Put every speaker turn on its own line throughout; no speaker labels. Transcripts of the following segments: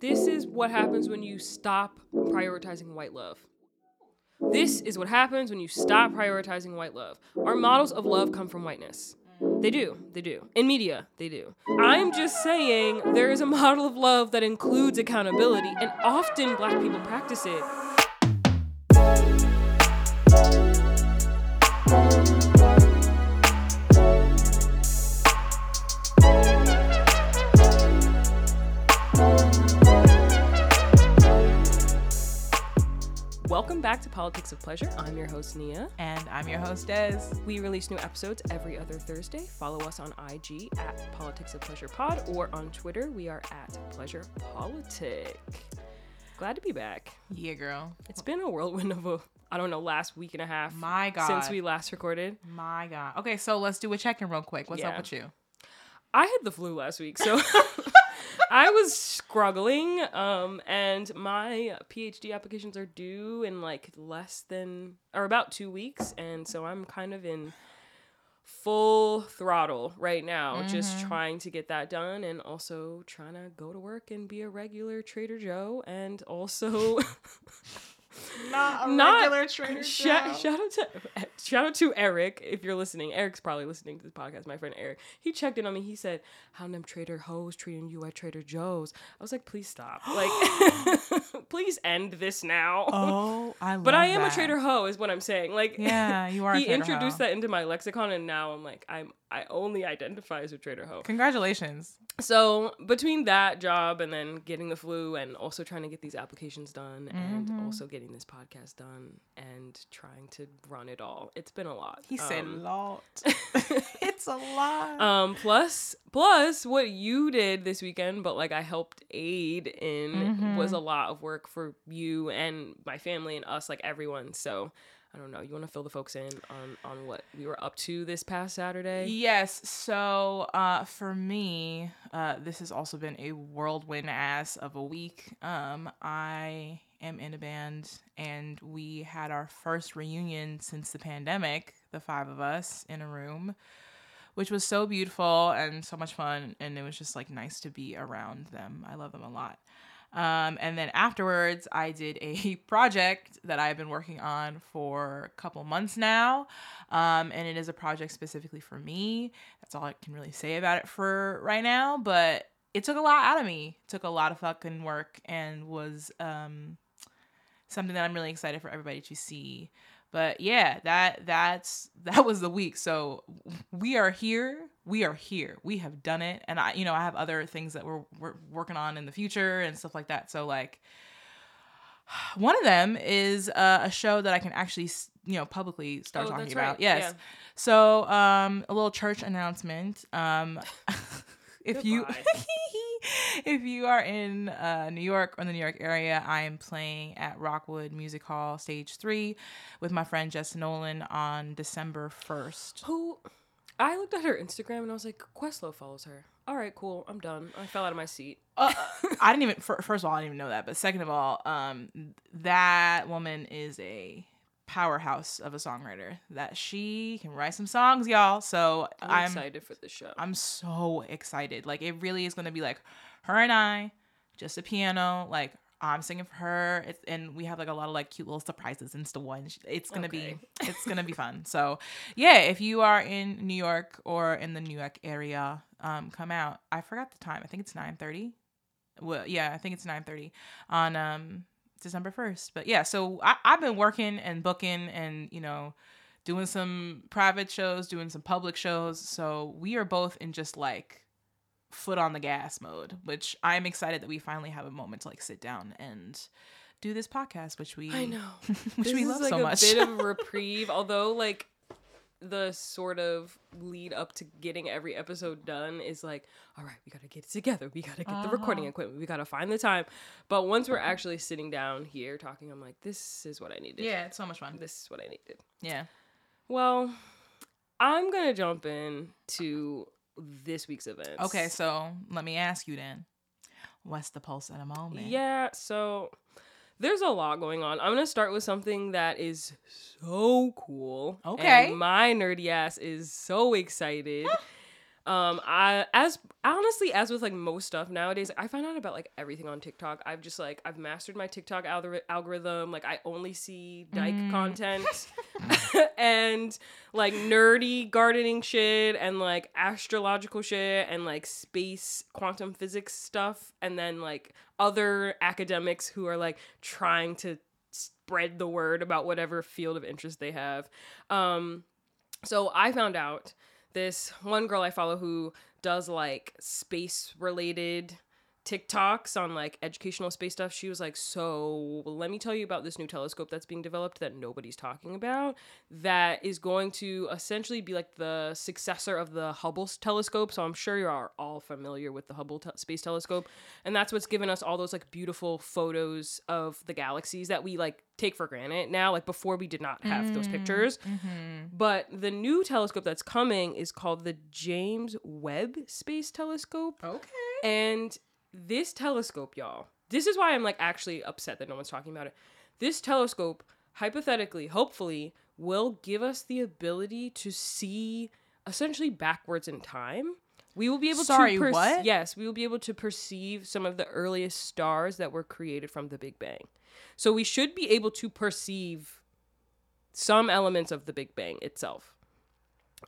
This is what happens when you stop prioritizing white love. This is what happens when you stop prioritizing white love. Our models of love come from whiteness. They do. They do. In media, they do. I'm just saying there is a model of love that includes accountability, and often black people practice it. Politics of Pleasure. I'm your host, Nia.
And I'm your host, Des.
We release new episodes every other Thursday. Follow us on IG at Politics of Pleasure Pod or on Twitter. We are at Pleasure Politic. Glad to be back.
Yeah, girl.
It's been a whirlwind of a, I don't know, last week and a half.
My God.
Since we last recorded.
My God. Okay, so let's do a check in real quick. What's
Yeah.
up with you?
I had the flu last week, so I was struggling. Um, and my PhD applications are due in like less than or about two weeks, and so I'm kind of in full throttle right now, just trying to get that done, and also trying to go to work and be a regular Trader Joe, and also.
Not a
Not-
regular Trader
Shout, shout out to shout out to Eric if you're listening. Eric's probably listening to this podcast. My friend Eric. He checked in on me. He said, "How them Trader hoes treating you at Trader Joe's?" I was like, "Please stop. Like, please end this now."
Oh, I love
but I am
that.
a Trader hoe, is what I'm saying. Like,
Yeah, you are
he
Trader
introduced
hoe.
that into my lexicon, and now I'm like, I'm I only identify as a Trader hoe.
Congratulations.
So between that job and then getting the flu and also trying to get these applications done and
Mm-hmm.
also getting this podcast done and trying to run it all, it's been a lot.
He said
Um,
lot. it's a lot.
um plus plus what you did this weekend but like i helped aid in
Mm-hmm.
was a lot of work for you and my family and us like everyone so i don't know you want to fill the folks in on on what we were up to this past saturday
Yes. So uh, for me, uh, this has also been a whirlwind ass of a week. Um, I am in a band, and we had our first reunion since the pandemic. The five of us in a room, which was so beautiful and so much fun, and it was just like nice to be around them. I love them a lot. Um, and then afterwards, I did a project that I've been working on for a couple months now. Um, and it is a project specifically for me. That's all I can really say about it for right now. But it took a lot out of me. It took a lot of fucking work and was um, something that I'm really excited for everybody to see. But yeah, that that's that was the week. So we are here. We are here. We have done it. And I, you know, I have other things that we're we're working on in the future and stuff like that. So like, one of them is uh, a show that I can actually, you know, publicly start
Oh,
talking about.
right.
Yes.
Yeah.
So, um, a little church announcement. Um, if you. if you are in uh, New York or the New York area, I am playing at Rockwood Music Hall Stage Three with my friend Jess Nolan on December first.
who i looked at her instagram and i was like questlove follows her all right cool i'm done i fell out of my seat
Uh, I didn't even. First of all, I didn't even know that. But second of all, um, that woman is a powerhouse of a songwriter. That she can write some songs, y'all. So
i'm,
I'm
excited for the show
I'm so excited. Like it really is gonna be like her and I, just a piano. Like I'm singing for her, it's, and we have like a lot of like cute little surprises. And sh- it's gonna
Okay.
be, it's gonna be fun. So yeah, if you are in New York or in the New York area, um, come out. I forgot the time. I think it's nine thirty. Well, yeah, I think it's nine thirty on um December first. But yeah, so I, I've been working and booking and you know doing some private shows, doing some public shows. So we are both in just like foot on the gas mode, which I'm excited that we finally have a moment to like sit down and do this podcast, which we
I know.
which
this
we love
like
so
a
much.
bit of a reprieve, although like the sort of lead up to getting every episode done is like, all right, we gotta get it together. We gotta get the recording
Uh-huh.
equipment. We gotta find the time. But once we're actually sitting down here talking, I'm like, this is what I needed.
yeah, it's so much fun.
This is what I needed.
Yeah.
Well, I'm gonna jump in to this week's events.
Okay, so let me ask you then. What's the pulse at the moment?
Yeah, so there's a lot going on. I'm gonna start with something that is so cool.
Okay.
And my nerdy ass is so excited. Um, I as honestly as with like most stuff nowadays, I find out about like everything on TikTok. I've just like I've mastered my TikTok algor- algorithm. Like I only see dyke
Mm.
content and like nerdy gardening shit and like astrological shit and like space quantum physics stuff and then like other academics who are like trying to spread the word about whatever field of interest they have. Um so I found out this one girl I follow who does like space related TikToks on like educational space stuff. She was like, So let me tell you about this new telescope that's being developed that nobody's talking about that is going to essentially be like the successor of the Hubble telescope. So I'm sure you are all familiar with the Hubble te- Space Telescope. And that's what's given us all those like beautiful photos of the galaxies that we like take for granted now. Like before, we did not have those mm-hmm. pictures. Mm-hmm. But the new telescope that's coming is called the James Webb Space Telescope.
Okay.
And this telescope, y'all, this is why I'm like actually upset that no one's talking about it. This telescope, hypothetically, hopefully, will give us the ability to see essentially backwards in time. We will be able
Sorry,
to
what?
yes, we will be able to perceive some of the earliest stars that were created from the Big Bang. So we should be able to perceive some elements of the Big Bang itself.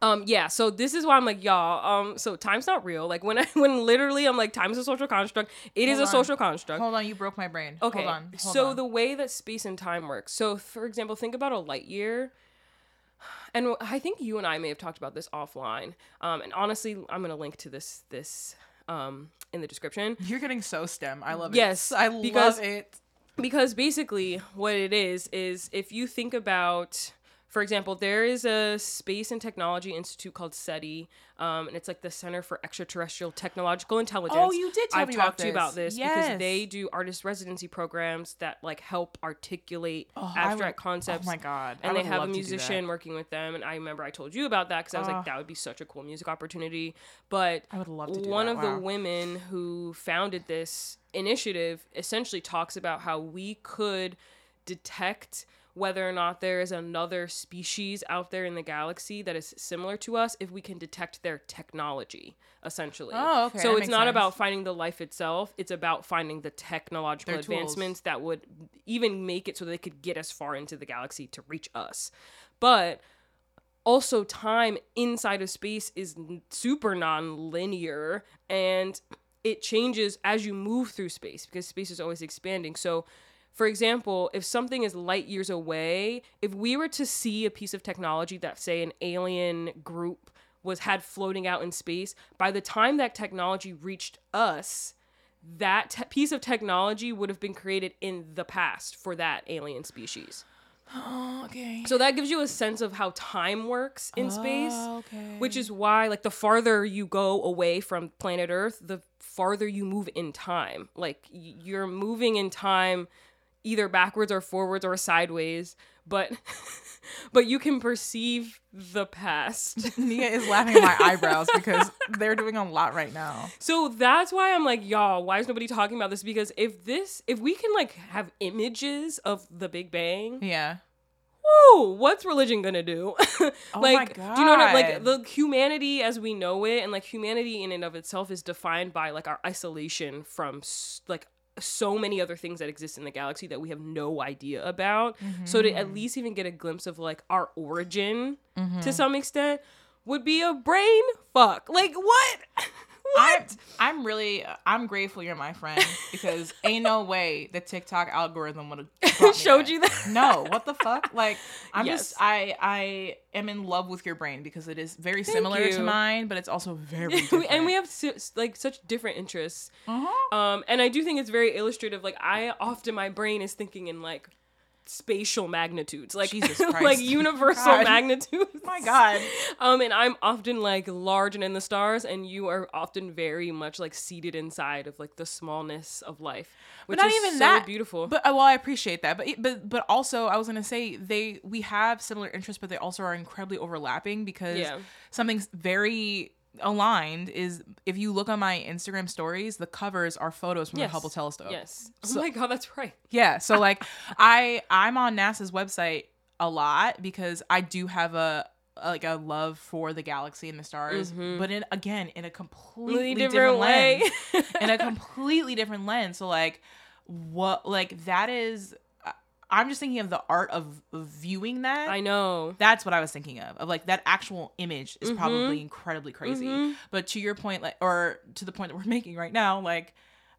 Um yeah, so this is why I'm like y'all. Um, so time's not real. Like when I when literally I'm like time's a social construct. It is
Hold
a
on.
social construct.
Hold on, you broke my brain.
Okay.
Hold on. hold
so
on.
the way that space and time works. So for example, think about a light year. And I think you and I may have talked about this offline. Um, and honestly, I'm gonna link to this this um in the description.
You're getting so STEM. I love it.
Yes,
I
because-
love it.
because basically what it is is if you think about for example there is a space and technology institute called seti um, and it's like the center for extraterrestrial technological intelligence
Oh, you did tell
i've
me
talked
about
to you about
this.
this because they do artist residency programs that like help articulate
Oh,
abstract
would-
concepts
Oh my god.
And they have a
love to do
musician working with them and i remember i told you about that because i was
Oh.
like that would be such a cool music opportunity but
I would love to do
one
that.
of
Wow.
the women who founded this initiative essentially talks about how we could detect whether or not there is another species out there in the galaxy that is similar to us if we can detect their technology essentially
Oh, okay,
so
that
it's not
sense.
about finding the life itself it's about finding the technological
Their tools.
advancements that would even make it so they could get as far into the galaxy to reach us but also time inside of space is super non-linear and it changes as you move through space because space is always expanding so for example if something is light years away if we were to see a piece of technology that say an alien group was had floating out in space by the time that technology reached us that te- piece of technology would have been created in the past for that alien species
Oh, okay.
so that gives you a sense of how time works in oh, space,
Oh, okay.
which is why like the farther you go away from planet Earth, the farther you move in time. Like you're moving in time either backwards or forwards or sideways, but but you can perceive the past.
Nia is laughing at my eyebrows because they're doing a lot right now.
So that's why I'm like, y'all, why is nobody talking about this? Because if this, if we can like have images of the Big Bang,
Yeah.
woo, what's religion gonna do?
Oh my
like, do you know what I, like the humanity as we know it, and like humanity in and of itself is defined by like our isolation from like so many other things that exist in the galaxy that we have no idea about. So to
Mm-hmm.
at least even get a glimpse of like our origin
Mm-hmm.
to some extent would be a brain fuck. Like what?
I'm. I'm really I'm grateful you're my friend because ain't no way the TikTok algorithm would have
Showed you that?
No, what the fuck? Like I'm
Yes.
just I I am in love with your brain because it is very similar to mine, but it's also very different.
and we have like such different interests.
uh-huh.
Um, and I do think it's very illustrative. Like I often my brain is thinking in like spatial magnitudes, like like universal
God.
magnitudes.
my god.
Um, and I'm often like large and in the stars, and you are often very much like seated inside of like the smallness of life, which
not
is
even
so
that,
beautiful.
But uh, well, I appreciate that. But but but also, I was gonna say they we have similar interests, but they also are incredibly overlapping because
Yeah.
something's very aligned is if you look on my Instagram stories, the covers are photos from
Yes.
the Hubble telescope.
Yes. Oh my god, that's right.
Yeah. So like I I'm on NASA's website a lot because I do have a like a love for the galaxy and the stars,
Mhm.
but in again in a completely different,
different way.
lens. in a completely different lens. So like what like that is I'm just thinking of the art of, viewing that.
I know.
That's what I was thinking of. Of like that actual image is
Mhm.
probably incredibly crazy.
Mhm.
But to your point, like, or to the point that we're making right now, like,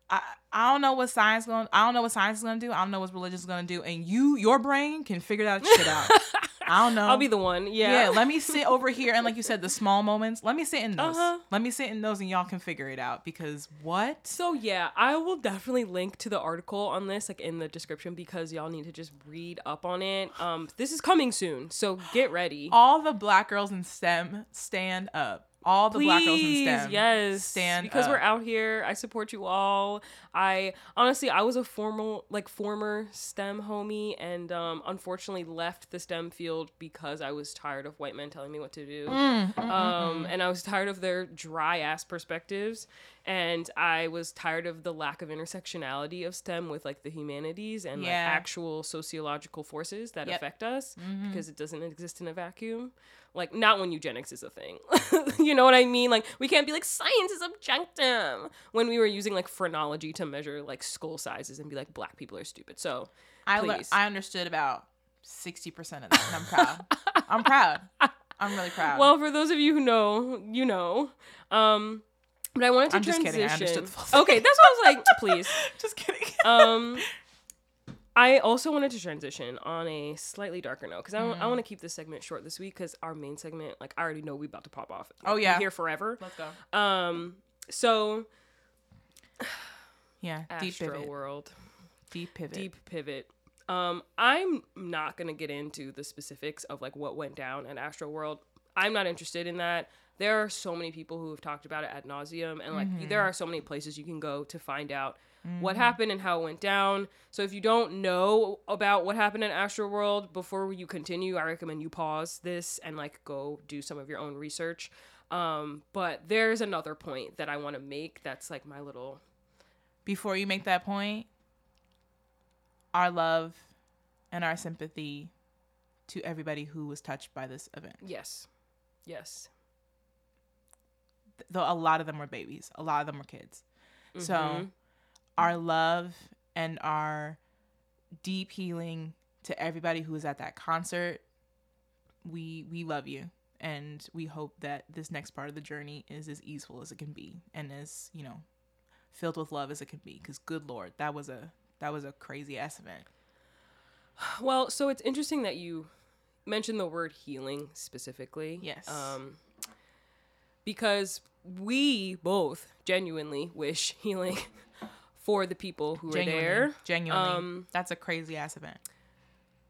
I I don't know what science going. I don't know what science is gonna do. I don't know what religion is gonna do. And you, your brain can figure that shit out. I don't know.
I'll be the one.
yeah.
Yeah.
Let me sit over here and like you said, the small moments. Let me sit in those.
Uh-huh.
Let me sit in those, and y'all can figure it out. Because what?
So yeah, I will definitely link to the article on this like in the description because y'all need to just read up on it. Um this is coming soon, so get ready.
All the black girls in STEM stand up. All the black girls in
Please,
STEM.
yes,
stand
because we're out here. I support you all. I honestly, I was a formal, like former STEM homie, and um, unfortunately left the STEM field because I was tired of white men telling me what to do.
Mm, mm, mm,
um,
mm.
and I was tired of their dry ass perspectives, and I was tired of the lack of intersectionality of STEM with like the humanities and like actual sociological forces that
Yep.
affect us
Mhm.
because it doesn't exist in a vacuum. Like not when eugenics is a thing. you know what I mean? Like we can't be like science is objective when we were using like phrenology to measure like skull sizes and be like black people are stupid. So
I le- I understood about sixty percent of that, and I'm proud. I'm proud. I'm really proud.
well, for those of you who know, you know. Um, but I wanted to
I'm just
transition.
kidding. I understood the full
okay, that's what I was like. Please.
just kidding.
Um, I also wanted to transition on a slightly darker note because I,
Mm.
I want to keep this segment short this week because our main segment, like I already know we about to pop off.
Oh, yeah.
here forever.
Let's go.
Um, so
Yeah, deep
Astro
pivot.
World,
Deep pivot.
deep pivot. Um, I'm not gonna get into the specifics of like what went down at Astroworld. I'm not interested in that. There are so many people who have talked about it ad nauseum, and like
Mm-hmm.
there are so many places you can go to find out what happened and how it went down. So if you don't know about what happened in Astroworld before you continue, I recommend you pause this and like go do some of your own research. Um, but there's another point that I want to make that's like my little
Before you make that point, our love and our sympathy to everybody who was touched by this event.
yes, yes.
Though a lot of them were babies, a lot of them were kids. So
Mhm.
our love and our deep healing to everybody who was at that concert. We we love you and we hope that this next part of the journey is as easeful as it can be and as, you know, filled with love as it can be cuz good lord, that was a that was a crazy ass event.
Well, so it's interesting that you mentioned the word healing specifically.
Yes.
Um, because we both genuinely wish healing for the people who
Genuinely,
were there.
genuinely.
Um,
that's a crazy ass event.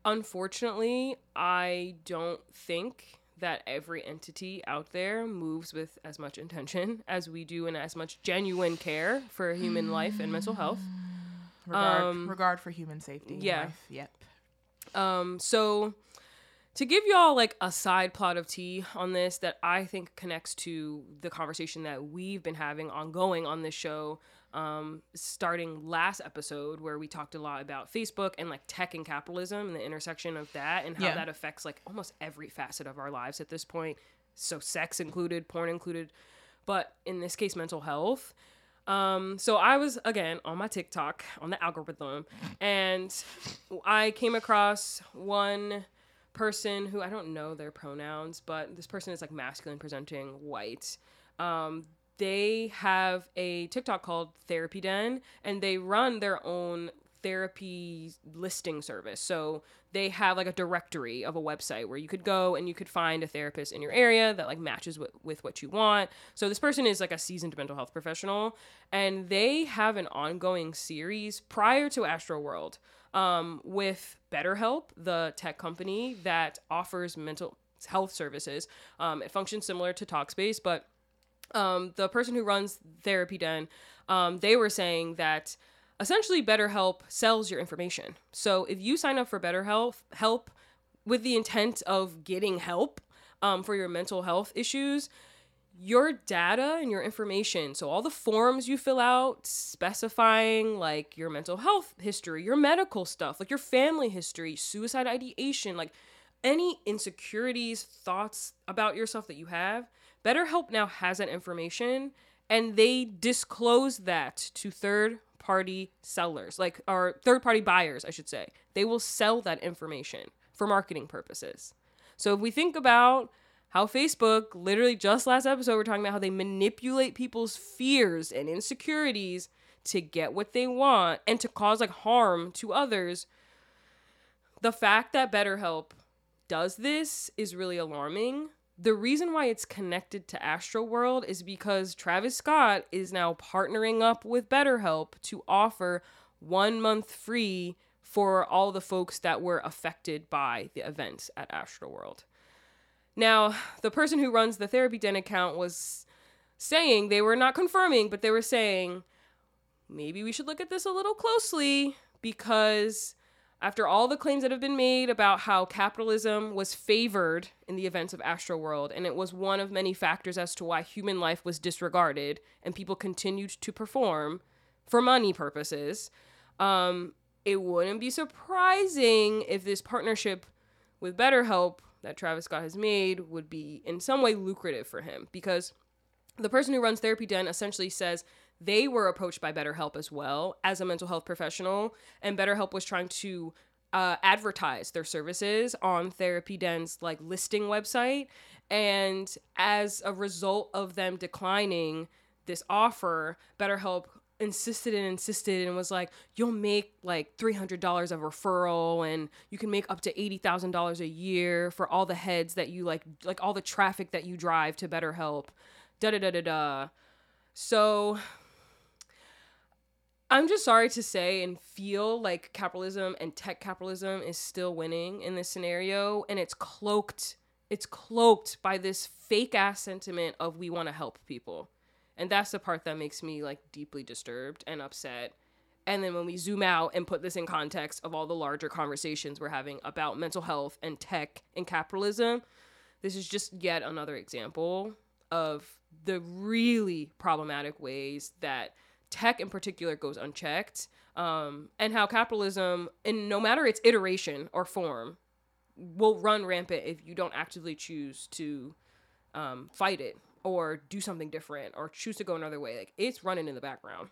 Unfortunately, I don't think that every entity out there moves with as much intention as we do and as much genuine care for human life and mental health.
Regard
um,
regard for human safety.
yeah.
life. Yep.
Um, so to give y'all like a side plot of tea on this that I think connects to the conversation that we've been having ongoing on this show, um, starting last episode where we talked a lot about Facebook and like tech and capitalism and the intersection of that and how
Yeah.
that affects like almost every facet of our lives at this point. So sex included, porn included, but in this case, mental health. Um, so I was again on my TikTok on the algorithm, and I came across one person who I don't know their pronouns, but this person is like masculine presenting, white. Um, they have a TikTok called Therapy Den, and they run their own therapy listing service. So they have like a directory of a website where you could go and you could find a therapist in your area that like matches with, with what you want. So this person is like a seasoned mental health professional, and they have an ongoing series prior to Astroworld um, with BetterHelp, the tech company that offers mental health services. Um, it functions similar to Talkspace, but um, the person who runs Therapy Den, um, they were saying that essentially BetterHelp sells your information. So if you sign up for BetterHelp, help with the intent of getting help um, for your mental health issues, your data and your information, so all the forms you fill out specifying like your mental health history, your medical stuff, like your family history, suicide ideation, like any insecurities, thoughts about yourself that you have, BetterHelp now has that information and they disclose that to third party sellers, like or third party buyers, I should say. They will sell that information for marketing purposes. So if we think about how Facebook, literally just last episode, we're talking about how they manipulate people's fears and insecurities to get what they want and to cause like harm to others. The fact that BetterHelp does this is really alarming. The reason why it's connected to Astroworld is because Travis Scott is now partnering up with BetterHelp to offer one month free for all the folks that were affected by the events at Astroworld. Now, the person who runs the Therapy Den account was saying, they were not confirming, but they were saying, maybe we should look at this a little closely because after all the claims that have been made about how capitalism was favored in the events of Astroworld, and it was one of many factors as to why human life was disregarded and people continued to perform for money purposes, um, it wouldn't be surprising if this partnership with BetterHelp that Travis Scott has made would be in some way lucrative for him because the person who runs Therapy Den essentially says they were approached by BetterHelp as well as a mental health professional, and BetterHelp was trying to uh, advertise their services on Therapy Den's like listing website, and as a result of them declining this offer, BetterHelp insisted and insisted and was like, you'll make like $300 of referral and you can make up to $80,000 a year for all the heads that you like, like all the traffic that you drive to BetterHelp. Da da da da da. So I'm just sorry to say and feel like capitalism and tech capitalism is still winning in this scenario and it's cloaked it's cloaked by this fake ass sentiment of we want to help people. And that's the part that makes me like deeply disturbed and upset. And then when we zoom out and put this in context of all the larger conversations we're having about mental health and tech and capitalism, this is just yet another example of the really problematic ways that tech in particular goes unchecked um, and how capitalism in no matter its iteration or form will run rampant if you don't actively choose to um, fight it or do something different or choose to go another way. Like it's running in the background.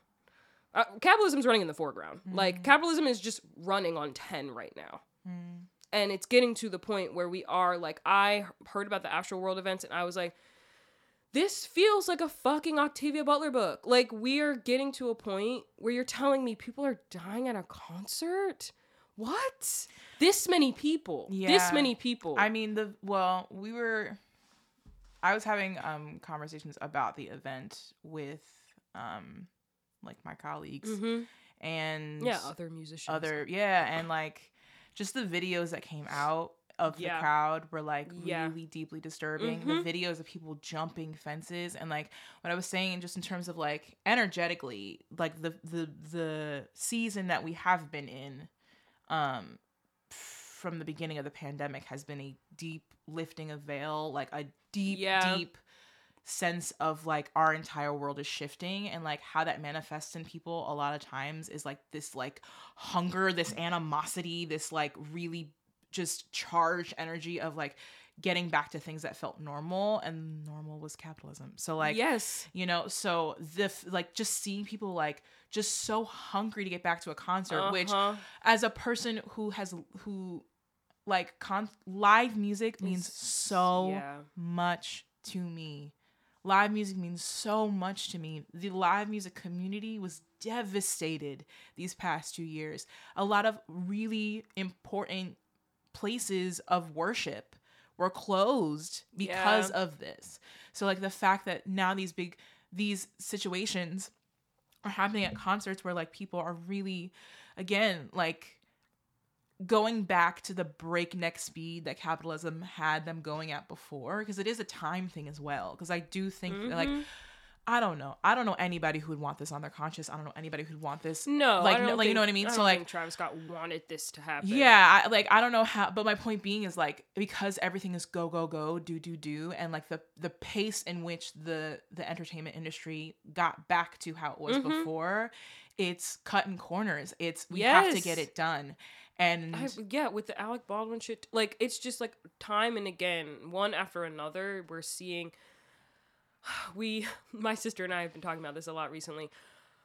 Uh, capitalism's running in the foreground. Mm. Like capitalism is just running on 10 right now. Mm. And it's getting to the point where we are like I heard about the Astroworld events and I was like this feels like a fucking Octavia Butler book. Like we are getting to a point where you're telling me people are dying at a concert? What? This many people. Yeah. This many people.
I mean the well, we were I was having um conversations about the event with um like my colleagues mm-hmm. and
yeah, other musicians.
Other yeah, and like just the videos that came out of yeah. the crowd were like yeah. really deeply disturbing. Mm-hmm. The videos of people jumping fences and like what I was saying just in terms of like energetically, like the the the season that we have been in um from the beginning of the pandemic has been a deep lifting of veil, like a deep yeah. deep sense of like our entire world is shifting and like how that manifests in people a lot of times is like this like hunger this animosity this like really just charged energy of like getting back to things that felt normal and normal was capitalism so like
yes
you know so the like just seeing people like just so hungry to get back to a concert uh-huh. which as a person who has who like con- live music means it's, so yeah. much to me live music means so much to me the live music community was devastated these past two years a lot of really important places of worship were closed because yeah. of this. So like the fact that now these big these situations are happening at concerts where like people are really again like going back to the breakneck speed that capitalism had them going at before because it is a time thing as well because I do think mm-hmm. that, like I don't know. I don't know anybody who would want this on their conscience. I don't know anybody who'd want this.
No,
like, no, like you know what I mean.
I
so like,
Travis Scott wanted this to happen.
yeah, I, like I don't know how, but my point being is like because everything is go go go, do do do, and like the the pace in which the the entertainment industry got back to how it was
Mhm.
before, it's cutting corners. It's we have to get it done, and
I, yeah, with the Alec Baldwin shit, like it's just like time and again, one after another, we're seeing. We, my sister and I have been talking about this a lot recently.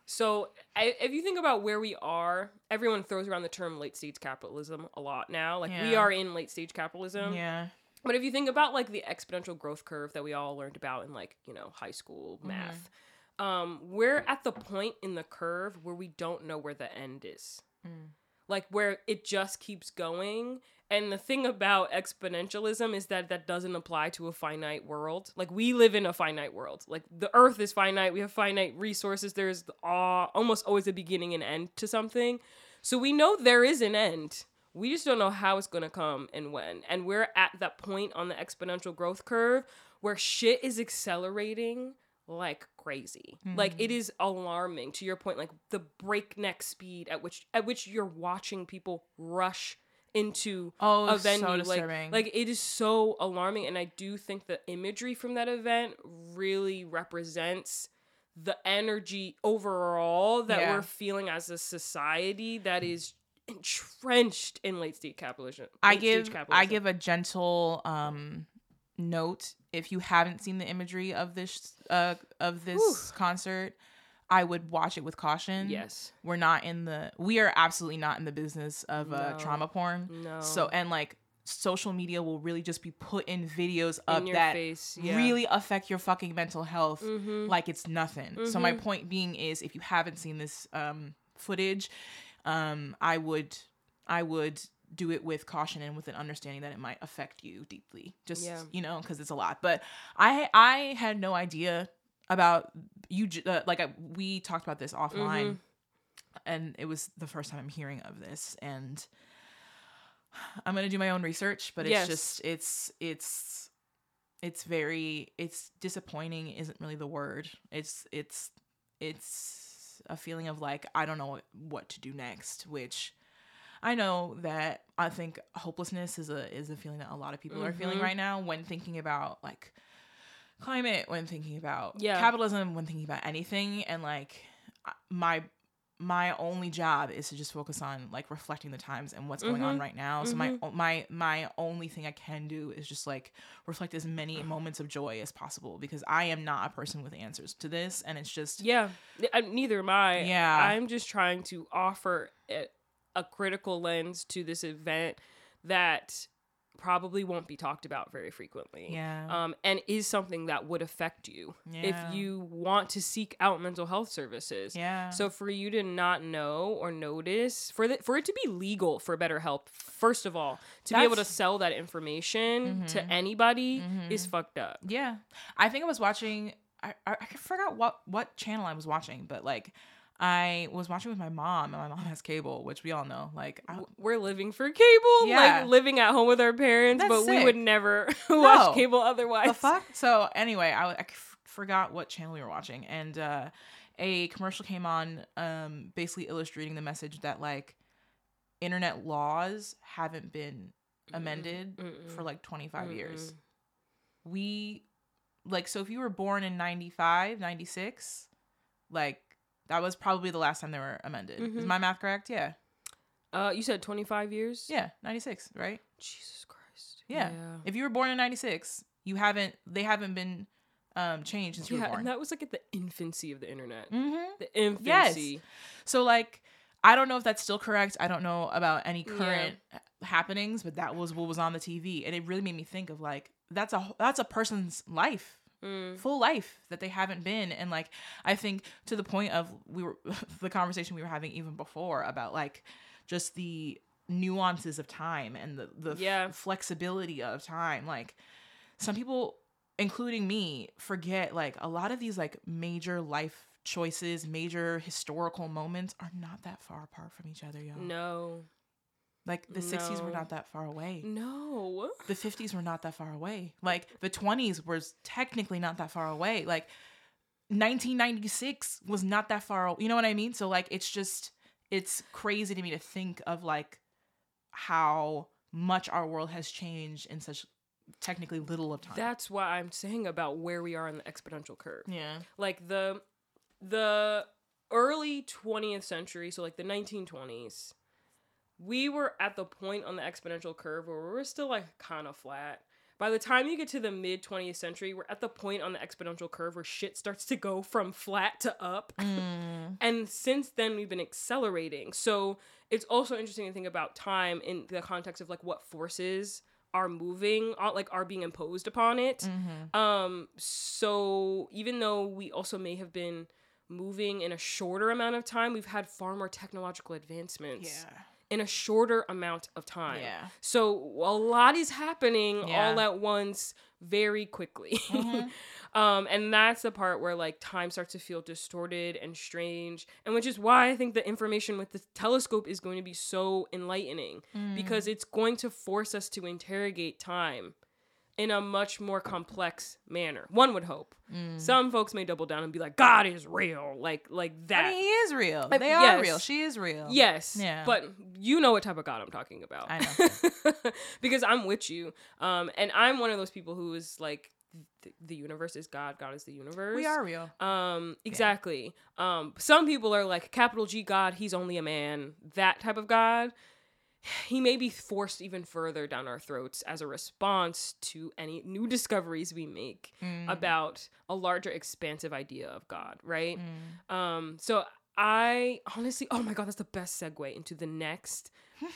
So, I, if you think about where we are, everyone throws around the term late stage capitalism a lot now. Like we are in late stage capitalism.
yeah,
But if you think about like the exponential growth curve that we all learned about in like, you know, high school math, um, we're at the point in the curve where we don't know where the end is.
Mm.
Like where it just keeps going. And the thing about exponentialism is that that doesn't apply to a finite world. Like we live in a finite world. Like the earth is finite, we have finite resources. There's uh, almost always a beginning and end to something. So we know there is an end. We just don't know how it's going to come and when. And we're at that point on the exponential growth curve where shit is accelerating like crazy. Like it is alarming to your point like the breakneck speed at which at which you're watching people rush into
Oh,
a
so
venue like like it is so alarming and I do think the imagery from that event really represents the energy overall that
Yeah.
we're feeling as a society that is entrenched in late stage capitalism.
I
late stage
give I give a gentle um note if you haven't seen the imagery of this uh of this concert I would watch it with caution.
yes.
We're not in the we are absolutely not in the business of uh
No.
trauma porn.
No.
So and like social media will really just be putting videos up that
yeah.
really affect your fucking mental health
Mhm.
like it's nothing. So my
Mhm.
point being is if you haven't seen this um footage, um I would I would do it with caution and with an understanding that it might affect you deeply. Just
Yeah.
you know, cuz it's a lot. But I I had no idea about you uh, like I, we talked about this offline
Mhm.
and it was the first time I'm hearing of this and I'm going to do my own research, but it's
Yes.
just it's it's it's very it's disappointing isn't really the word. It's it's it's a feeling of like I don't know what to do next, which I know that I think hopelessness is a is a feeling that a lot of people are feeling
Mhm.
right now when thinking about like climate, when thinking about
Yeah.
capitalism, when thinking about anything and like my my only job is to just focus on like reflecting the times and what's going on
Mhm.
right now. So my o- my my only thing I can do is just like reflect as many moments of joy as possible because I am not a person with answers to this and it's just
Yeah, neither am I.
Yeah.
I'm just trying to offer a, a critical lens to this event that probably won't be talked about very frequently.
yeah.
Um, and is something that would affect you
Yeah.
if you want to seek out mental health services.
yeah.
So for you to not know or notice, for the, for it to be legal for BetterHelp, first of all, to be able to sell that information to
Mhm.
anybody
Mhm.
is fucked up.
Yeah, I think I was watching. I, I I forgot what what channel I was watching, but like I was watching with my mom, and my mom has cable, which we all know. Like, I,
We're living for cable,
Yeah.
like living at home with our parents,
That's
but we would never
No.
watch cable otherwise.
the fuck. So anyway, I, I f- forgot what channel we were watching, and uh, a commercial came on, um, basically illustrating the message that like internet laws haven't been amended
Mm-mm.
for like 25 years.
Mm-mm.
we like so if you were born in 95 96 like that was probably the last time they were amended is
Mhm.
my math correct yeah
Uh, you said 25 years?
yeah 96 right
Jesus Christ.
Yeah. if you were born in 96 you haven't they haven't been um changed since you were born
and that was like at the infancy of the internet.
mm-hmm.
The infancy. Yes.
so like i don't know if that's still correct i don't know about any
Yeah.
current happenings but that was what was on the tv and it really made me think of like that's a that's a person's life
Mm.
full life that they haven't been and like i think to the point of we were the conversation we were having even before about like just the nuances of time and the the f- flexibility of time like some people including me forget like a lot of these like major life choices major historical moments are not that far apart from each other y'all
No.
Like the 60s were not that far away
No.
the 50s were not that far away like the 20s was technically not that far away like 1996 was not that far. o- You know what I mean? So like, it's just it's crazy to me to think of like how much our world has changed in such technically little of time.
That's why I'm saying about where we are in the exponential curve.
yeah.
Like the the early 20th century, so like the 1920s, we were at the point on the exponential curve where we were still like kind of flat. By the time you get to the mid 20th century, we're at the point on the exponential curve where shit starts to go from flat to up.
Mm.
And since then, we've been accelerating. So it's also interesting to think about time in the context of like what forces are moving, like are being imposed upon it.
Mm-hmm.
Um, so even though we also may have been moving in a shorter amount of time, we've had far more technological advancements
Yeah.
In a shorter amount of time.
Yeah.
So a lot is happening all at once very quickly.
Mhm.
um, and that's the part where like time starts to feel distorted and strange. And which is why I think the information with the telescope is going to be so enlightening
Mm.
because it's going to force us to interrogate time in a much more complex manner. One would hope.
Mm.
Some folks may double down and be like, God is real. Like like that.
I mean, he is real. They are
yes.
real. She is real.
Yes.
Yeah.
But you know what type of God I'm talking about.
I know.
because I'm with you. Um, and I'm one of those people who is like, th- the universe is God. God is the universe.
We are real.
Um, exactly. Um, some people are like capital G God. He's only a man. That type of God. He may be forced even further down our throats as a response to any new discoveries we make
Mm.
about a larger, expansive idea of God. Right.
Mm.
Um, so I honestly, oh my god, that's the best segue into the next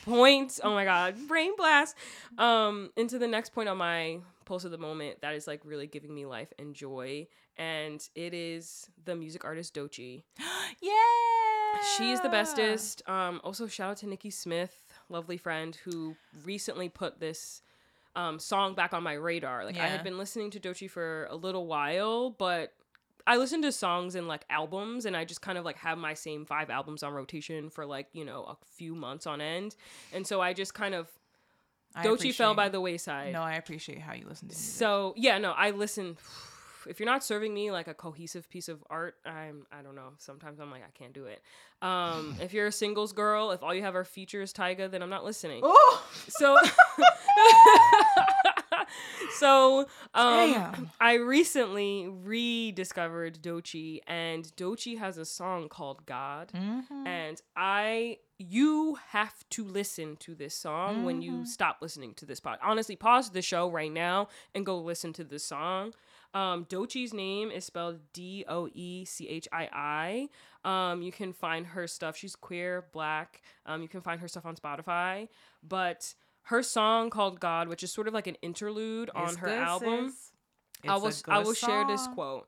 point. Oh my god, brain blast. Um, into the next point on my pulse of the moment that is like really giving me life and joy, and it is the music artist Doechii.
Yeah.
She is the bestest. Um, also shout out to Nikki Smith, lovely friend who recently put this um, song back on my radar. Like I had been listening to Doechii for a little while, but I listen to songs and like albums, and I just kind of like have my same five albums on rotation for like you know a few months on end, and so I just kind of Doechii fell by the wayside.
No, I appreciate how you listen to music.
So yeah, no, I listen. If you're not serving me like a cohesive piece of art, I'm I don't know. Sometimes I'm like I can't do it. Um, if you're a singles girl, if all you have are features, Tyga, then I'm not listening.
oh,
So, so um, I recently rediscovered Doechii, and Doechii has a song called God,
Mhm.
and I you have to listen to this song when you
Mhm.
stop listening to this pod. Honestly, pause the show right now and go listen to this song. Um, Doechii's name is spelled D O E C H I I. Um, you can find her stuff. She's queer, black. Um, you can find her stuff on Spotify. But her song called God, which is sort of like an interlude on
It's
her
good,
album. I will I will share this quote.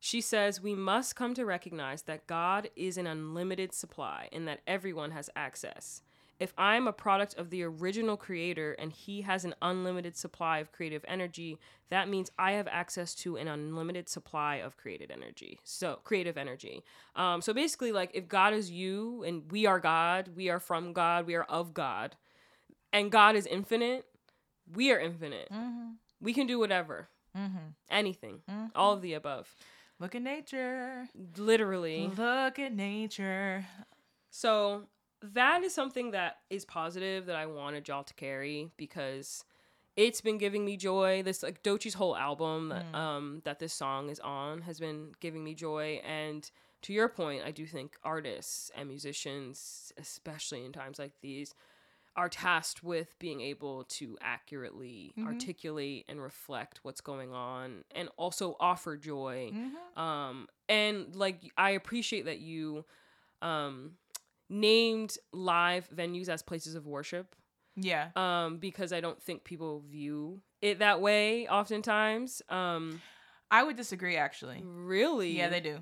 She says, "We must come to recognize that God is an unlimited supply and that everyone has access. If I'm a product of the original creator and he has an unlimited supply of creative energy, that means I have access to an unlimited supply of creative energy. So, creative energy. Um, so basically like if God is you and we are God, we are from God, we are of God, and God is infinite, we are infinite.
Mhm.
We can do whatever,
Mhm.
anything,
Mhm.
all of the above.
Look at nature.
Literally.
Look at nature.
So that is something that is positive that I wanted y'all to carry because it's been giving me joy. This like Doechii's whole album that,
Mm.
um that this song is on has been giving me joy and to your point, I do think artists and musicians, especially in times like these, are tasked with being able to accurately
Mhm.
articulate and reflect what's going on and also offer joy
Mhm.
um and like i appreciate that you um named live venues as places of worship
Yeah.
um because i don't think people view it that way oftentimes um
I would disagree actually.
really
Yeah, they do.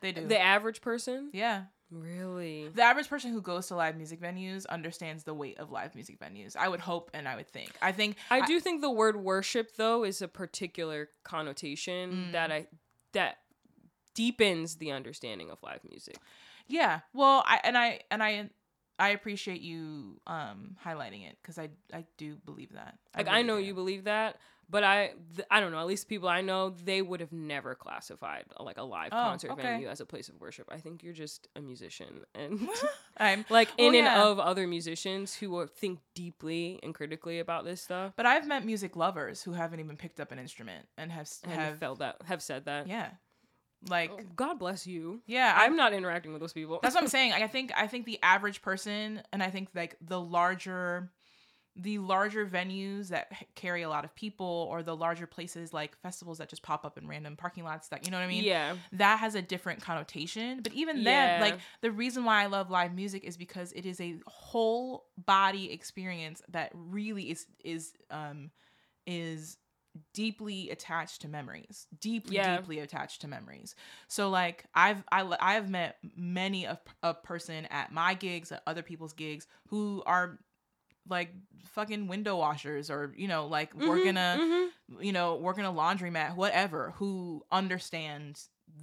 They do.
the average person
yeah.
really
The average person who goes to live music venues understands the weight of live music venues. I would hope and I would think. I think
i do think the word worship though is a particular connotation
Mm.
that i that deepens the understanding of live music
Yeah. Well, I and I and I I appreciate you um highlighting it because I I do believe that.
like i
really
know
do.
you believe that but I th- I don't know. At least people I know, they would have never classified uh, like a live
Oh,
concert
okay.
venue as a place of worship. I think you're just a musician and
I'm
like
Well,
in
yeah.
and of other musicians who are, think deeply and critically about this stuff
But I've met music lovers who haven't even picked up an instrument and have
and
have
felt that have said that.
yeah, like
Oh, God bless you.
yeah. I'm
not interacting with those people.
that's what I'm saying. Like, I think I think the average person, and I think like the larger, the larger venues that carry a lot of people, or the larger places like festivals that just pop up in random parking lots. That you know what I mean?
yeah.
that has a different connotation. But even
Yeah.
then, like the reason why I love live music is because it is a whole body experience that really is is um is deeply attached to memories deeply
Yeah.
deeply attached to memories so like i've I, i have met many a, a person at my gigs at other people's gigs who are like fucking window washers or you know like we're
Mhm,
gonna
mhm.
you know, work in a laundromat, whatever, who understand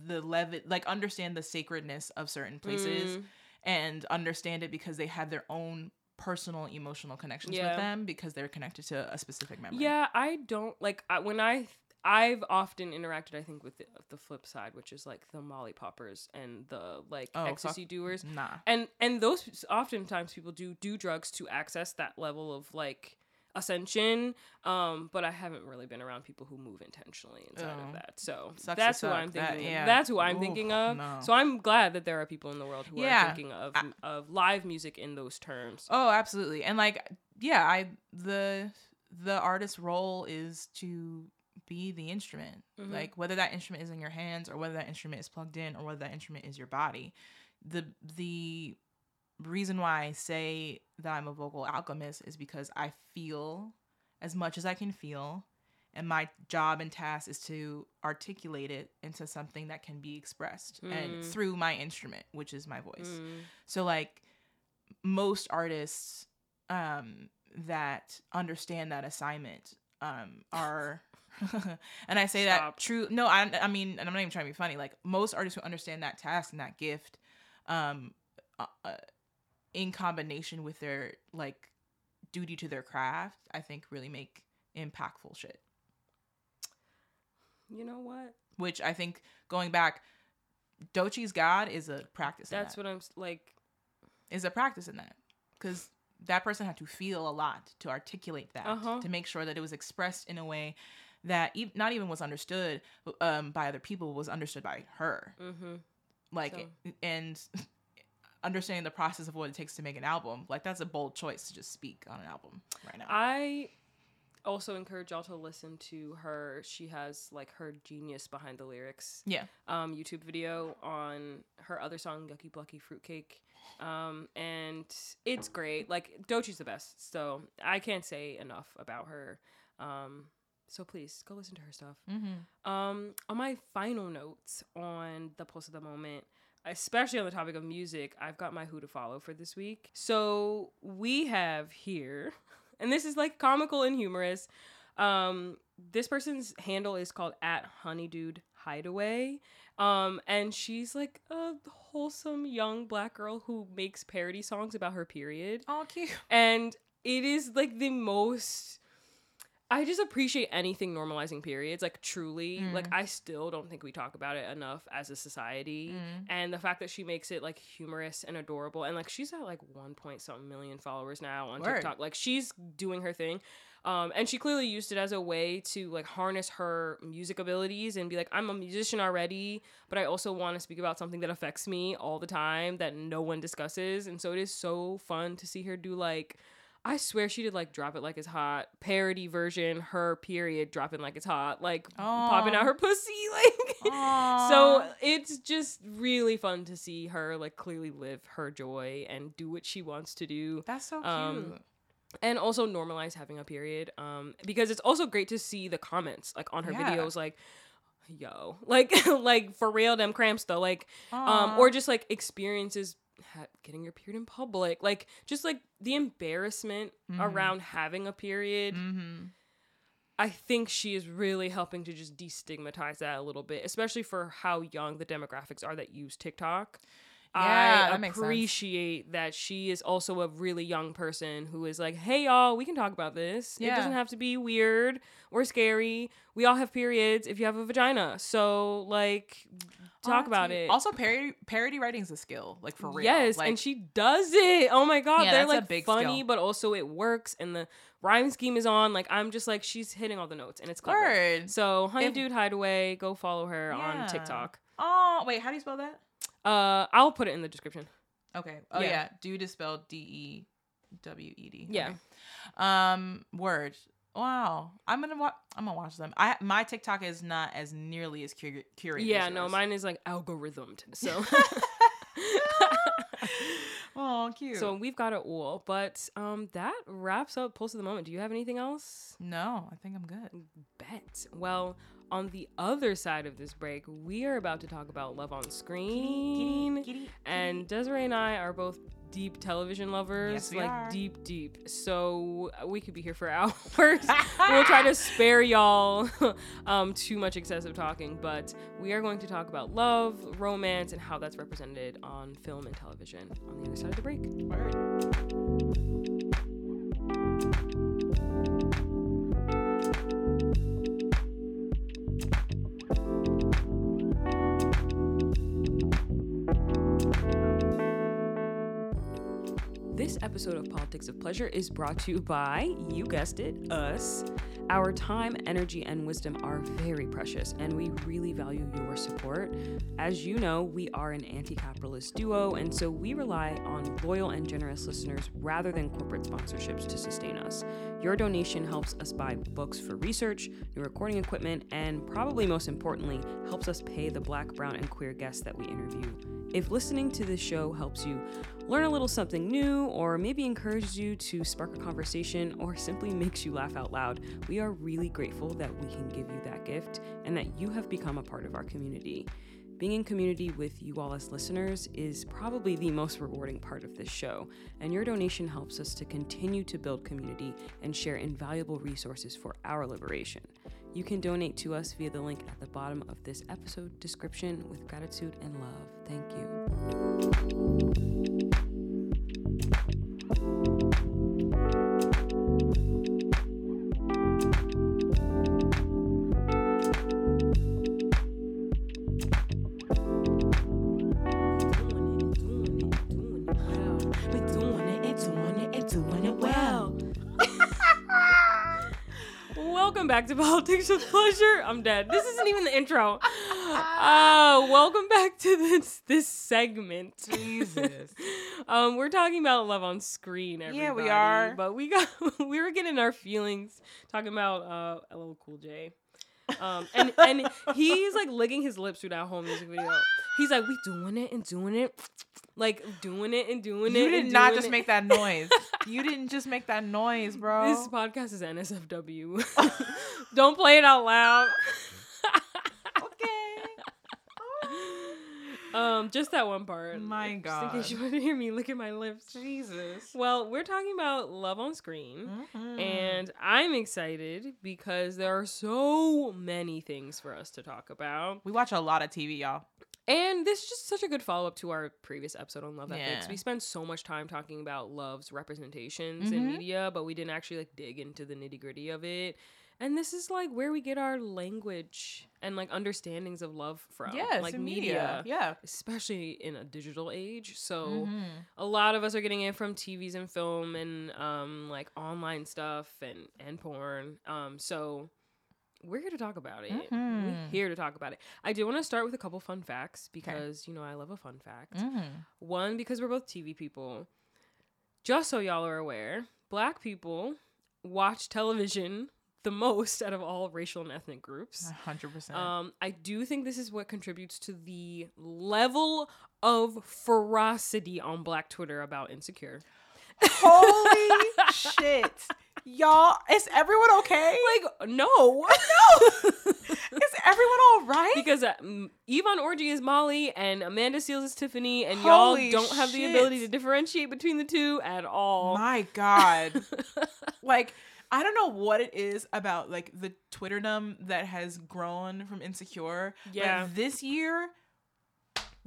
the level, like understand the sacredness of certain places
Mm.
and understand it because they have their own personal emotional connections
Yeah.
with them because they're connected to a specific memory.
Yeah, I don't like I, when I I've often interacted I think with the, the flip side, which is like the Molly poppers and the like
Oh, fuck.
ecstasy doers.
Nah.
And and those oftentimes people do do drugs to access that level of like ascension um but i haven't really been around people who move intentionally inside
Oh.
of that so
Sucks
that's who
suck.
i'm
That-
thinking
yeah.
that's who i'm
Oof,
thinking of
no.
so i'm glad that there are people in the world who
Yeah.
are thinking of
I-
of live music in those terms
Oh, absolutely. And like, yeah, I the the artist's role is to be the instrument.
Mhm.
Like whether that instrument is in your hands or whether that instrument is plugged in or whether that instrument is your body. The the reason why I say that I'm a vocal alchemist is because I feel as much as I can feel and my job and task is to articulate it into something that can be expressed and
Mm.
through my instrument, which is my voice.
Mm.
So like most artists um that understand that assignment um are and I say that true no I I mean and I'm not even trying to be funny like most artists who understand that task and that gift um uh, uh, in combination with their like duty to their craft I think really make impactful shit
you know what
which I think going back Doechii's God is a practice in
that's
that.
what i'm like
is a practice in that because that person had to feel a lot to articulate that
Uh-huh.
to make sure that it was expressed in a way that e- not even was understood um, by other people was understood by her
mm-hmm.
like
So-
and understanding the process of what it takes to make an album like that's a bold choice to just speak on an album right now
I also encourage y'all to listen to her. She has like her genius behind the lyrics
yeah
um, YouTube video on her other song, Yucky Blucky Fruitcake. Um, and it's great. Like, Doechii's the best. So I can't say enough about her. Um, so please go listen to her stuff.
mm-hmm.
Um, on my final notes on the pulse of the moment, especially on the topic of music, I've got my who to follow for this week. So we have here, and this is like comical and humorous. Um, this person's handle is called at Honeydude Hideaway. Um, and she's like a wholesome young black girl who makes parody songs about her period
oh cute
and it is like the most i just appreciate anything normalizing periods like truly
Mm.
like i still don't think we talk about it enough as a society
Mm.
and the fact that she makes it like humorous and adorable and like she's at like one point something million followers now on
Word.
tiktok like she's doing her thing um, and she clearly used it as a way to like harness her music abilities and be like i'm a musician already but i also want to speak about something that affects me all the time that no one discusses and so it is so fun to see her do like I swear she did like drop it like it's hot. Parody version her period dropping like it's hot. Like popping out her pussy like so it's just really fun to see her like clearly live her joy and do what she wants to do.
That's so cute.
um, and also normalize having a period um because it's also great to see the comments like on her
Yeah.
videos like yo like like for real them cramps though like um or just like experiences ha- getting your period in public like just like the embarrassment
Mhm.
around having a period
mm-hmm.
I think she is really helping to just destigmatize that a little bit, especially for how young the demographics are that use TikTok.
Yeah,
I
that makes sense.
appreciate that she is also a really young person who is like, hey, y'all, we can talk about this. It doesn't have to be weird or scary. We all have periods if you have a vagina. So, like, talk
Oh,
about
that's
it.
Also, parody parody writing's a skill, like for real.
Yes,
like,
and she does it. Oh my god,
Yeah,
they're like
big
funny,
skill.
but also it works, and the rhyme scheme is on. Like I'm just like she's hitting all the notes, and it's clever.
word.
So Honey
If-
Dude Hideaway, go follow her
Yeah.
on TikTok.
Oh wait, how do you spell that?
Uh, I'll put it in the description.
Okay. Oh
Yeah.
yeah, dude is spelled D E W E D.
Yeah.
Okay. Um, word. Wow. I'm gonna watch. I'm gonna watch them. I my TikTok is not as nearly as cur- curated.
Yeah,
as
no, mine is like algorithmed. So.
oh, cute.
So we've got it all, but um, that wraps up Pulse of the Moment. Do you have anything else?
no, I think I'm good.
Bet. Well, on the other side of this break, we are about to talk about Love on Screen. And Desiree and I are both deep television lovers,
Yes,
like
are.
deep, deep. So we could be here for hours. we'll try to spare y'all um, too much excessive talking, but we are going to talk about love, romance, and how that's represented on film and television on the other side of the break.
Word.
Episode of Politics of Pleasure is brought to you by, you guessed it, us. Our time, energy, and wisdom are very precious, and we really value your support. As you know, we are an anti capitalist duo, and so we rely on loyal and generous listeners rather than corporate sponsorships to sustain us. Your donation helps us buy books for research, new recording equipment, and probably most importantly, helps us pay the black, brown, and queer guests that we interview. If listening to this show helps you learn a little something new, or maybe encourages you to spark a conversation, or simply makes you laugh out loud, we are really grateful that we can give you that gift and that you have become a part of our community. Being in community with you all as listeners is probably the most rewarding part of this show, and your donation helps us to continue to build community and share invaluable resources for our liberation. You can donate to us via the link at the bottom of this episode description with gratitude and love. Thank you. Back to Politics with Pleasure. I'm dead. This isn't even the intro. Uh, welcome back to this this segment.
Jesus.
um, we're talking about love on screen. Everybody,
Yeah, we are.
But we got we were getting our feelings talking about uh LL Cool J. Um, and and he's like licking his lips through that whole music video. He's like, we doing it and doing it, like doing it and doing it.
You did not just
it.
make that noise. you didn't just make that noise, bro.
This podcast is NSFW. Don't play it out loud.
okay.
Um, just that one part.
My
Just in case you want to hear me look at my lips.
Jesus.
Well, we're talking about love on screen.
Mhm.
And I'm excited because there are so many things for us to talk about.
we watch a lot of TV, y'all.
And this is just such a good follow up to our previous episode on love ethics.
Yeah.
We spent so much time talking about love's representations in
Mhm.
media, but we didn't actually like dig into the nitty gritty of it. And this is like where we get our language and like understandings of love from.
Yes,
like
in
media.
Yeah.
Especially in a digital age. So
Mhm.
a lot of us are getting it from TVs and film and um like online stuff and and porn. Um so we're here to talk about it. We're
Mhm.
here to talk about it. I do want to start with a couple fun facts because you know I love a fun fact.
Mhm.
One because we're both TV people. Just so y'all are aware, black people watch television the most out of all racial and ethnic groups.
Hundred percent.
Um, I do think this is what contributes to the level of ferocity on Black Twitter about insecure.
Holy shit. Y'all, is everyone okay?
Like, no, no.
Is everyone all right?
because uh, Yvonne Orji is Molly and Amanda Seales is Tiffany, and
Holy
y'all don't have the ability to differentiate between the two at all.
My God. like, I don't know what it is about like the Twitterdom that has grown from Insecure.
Yeah.
But this year,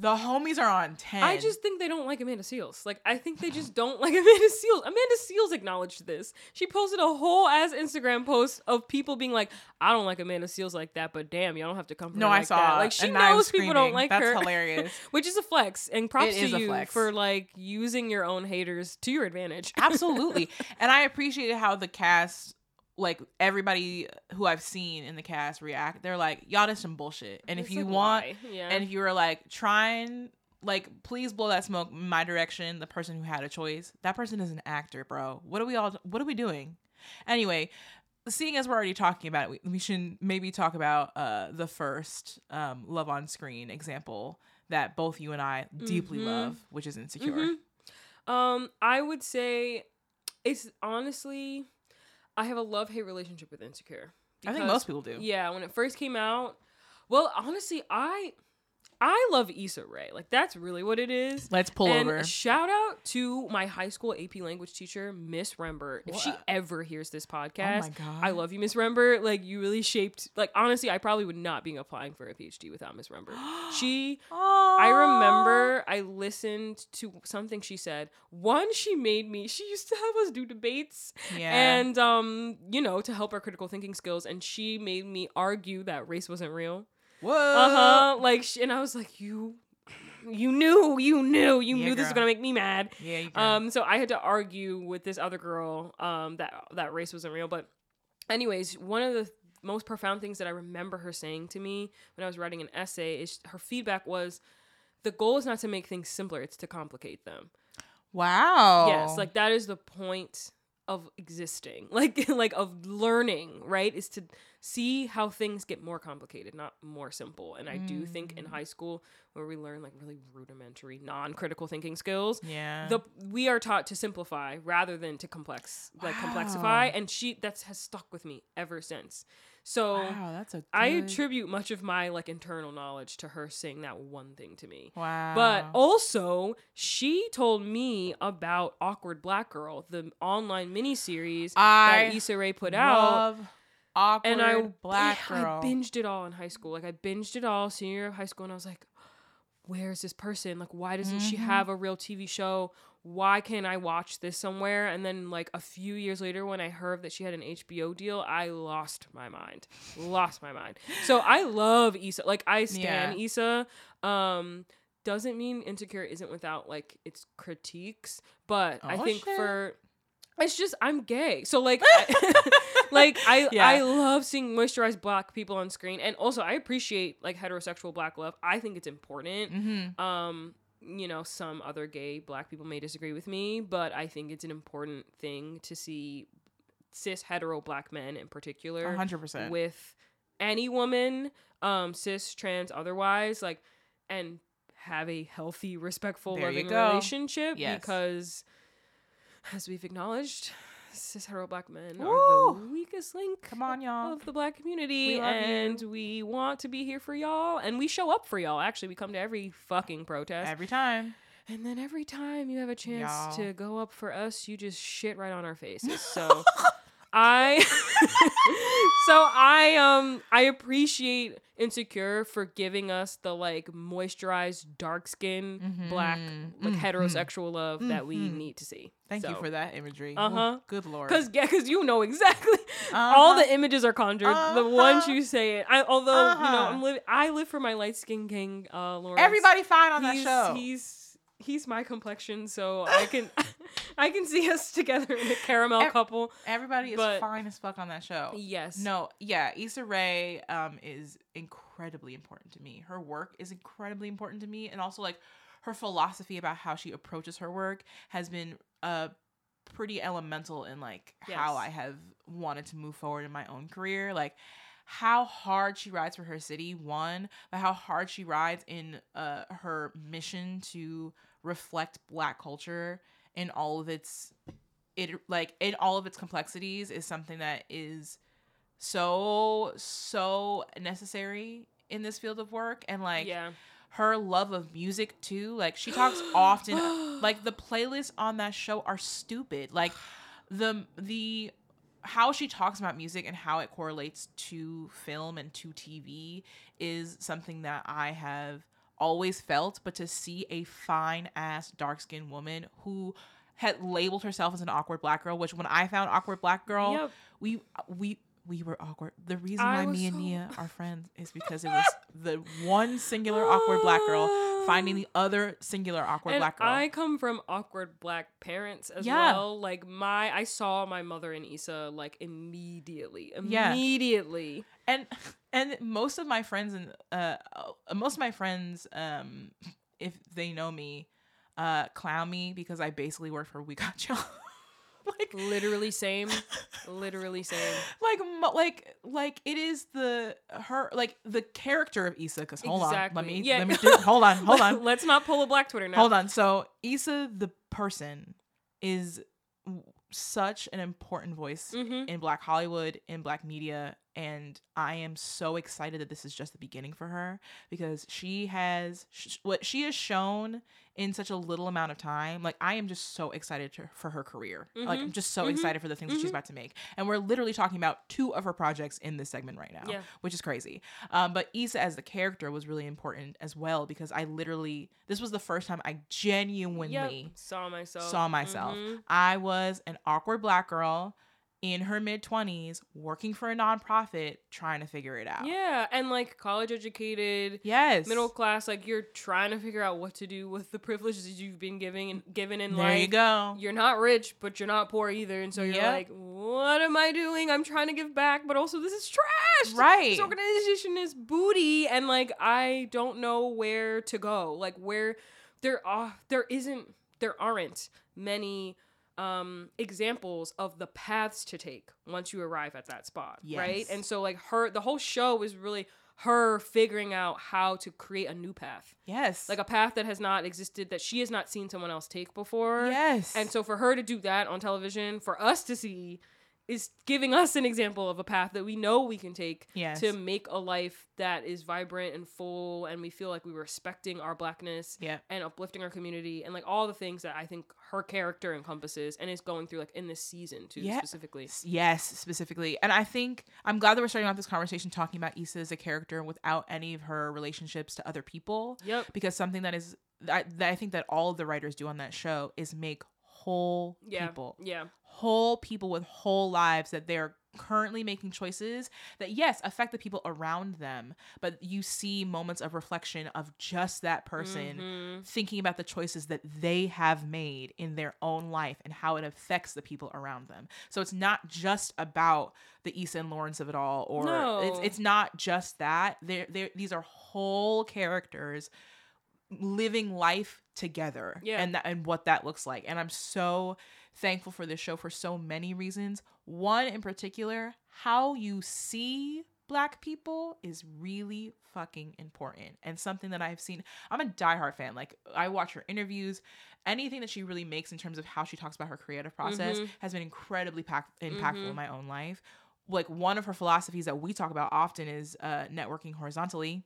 The homies are on 10.
I just think they don't like Amanda Seales. Like I think they just don't like Amanda Seales. Amanda Seales acknowledged this. She posted a whole ass Instagram post of people being like, "I don't like Amanda Seales like that, but damn, y'all don't have to come." For
No, I
like
saw.
That. Like she knows people don't like
That's
her.
hilarious.
Which is a flex, and props to you for like using your own haters to your advantage.
Absolutely. and I appreciated how the cast, like everybody who I've seen in the cast react. They're like, y'all, this some bullshit. And if you
like,
want,
yeah,
and if you were like, trying, like, please blow that smoke my direction, the person who had a choice, that person is an actor, bro. What are we all, what are we doing? Anyway, seeing as we're already talking about it, we, we should maybe talk about uh the first um love on screen example that both you and I deeply
Mhm.
love, which is insecure.
Mhm. Um, I would say it's honestly, I have a love hate relationship with Insecure.
I think most people do.
Yeah, when it first came out, well, honestly, I I love Issa Rae. Like that's really what it is.
Let's pull
and
over.
shout out to my high school AP language teacher, Miss Rembert. If she ever hears this
Oh
podcast,
god.
I love you, Miss Rembert. Like you really shaped. Like honestly, I probably would not be applying for a PhD without Miss Rembert. She I remember I listened to something she said. One, she made me. She used to have us do debates,
Yeah.
and um, you know, to help our critical thinking skills. And she made me argue that race wasn't real.
Whoa.
Uh huh. Like, sh- and I was like, you, you knew, you knew, you
Yeah,
knew this was gonna make me mad.
Yeah. You can.
Um, so I had to argue with this other girl um, that that race wasn't real. But, anyways, one of the most profound things that I remember her saying to me when I was writing an essay is her feedback was, "The goal is not to make things simpler; it's to complicate them."
wow.
Yes, like that is the point of existing, like like of learning, right? Is to see how things get more complicated, not more simple. And I do think in
Mm.
high school where we learn like really rudimentary, non-critical thinking skills,
Yeah.
the we are taught to simplify rather than to complex like
Wow.
complexify and she that has stuck with me ever since so
wow. That's a.
i
good-
attribute much of my like internal knowledge to her saying that one thing to me
Wow.
but also she told me about awkward black girl the online miniseries
I
that Issa Rae put out
awkward
and I
black
I
girl.
binged it all in high school. Like I binged it all senior year of high school, and I was like, "Where's this person? Like, why doesn't she
Mhm.
have a real TV show? Why can't I watch this somewhere?" And then like a few years later, when I heard that she had an HBO deal, I lost my mind. lost my mind. So I love Issa. Like I stand Issa. Um, doesn't mean Insecure isn't without like its critiques, but I
Oh,
think
shit.
for it's just I'm gay, so like, I, like I
Yeah.
I love seeing moisturized black people on screen, and also I appreciate like heterosexual black love. I think it's important.
Mm-hmm.
Um, you know, some other gay black people may disagree with me, but I think it's an important thing to see cis hetero black men in particular
hundred percent.
with any woman, um, cis, trans, otherwise, like, and have a healthy, respectful,
There
loving relationship
Yes.
because, as we've acknowledged, cis hetero black men are
Woo!
the weakest link
Come on, y'all.
of the black community,
We love
and
you.
we want to be here for y'all, and we show up for y'all. Actually, we come to every fucking protest,
Every time.
and then every time you have a chance
Y'all.
to go up for us, you just shit right on our faces. So I So I um I appreciate Insecure for giving us the like moisturized, dark skin, black,
Mhm.
like
Mhm.
heterosexual love that we
Mhm.
need to see.
Thank you for that imagery.
Uh-huh.
Good lord.
Cause yeah, cause you know exactly all
Uh-huh.
the images are conjured. The ones
Uh-huh.
you say it. I although you know
Uh-huh.
I'm live I live for my light skin king, uh Lawrence
everybody fine on that
he's,
show.
He's he's my complexion, so I can I can see us together in a caramel
Ev-
couple.
Everybody is fine as fuck on that show.
Yes.
No, yeah, Issa Rae um is incredibly important to me. Her work is incredibly important to me, and also like her philosophy about how she approaches her work has been uh pretty elemental in like how I have wanted to move forward in my own career. Like how hard she rides for her city, one, but how hard she rides in uh her mission to reflect black culture in all of its it like in all of its complexities is something that is so so necessary in this field of work and like
yeah.
her love of music too like she talks often like the playlists on that show are stupid like the the how she talks about music and how it correlates to film and to TV is something that I have always felt, but to see a fine ass dark skinned woman who had labeled herself as an awkward black girl, which when I found awkward black girl,
Yep.
we we we were awkward. The reason
I
why me and
so-
Nia are friends is because it was the one singular awkward black girl finding the other singular awkward
and
black girl.
I come from awkward black parents as
Yeah.
well. Like my, I saw my mother and Issa like immediately,
Yeah.
immediately.
and and most of my friends and uh most of my friends um if they know me uh clown me because I basically work for We Got Y'all. like
Literally same, literally same.
like mo- like like it is the her like the character of Issa cuz hold on let me
Yeah.
let me do, hold on hold on
Let's not pull a black Twitter now.
hold on so Issa the person is such an important voice
Mm-hmm.
in black hollywood in black media and i am so excited that this is just the beginning for her because she has sh- what she has shown in such a little amount of time like i am just so excited to, for her career like i'm just so
Mhm.
excited for the things that she's
Mhm.
about to make and we're literally talking about two of her projects in this segment right now
Yeah.
which is crazy um, but Issa as the character was really important as well because i literally this was the first time i genuinely
Yep. Saw myself.
saw myself.
Mhm.
I was an awkward black girl in her mid 20s working for a nonprofit trying to figure it out.
Yeah, and like college educated,
Yes.
middle class, like you're trying to figure out what to do with the privileges you've been giving given in
there
life.
you go.
You're not rich, but you're not poor either, and so you're
Yep.
like, "What am I doing? I'm trying to give back, but also this is trash.
Right.
This organization is booty, and like I don't know where to go. Like where there are there isn't there aren't many um examples of the paths to take once you arrive at that spot right and so like her the whole show is really her figuring out how to create a new path
Yes.
like a path that has not existed that she has not seen someone else take before
yes.
and so for her to do that on television, for us to see, is giving us an example of a path that we know we can take
Yes.
to make a life that is vibrant and full and we feel like we're respecting our blackness
yeah.
and uplifting our community and like all the things that I think her character encompasses and is going through like in this season too
Yeah.
specifically.
Yes, specifically. And I think I'm glad that we're starting off this conversation talking about Issa as a character without any of her relationships to other people.
Yep.
Because something that is that, that I think that all of the writers do on that show is make whole
Yeah.
people
Yeah.
whole people with whole lives that they're currently making choices that yes affect the people around them but you see moments of reflection of just that person
Mhm.
thinking about the choices that they have made in their own life and how it affects the people around them so it's not just about the Issa and Lawrence of it all or it's,
No.
it's not just that they're these are whole characters living life together
Yeah.
and that and what that looks like. And i'm so thankful for this show for so many reasons. One in particular how you see black people is really fucking important and something that i've seen. I'm a diehard fan. Like i watch her interviews. Anything that she really makes in terms of how she talks about her creative process
Mhm.
has been incredibly pack- impactful
Mhm.
in my own life. Like one of her philosophies that we talk about often is uh networking horizontally.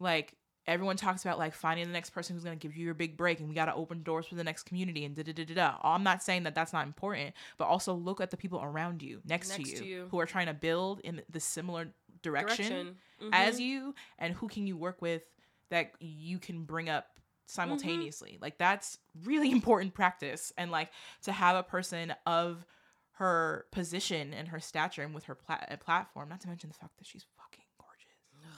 Like everyone talks about like finding the next person who's going to give you your big break and we got to open doors for the next community and da da da da da. I'm not saying that that's not important, but also look at the people around you, next,
Next
to,
to
you,
you.
who are trying to build in the similar direction,
Direction.
as
Mhm.
you and who can you work with that you can bring up
Mm-hmm.
simultaneously. Like that's really important practice and like to have a person of her position and her stature and with her pla- platform, not to mention the fact that she's fucking gorgeous.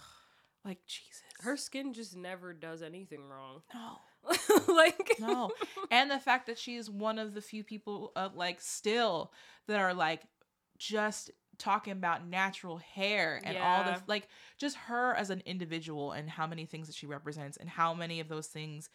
like Jesus.
Her skin just never does anything wrong.
no.
like
No. and the fact that she is one of the few people uh, like still that are like just talking about natural hair and all the like just her as an individual and how many things that she represents and how many of those things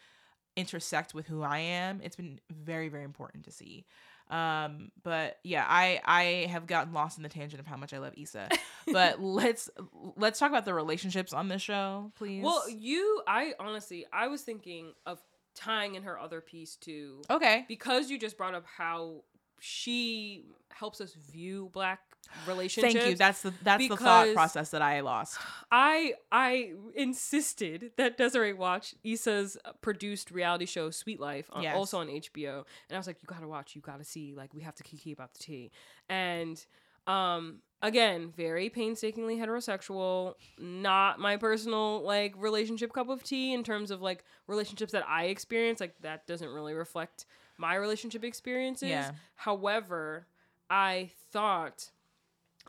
intersect with who I am. It's been very very important to see. Um but yeah, I I have gotten lost in the tangent of how much I love Issa. But let's let's talk about the relationships on this show, please.
Well, you, I honestly, I was thinking of tying in her other piece too,
okay.
because you just brought up how she helps us view black relationships.
Thank you. That's the that's the thought process that I lost.
I I insisted that Desiree watch Issa's produced reality show Sweet Life, on,
Yes.
also on HBO, and I was like, "You gotta watch, you gotta see. Like, we have to keep up the tea." And Um, again, very painstakingly heterosexual. Not my personal like relationship cup of tea in terms of like relationships that I experience. Like that doesn't really reflect my relationship experiences.
Yeah.
However, I thought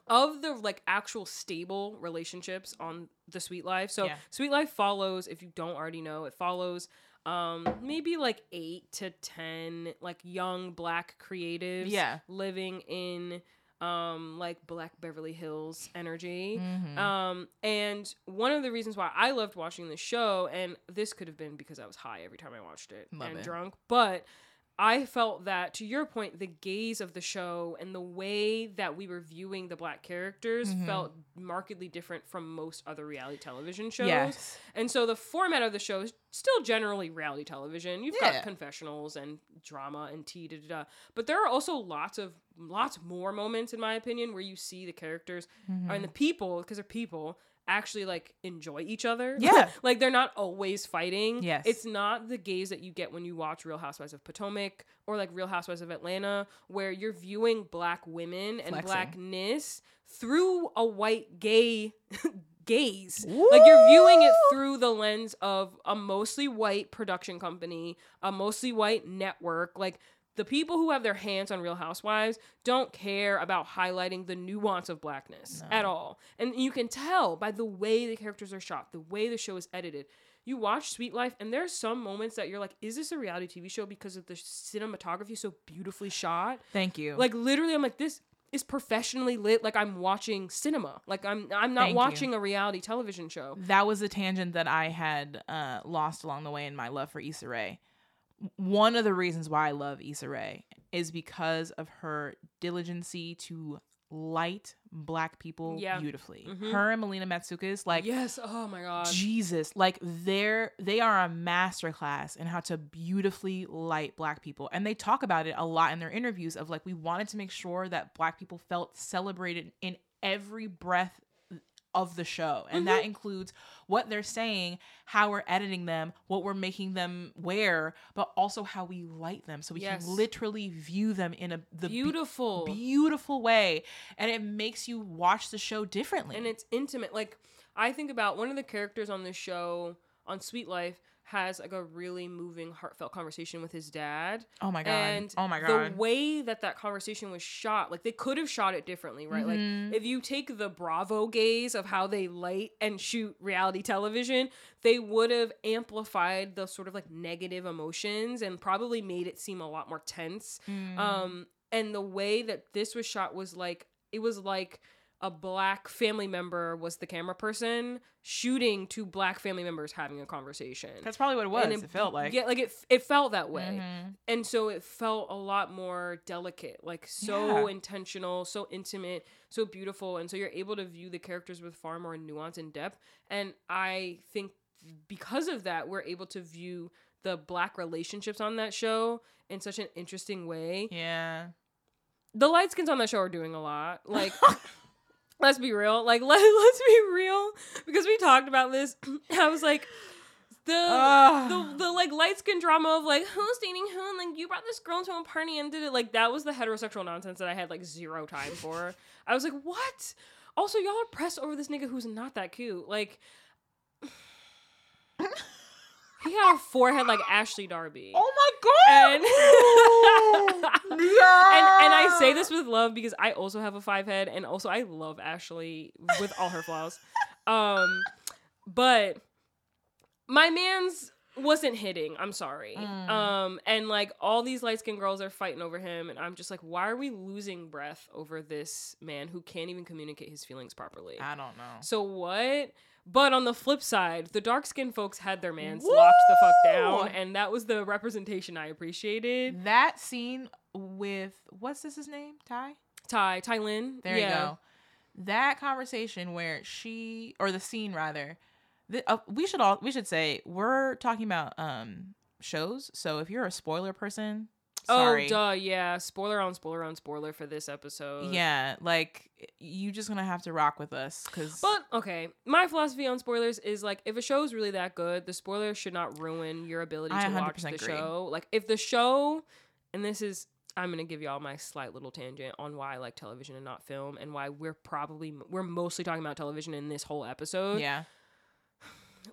of the like actual stable relationships on the Sweet Life. So
Yeah.
Sweet Life follows, if you don't already know, it follows um maybe like 8 to 10 like young black creatives
Yeah.
living in um like Black Beverly Hills energy.
Mhm.
Um, and one of the reasons why I loved watching the show, and this could have been because I was high every time I watched it
Love
and
it.
drunk, but I felt that, to your point, the gaze of the show and the way that we were viewing the black characters
Mhm.
felt markedly different from most other reality television shows.
yes.
And so the format of the show is still generally reality television. You've
Yeah.
got confessionals and drama and tea da da da. But there are also lots of lots more moments, in my opinion, where you see the characters
Mm-hmm.
and the people, because they're people, actually like enjoy each other.
Yeah.
like they're not always fighting.
Yes.
It's not the gaze that you get when you watch Real Housewives of Potomac or like Real Housewives of Atlanta, where you're viewing black women and
Flexing.
blackness through a white gay gaze. Like you're viewing it through the lens of a mostly white production company, a mostly white network. Like the people who have their hands on Real Housewives don't care about highlighting the nuance of blackness
No.
at all. And you can tell by the way the characters are shot, the way the show is edited. You watch Sweet Life, and there are some moments that you're like, is this a reality TV show because of the cinematography so beautifully shot?
Thank you.
Like literally, I'm like, this is professionally lit. Like I'm watching cinema. Like I'm I'm not
Thank you.
watching a reality television show.
that was a tangent that I had uh, lost along the way in my love for Issa Rae. One of the reasons why I love Issa Rae is because of her diligency to light black people
Yeah.
beautifully.
Mhm.
Her and Melina Matsoukas, like
yes. Oh my god.
Jesus, like they're they are a masterclass in how to beautifully light black people. And they talk about it a lot in their interviews of like we wanted to make sure that black people felt celebrated in every breath of the show. And that mm-hmm. includes what they're saying, how we're editing them, what we're making them wear, but also how we light them so we
Yes.
can literally view them in a the be-
Beautiful.
beautiful way and it makes you watch the show differently.
and it's intimate. Like I think about one of the characters on this show on Sweet Life has like a really moving, heartfelt conversation with his dad.
oh my god.
And
oh my god.
the way that that conversation was shot, like they could have shot it differently, right?
Mhm.
Like if you take the Bravo gaze of how they light and shoot reality television, they would have amplified the sort of like negative emotions and probably made it seem a lot more tense.
Mm.
Um, and the way that this was shot was like it was like a black family member was the camera person shooting two black family members having a conversation.
That's probably what it was.
And
it, felt like.
yeah, like it. It felt that way,
Mhm.
and so it felt a lot more delicate, like so
Yeah.
intentional, so intimate, so beautiful, and so you're able to view the characters with far more nuance and depth. And I think because of that, we're able to view the black relationships on that show in such an interesting way.
Yeah.
The light skins on that show are doing a lot, like. Let's be real. Like let, let's be real because we talked about this. I was like the the the like light skin drama of like who's dating who and like you brought this girl to a party and did it like that was the heterosexual nonsense that I had like zero time for. I was like, what? Also, y'all are pressed over this nigga who's not that cute. Like he had a forehead like Ashley Darby.
Oh my
And,
god. yeah.
and and I say this with love because I also have a five head and also I love Ashley with all her flaws. Um but my man's wasn't hitting. I'm sorry.
Mm.
Um and like all these light skinned girls are fighting over him and I'm just like why are we losing breath over this man who can't even communicate his feelings properly?
I don't know.
So what? But on the flip side, the dark skinned folks had their mans locked the fuck down, and that was the representation I appreciated.
That scene with what's this his name? Ty?
Ty, Ty Lynn.
There
yeah.
you go. That conversation where she or the scene rather, the, uh, we should all we should say we're talking about um shows. So if you're a spoiler person, Oh, sorry.
Oh, duh, yeah. Spoiler on spoiler on spoiler for this episode.
Yeah, like you just gonna have to rock with us because
But okay, my philosophy on spoilers is like if a show is really that good, the spoilers should not ruin your ability to watch
100%
the
agree.
show. Like if the show, and this is I'm gonna give y'all my slight little tangent on why I like television and not film, and why we're probably we're mostly talking about television in this whole episode.
Yeah.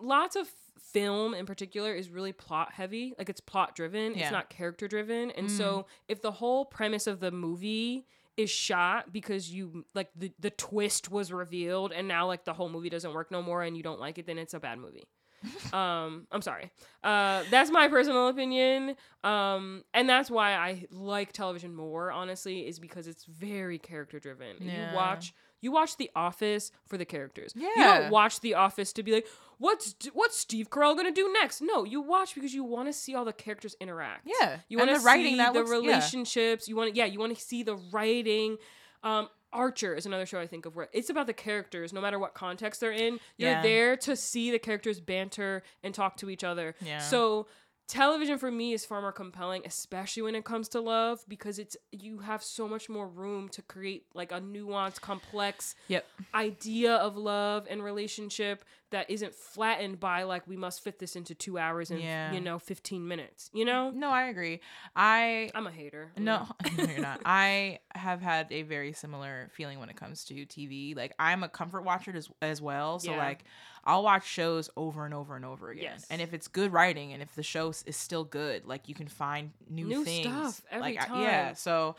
Lots of film in particular is really plot heavy, like it's plot driven.
Yeah.
It's not character driven, and
Mm.
so if the whole premise of the movie is shot because you like the the twist was revealed and now like the whole movie doesn't work no more and you don't like it then it's a bad movie um i'm sorry uh that's my personal opinion um and that's why i like television more honestly is because it's very character driven
Yeah.
you watch you watch the office for the characters Yeah. you
Yeah.
don't watch the office to be like what's what's steve carell gonna do next no you watch because you want to see all the characters interact
Yeah.
you want to
writing
see
that
the
looks- yeah.
relationships you want yeah you want to see the writing um Archer is another show I think of where it's about the characters, no matter what context they're in. You're
Yeah.
there to see the characters banter and talk to each other.
Yeah.
So television for me is far more compelling, especially when it comes to love, because it's you have so much more room to create like a nuanced, complex
Yep.
idea of love and relationship that isn't flattened by like we must fit this into two hours and
Yeah.
you know 15 minutes. You know,
No, I agree. I
I'm a hater.
No, no, you're not. I have had a very similar feeling when it comes to TV. Like I'm a comfort watcher as as well. So
Yeah.
like I'll watch shows over and over and over again.
Yes.
And if it's good writing and if the show is still good, like you can find new,
New
things.
stuff every
like, I- yeah. So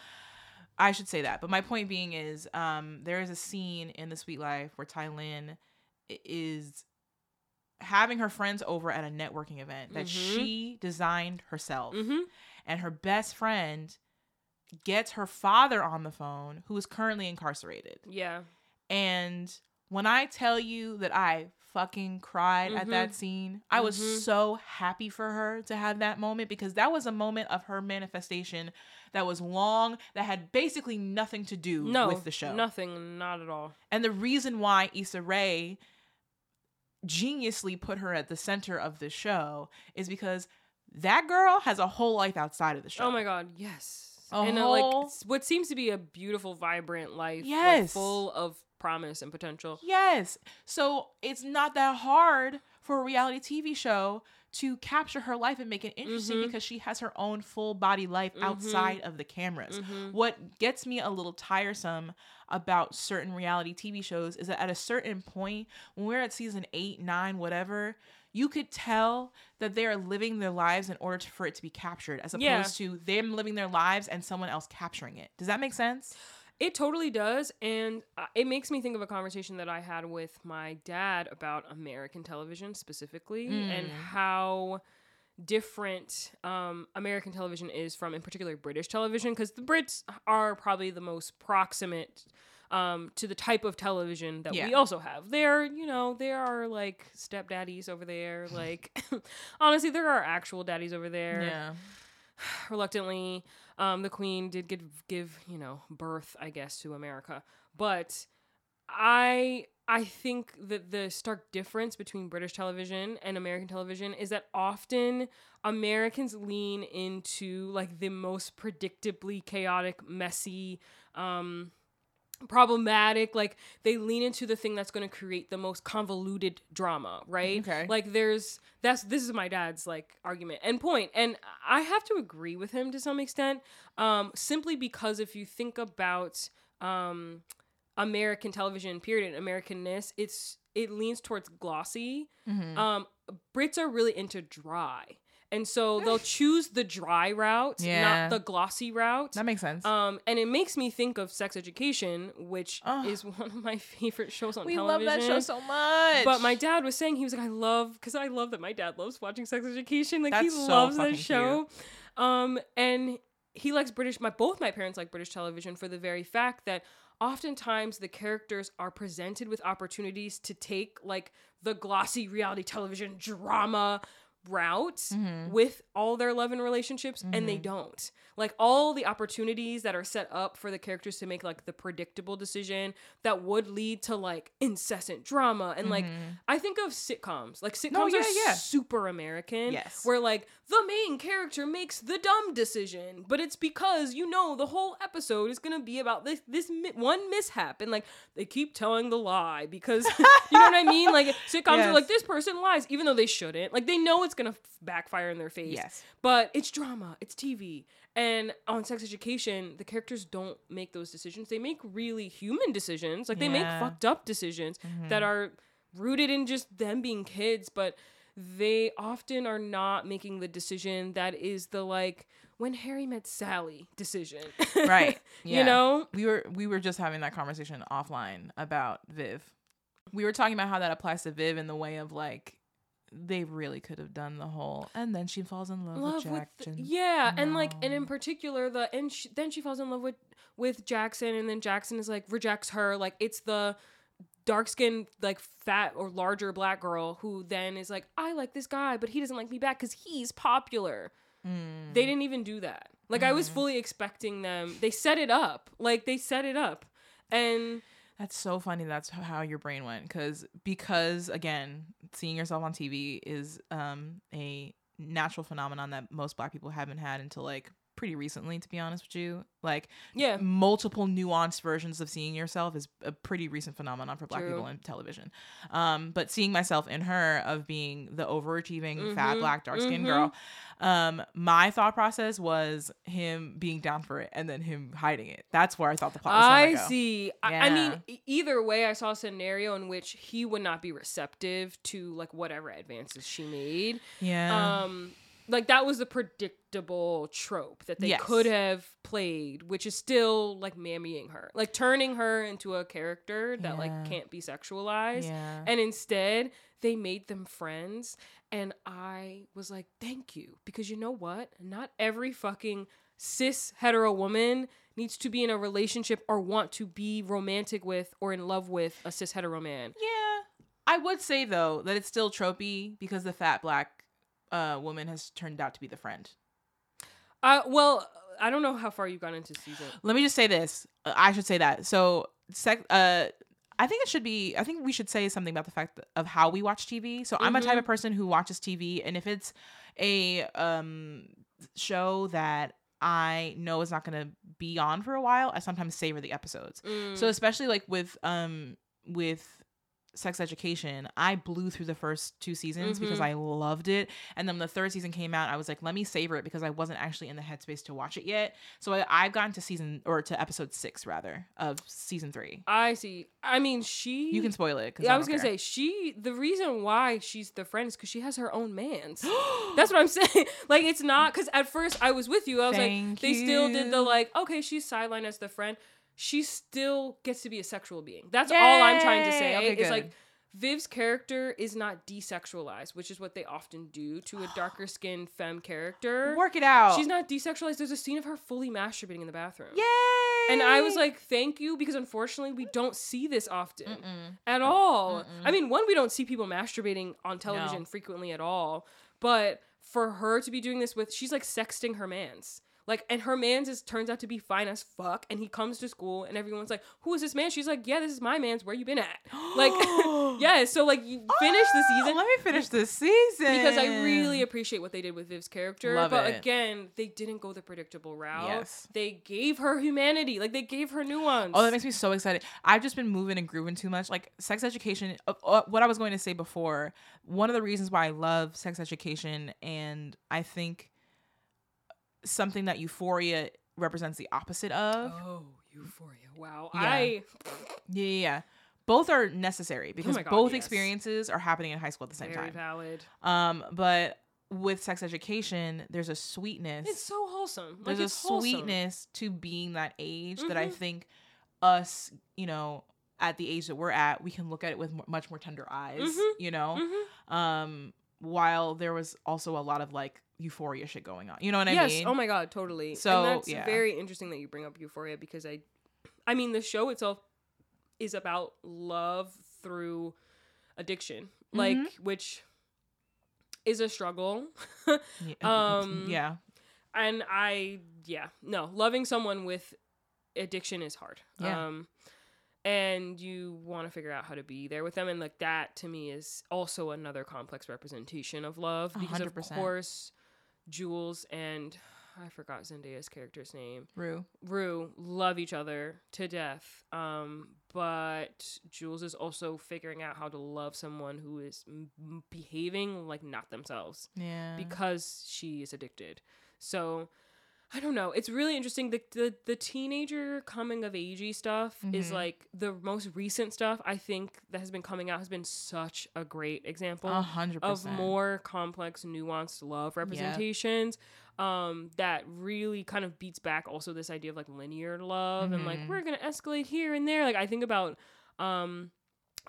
I should say that. But my point being is um there is a scene in The Sweet Life where Tylin i- is having her friends over at a networking event that
Mhm.
she designed herself
Mm-hmm.
and her best friend gets her father on the phone who is currently incarcerated
Yeah.
and when i tell you that i fucking cried at that scene i was
Mhm.
so happy for her to have that moment because that was a moment of her manifestation that was long that had basically nothing to do
No.
with the show
Nothing. Not at all.
and the reason why Issa Rae geniusly put her at the center of the show is because that girl has a whole life outside of the show.
Oh my god, yes.
A
and uh, like what seems to be a beautiful, vibrant life, like,
Yes.
full of promise and potential.
Yes. So it's not that hard for a reality TV show to capture her life and make it interesting
Mhm.
because she has her own full body life
Mhm.
outside of the cameras.
Mhm.
What gets me a little tiresome about certain reality TV shows is that at a certain point, when we're at season eight, nine, whatever, you could tell that they are living their lives in order to, for it to be captured, as opposed
Yeah.
to them living their lives and someone else capturing it. Does that make sense?
It totally does, and uh, it makes me think of a conversation that I had with my dad about American television specifically, and
Mm.
how different um, American television is from, in particular, British television, because the Brits are probably the most proximate um, to the type of television that we also have. They're, you know, there are like stepdaddies over there. Like, honestly, there are actual daddies over there
Yeah.
reluctantly um, the queen did give give you know birth i guess to america. But i i think that the stark difference between british television and american television is that often americans lean into like the most predictably chaotic messy um problematic like they lean into the thing that's going to create the most convoluted drama right
Okay.
like there's that's this is my dad's like argument and point and i have to agree with him to some extent um simply because if you think about um american television period and americanness it's it leans towards glossy
Mhm.
um brits are really into dry and so they'll choose the dry route
Yeah.
not the glossy route
That makes sense.
um, and it makes me think of Sex Education, which
Ugh.
is one of my favorite shows on Television.
we love
television.
that show so much.
But my dad was saying he was like, I love because I love that my dad loves watching Sex Education. Like he
That's so
loves
fucking
that show. Um, and he likes British. My both my parents like British television for the very fact that oftentimes the characters are presented with opportunities to take like the glossy reality television drama route
Mhm.
with all their love and relationships and they
Mhm.
don't like all the opportunities that are set up for the characters to make like the predictable decision that would lead to like incessant drama and like
Mhm.
i think of sitcoms like sitcoms
No, yeah,
are
yeah.
super american
Yes.
where like the main character makes the dumb decision but it's because you know the whole episode is gonna be about this this mi- one mishap and like they keep telling the lie because you know what i mean like sitcoms are like this person lies even though they shouldn't like they know it's it's gonna f- backfire in their face.
Yes.
But it's drama, it's TV. And on sex education, the characters don't make those decisions. They make really human decisions. Like they make fucked up decisions that
Mhm.
are rooted in just them being kids, but they often are not making the decision that is the like when Harry met Sally decision.
Right. Yeah.
You know?
we were we were just having that conversation offline about Viv. We were talking about how that applies to Viv in the way of like they really could have done the whole and then she falls in love,
love
with
with
Jackson.
yeah and like and in particular the and she, then she falls in love with with jackson and then jackson is like rejects her like it's the dark skinned like fat or larger black girl who then is like i like this guy but he doesn't like me back because he's popular
Mm.
they didn't even do that like i was
Mhm.
fully expecting them they set it up like they set it up and
That's so funny. That's how your brain went because because again, seeing yourself on TV is um a natural phenomenon that most black people haven't had until like pretty recently to be honest with you. Like
yeah
multiple nuanced versions of seeing yourself is a pretty recent phenomenon for black
True.
people in television. Um but seeing myself in her of being the overachieving fat
Mhm,
black dark skinned
mhm.
girl um my thought process was him being down for it and then him hiding it. That's where I thought the plot was
I
going to go.
see. I, I mean, either way, I saw a scenario in which he would not be receptive to like whatever advances she made.
Yeah.
Um, like that was the predictable trope that they
Yes.
could have played, which is still like mammying her, like turning her into a character that
Yeah.
like can't be sexualized.
yeah.
And instead, they made them friends. And I was like, thank you. Because you know what? Not every fucking cis hetero woman needs to be in a relationship or want to be romantic with or in love with a cis hetero man.
Yeah. I would say though that it's still tropey because the fat black uh woman has turned out to be the friend.
Uh, well, I don't know how far you've gone into season.
Let me just say this. Uh, I should say that. So, sec- uh I think it should be I think we should say something about the fact of how we watch TV. So, I'm a type
Mhm.
of person who watches TV and if it's a um show that I know is not going to be on for a while, I sometimes savor the episodes.
Mm.
So especially like with um with sex education, I blew through the first two seasons because
Mhm.
I loved it. And then the third season came out, I was like, let me savor it because I wasn't actually in the headspace to watch it yet. So I, I've gotten to season or to episode six rather of season three.
I see. I mean, she.
You can spoil it.
Yeah, I
don't
was gonna
care.
say she. The reason why she's the friend is because she has her own man's. That's what I'm saying. Like it's not because at first I was with you. I was
Thank
like, they still did the like, okay, she's sidelined as the friend. She still gets to be a sexual being. That's all I'm trying to say.
Okay, good.
like Viv's character is not desexualized, which is what they often do to a darker skinned femme character.
Work it out.
She's not desexualized. There's a scene of her fully masturbating in the bathroom.
Yay!
And I was like, thank you, because unfortunately we don't see this often
Mm-mm.
at all.
Mm-mm.
I mean, one, we don't see people masturbating on television
No.
frequently at all. But for her to be doing this with, she's like sexting her man's. Like, and her man's is turns out to be fine as fuck. And he comes to school, and everyone's like, "Who is this man?" She's like, "Yeah, this is my man's. Where you been at?" Like, yeah. So like, you finish the
Oh,
season
Let me finish this season
because I really appreciate what they did with Viv's character.
Love
but
it.
again, they didn't go the predictable route.
Yes.
They gave her humanity. Like they gave her nuance.
Oh, that makes me so excited. I've just been moving and grooving too much. Like sex education, uh, uh, what I was going to say before, one of the reasons why I love sex education and I think something that euphoria represents the opposite of.
Oh, euphoria. Wow.
Yeah.
I
Yeah, yeah, yeah. Both are necessary because
Oh God,
both
yes.
experiences are happening in high school at the same
very
time.
valid.
Um, but with sex education, there's a sweetness.
It's so wholesome. Like
there's a
wholesome.
sweetness to being that age that I
Mhm.
think us, you know, at the age that we're at, we can look at it with much more tender eyes,
Mhm.
you know.
Mhm.
Um, while there was also a lot of like euphoria shit going on, you know what I
yes.
mean?
Oh my god. Totally.
So,
and that's
yeah.
very interesting that you bring up euphoria because I, I mean, the show itself is about love through addiction, like
Mhm.
which is a struggle.
Yeah.
um,
yeah,
and I yeah no loving someone with addiction is hard.
Yeah.
Um and you want to figure out how to be there with them and like that to me is also another complex representation of love because
hundred
of
percent.
course Jules and I forgot Zendaya's character's name.
Rue.
Rue love each other to death. Um, but Jules is also figuring out how to love someone who is m- behaving like not themselves
Yeah.
because she is addicted. So I don't know. It's really interesting. The the, the teenager coming of agey stuff is
Mhm.
like the most recent stuff I think that has been coming out has been such a great example
a hundred
of more complex, nuanced love representations. Um, that really kind of beats back also this idea of like linear love and like
Mhm.
we're gonna escalate here and there. Like I think about um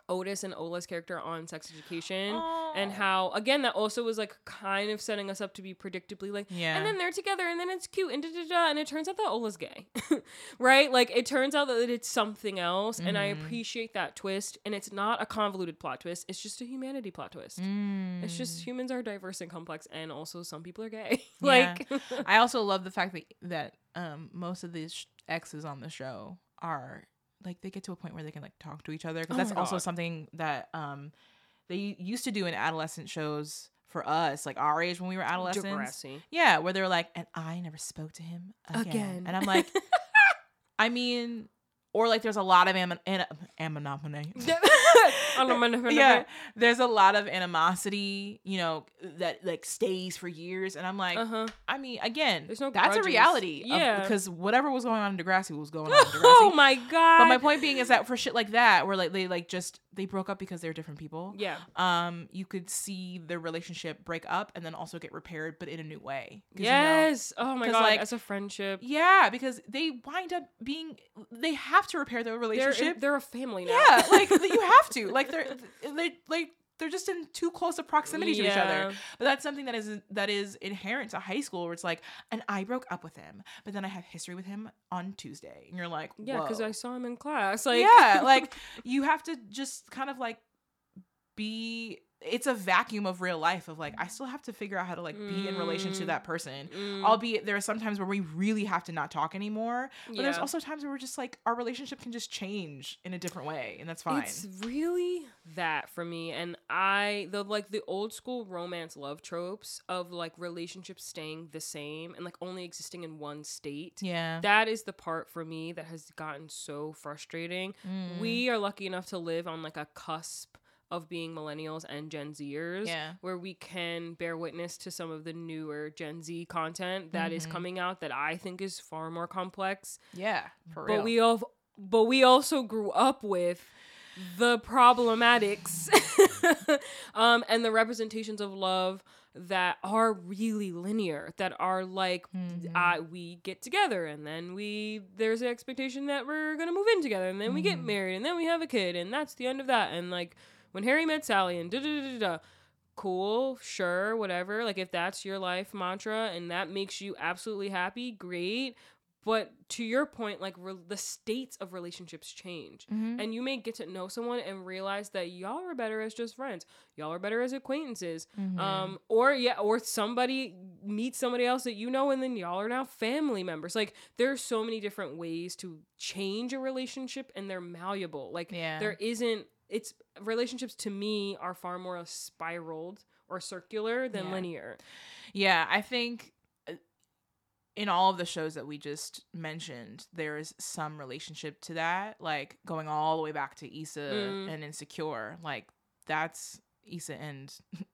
Otis and Ola's character on Sex Education and how again that also was like kind of setting us up to be predictably like
Yeah.
and then they're together and then it's cute and da da da and it turns out that Ola's gay. right? Like it turns out that it's something else and I
Mhm.
appreciate that twist and it's not a convoluted plot twist. It's just a humanity plot twist. It's just
Mm.
humans are diverse and complex and also some people are gay. Like
I also love the fact that that um most of these sh- exes on the show are like they get to a point where they can like talk to each other because
Oh
that's also something that um they used to do in adolescent shows for us like our age when we were adolescents.
Degrassi.
Yeah, where they were like, and I never spoke to him again.
Again.
And I'm like, I mean, or like there's a lot of am- an- animosity. yeah, there's a lot of animosity, you know, that like stays for years, and I'm like,
Uh-huh.
I mean, again,
There's no
that's a reality.
Yeah.
because whatever was going on in Degrassi was going on
oh my god.
But my point being is that for shit like that, where like they like just they broke up because they're different people.
Yeah.
Um, you could see their relationship break up and then also get repaired, but in a new way. 'Cause, you know,
Yes. oh my god.
like,
as a friendship.
yeah, because they wind up being they have to repair their
They're
relationship.
they're a family now.
yeah, like you have to. Like they're they like they're just in too close a proximity to each other. But that's something that is that is inherent to high school where it's like, and I broke up with him, but then I have history with him on Tuesday. And you're like,
Yeah, because I saw him in class. Like
yeah, like you have to just kind of like be it's a vacuum of real life of like I still have to figure out how to like be in relation to
Mm.
that person.
Mm,
Albeit there are some times where we really have to not talk anymore. But there's also times where we're just like our relationship can just change in a different way and that's fine.
It's really that for me, and I the like the old school romance love tropes of like relationships staying the same and like only existing in one state.
yeah.
That is the part for me that has gotten so frustrating.
Mm.
We are lucky enough to live on like a cusp of being millennials and Gen Zers.
Yeah.
Where we can bear witness to some of the newer Gen Z content that is
Mhm.
coming out that I think is far more complex.
Yeah. For
But
real.
we all but we also grew up with the problematics um and the representations of love that are really linear that are like
Mhm.
uh, we get together and then we there's an expectation that we're gonna move in together and then we get
Mhm.
married and then we have a kid and that's the end of that and like when harry met sally and da da da da da cool sure whatever like if that's your life mantra and that makes you absolutely happy great but to your point like re- the states of relationships change
Mhm.
and you may get to know someone and realize that y'all are better as just friends y'all are better as acquaintances
Mhm.
um or yeah or somebody meets somebody else that you know and then y'all are now family members like there are so many different ways to change a relationship and they're malleable like
Yeah.
there isn't it's relationships to me are far more spiraled or circular than
Yeah.
linear
Yeah, I think uh, in all of the shows that we just mentioned, there is some relationship to that, like going all the way back to Issa
Mm.
and Insecure. Like that's Issa and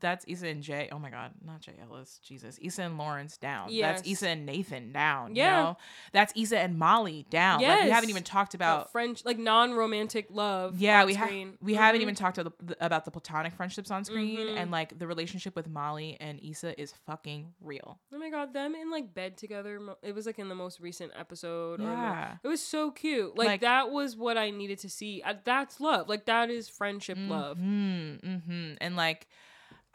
that's Issa and Jay. Oh my God, not Jay Ellis. Jesus, Issa and Lawrence down.
Yes.
That's Issa and Nathan down.
Yeah.
You know? That's Issa and Molly down. Like, we haven't even talked
about
about.
French like non-romantic love
Yeah,
on
we have we haven't
Mhm.
even talked about the, about the platonic friendships on screen,
Mhm.
and like the relationship with Molly and Issa is fucking real.
Oh my god, them in like bed together. It was like in the most recent episode. Or
Yeah.
it was so cute. Like,
Like-
that was what I needed to see. That's love. Like that is friendship love.
hmm hmm And like,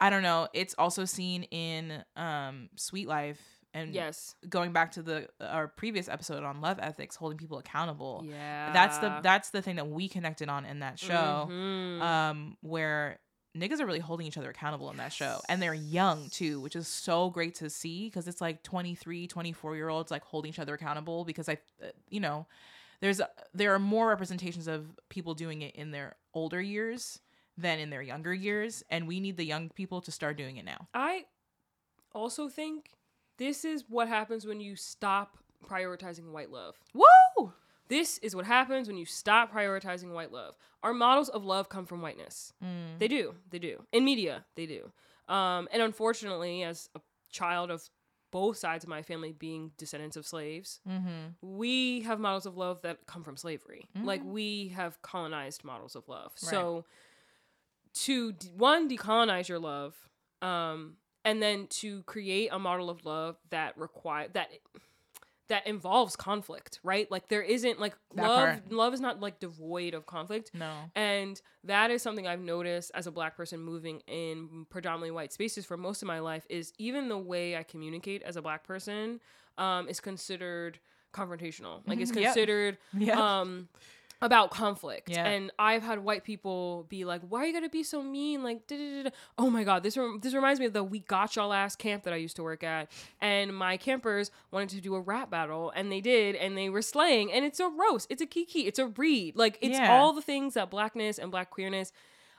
I don't know. It's also seen in um Sweet Life and
Yes.
going back to the our previous episode on love ethics, holding people accountable.
Yeah.
That's the that's the thing that we connected on in that show.
Mhm.
Um, where niggas are really holding each other accountable in that show and they're young too which is so great to see because it's like 23 24 year olds like holding each other accountable because i uh, you know there's there are more representations of people doing it in their older years than in their younger years and we need the young people to start doing it now
I also think This is what happens when you stop prioritizing white love.
Woo!
This is what happens when you stop prioritizing white love. Our models of love come from whiteness.
Mm.
They do. They do. In media, they do. Um, and unfortunately, as a child of both sides of my family being descendants of slaves,
Mm-hmm.
we have models of love that come from slavery. Like
Mhm.
we have colonized models of love.
Right.
So to de- one decolonize your love, um, and then to create a model of love that require that that involves conflict, right? Like there isn't like
That
love.
part.
Love is not like devoid of conflict.
No.
And that is something I've noticed as a black person moving in predominantly white spaces for most of my life is even the way I communicate as a black person um, is considered confrontational. Like it's
Mhm, yep.
considered
Yeah.
um about conflict.
Yeah.
And I've had white people be like, "Why are you gonna be so mean?" Like, da-da-da-da. oh my god, this rem- this reminds me of the "We Got Y'all" ass camp that I used to work at, and my campers wanted to do a rap battle, and they did, and they were slaying, and it's a roast, it's a kiki, it's a read, like it's
Yeah.
all the things that blackness and black queerness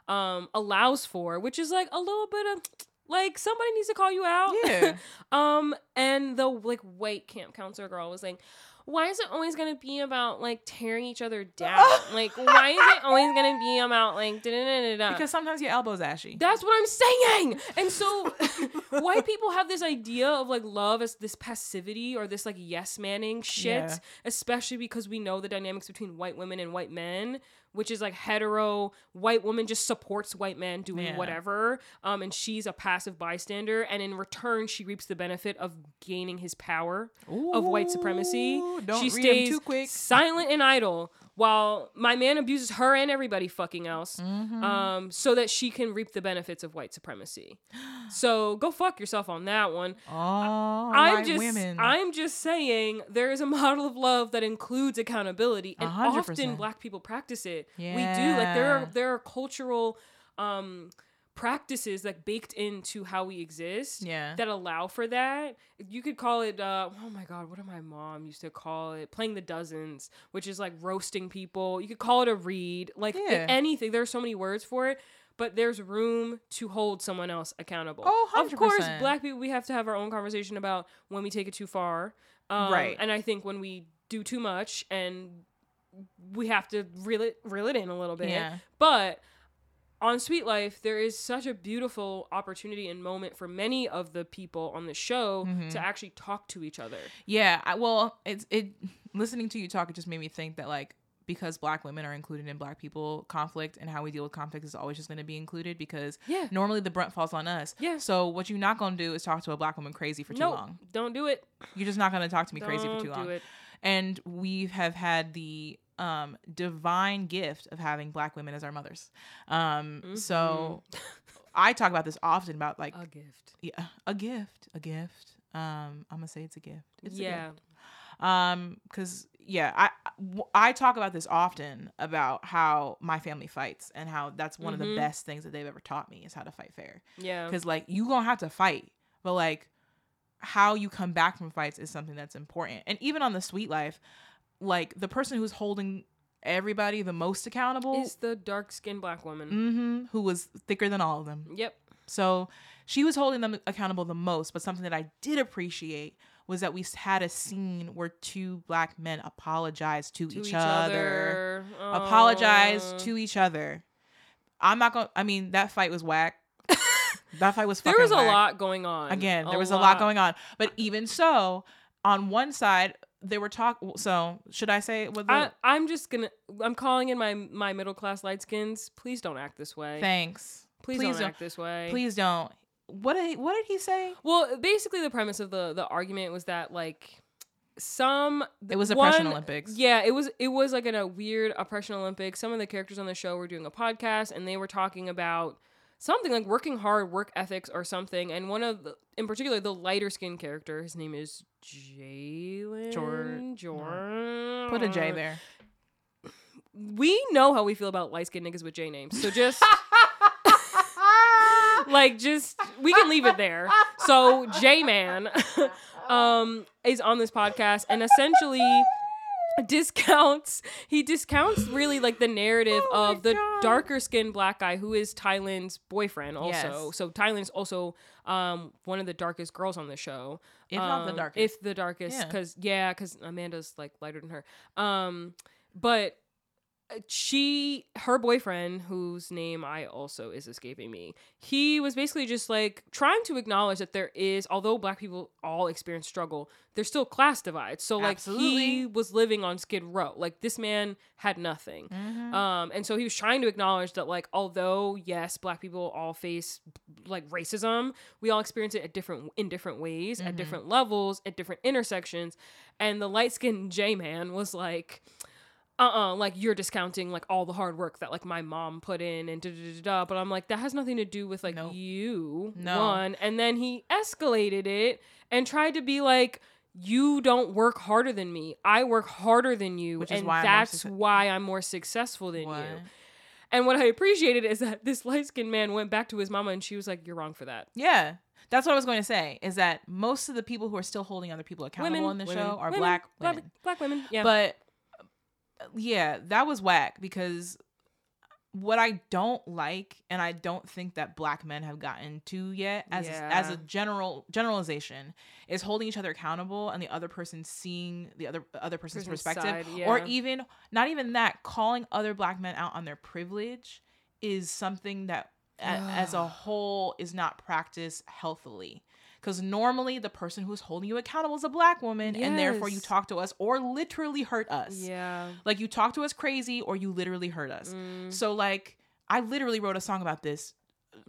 um allows for, which is like a little bit of like somebody needs to call you out.
Yeah.
Um, and the like white camp counselor girl was like, why is it always gonna be about like tearing each other down? like, why is it always gonna be about like da da da da?
because sometimes your elbow's ashy.
That's what I'm saying. And so white people have this idea of like love as this passivity or this like yes manning shit,
Yeah.
especially because we know the dynamics between white women and white men, which is like hetero white woman just supports white men doing
Yeah.
whatever. Um and she's a passive bystander and in return she reaps the benefit of gaining his power of white supremacy.
Ooh,
she stays
too quick.
silent and idle while my man abuses her and everybody fucking else
Mhm.
um, so that she can reap the benefits of white supremacy. So go fuck yourself on that one.
oh,
I'm
white
just
women.
I'm just saying there is a model of love that includes accountability, and
hundred
often. Black people practice it. We do like there are
Yeah.
there are cultural um, practices like baked into how we exist
yeah.
that allow for that. You could call it, uh, oh my God, what did my mom used to call it? Playing the dozens, which is like roasting people. You could call it a read, like
Yeah.
anything. There's so many words for it, but there's room to hold someone else accountable.
Oh,
of course, black people, we have to have our own conversation about when we take it too far. Um,
Right.
And I think when we do too much and we have to reel it, reel it in a little bit.
Yeah.
But on Sweet Life, there is such a beautiful opportunity and moment for many of the people on the show
Mhm.
to actually talk to each other.
Yeah, I, well, it's it. Listening to you talk, it just made me think that like because black women are included in black people conflict and how we deal with conflict is always just going to be included because
Yeah.
normally the brunt falls on us.
Yeah.
So what you're not going to do is talk to a black woman crazy for too
No,
long.
don't do it.
You're just not going to talk to me crazy for
Don't
too long.
do it.
And we have had the um divine gift of having black women as our mothers. Um so I talk about this often about like
A gift.
yeah, a gift, a gift. Um I'm going to say it's a gift. It's a gift
yeah.
um because yeah I I talk about this often about how my family fights and how that's one of the
Mhm.
best things that they've ever taught me is how to fight fair
Yeah.
because like you gonna have to fight but like how you come back from fights is something that's important and even on the sweet life like the person who's holding everybody the most accountable
Is the dark skinned black woman.
mhm, who was thicker than all of them
Yep.
so she was holding them accountable the most, but something that I did appreciate was that we had a scene where two black men apologized to,
To
each, other. Apologized to each other. I'm not going to I mean that fight was whack. that fight was
There was a
whack.
lot going on.
Again, there was a lot going on. But even so, on one side they were talk so should I say what
I, I'm just gonna. I'm calling in my my middle class light skins. Please don't act this way.
thanks.
Please,
please
don't,
don't-
act this way.
Please don't. What did he, what did he say?
Well, basically, the premise of the the argument was that like some
It was
one-
oppression Olympics.
Yeah, it was it was like in a weird oppression Olympics. Some of the characters on the show were doing a podcast and they were talking about something like working hard, work ethics, or something. And one of the, in particular, the lighter skinned character, his name is Jalen
Jor-
Jordan.
Put a J there.
We know how we feel about light skinned niggas with J names, so just. like just we can leave it there. So J Man um is on this podcast and essentially discounts he discounts really like the narrative
Oh
of the
God.
darker skinned black guy who is Thailand's boyfriend also.
Yes.
So Thailand's also um one of the darkest girls on the show.
If not the
Um,
darkest.
If the darkest
Yeah.
cuz yeah, cuz Amanda's like lighter than her. Um but she her boyfriend whose name i also is escaping me he was basically just like trying to acknowledge that there is although black people all experience struggle there's still class divides. So like he was living on skid row. Like this man had nothing.
Mhm.
um and so he was trying to acknowledge that like although yes black people all face like racism we all experience it at different in different ways at
Mhm.
different levels at different intersections. And the light-skinned j-man was like uh-uh like you're discounting like all the hard work that like my mom put in and da da da da but i'm like that has nothing to do with like
Nope.
you
No.
one and then he escalated it and tried to be like you don't work harder than me i work harder than you
Which is
and
why I'm more
that's why i'm more successful than
What?
you and what i appreciated is that this light-skinned man went back to his mama and she was like you're wrong for that
Yeah. That's what I was going to say. Is that most of the people who are still holding other people accountable
women
in the show are
women,
black
black,
women.
black women yeah
But yeah, that was whack because what I don't like, and I don't think that black men have gotten to yet, as as a general generalization, is holding each other accountable and the other person seeing the other other person's
Person's
perspective,
side,
or even not even that, calling other black men out on their privilege is something that a- as a whole is not practiced healthily. Because normally the person who's holding you accountable is a black woman, and therefore you talk to us or literally hurt us.
yeah
Like you talk to us crazy or you literally hurt us.
Mm,
So like I literally wrote a song about this.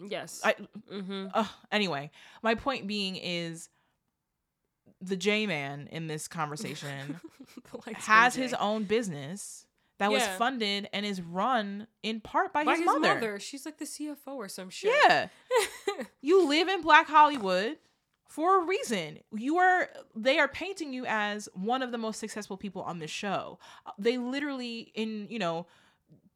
yes
I
mm-hmm.
uh, anyway, my point being is the J man in this conversation has his own business that was funded and is run in part by,
by
his,
his
mother.
mother. She's like the CFO or some shit.
Yeah. you live in Black Hollywood for a reason. You are they are painting you as one of the most successful people on this show. Uh, They literally in, you know,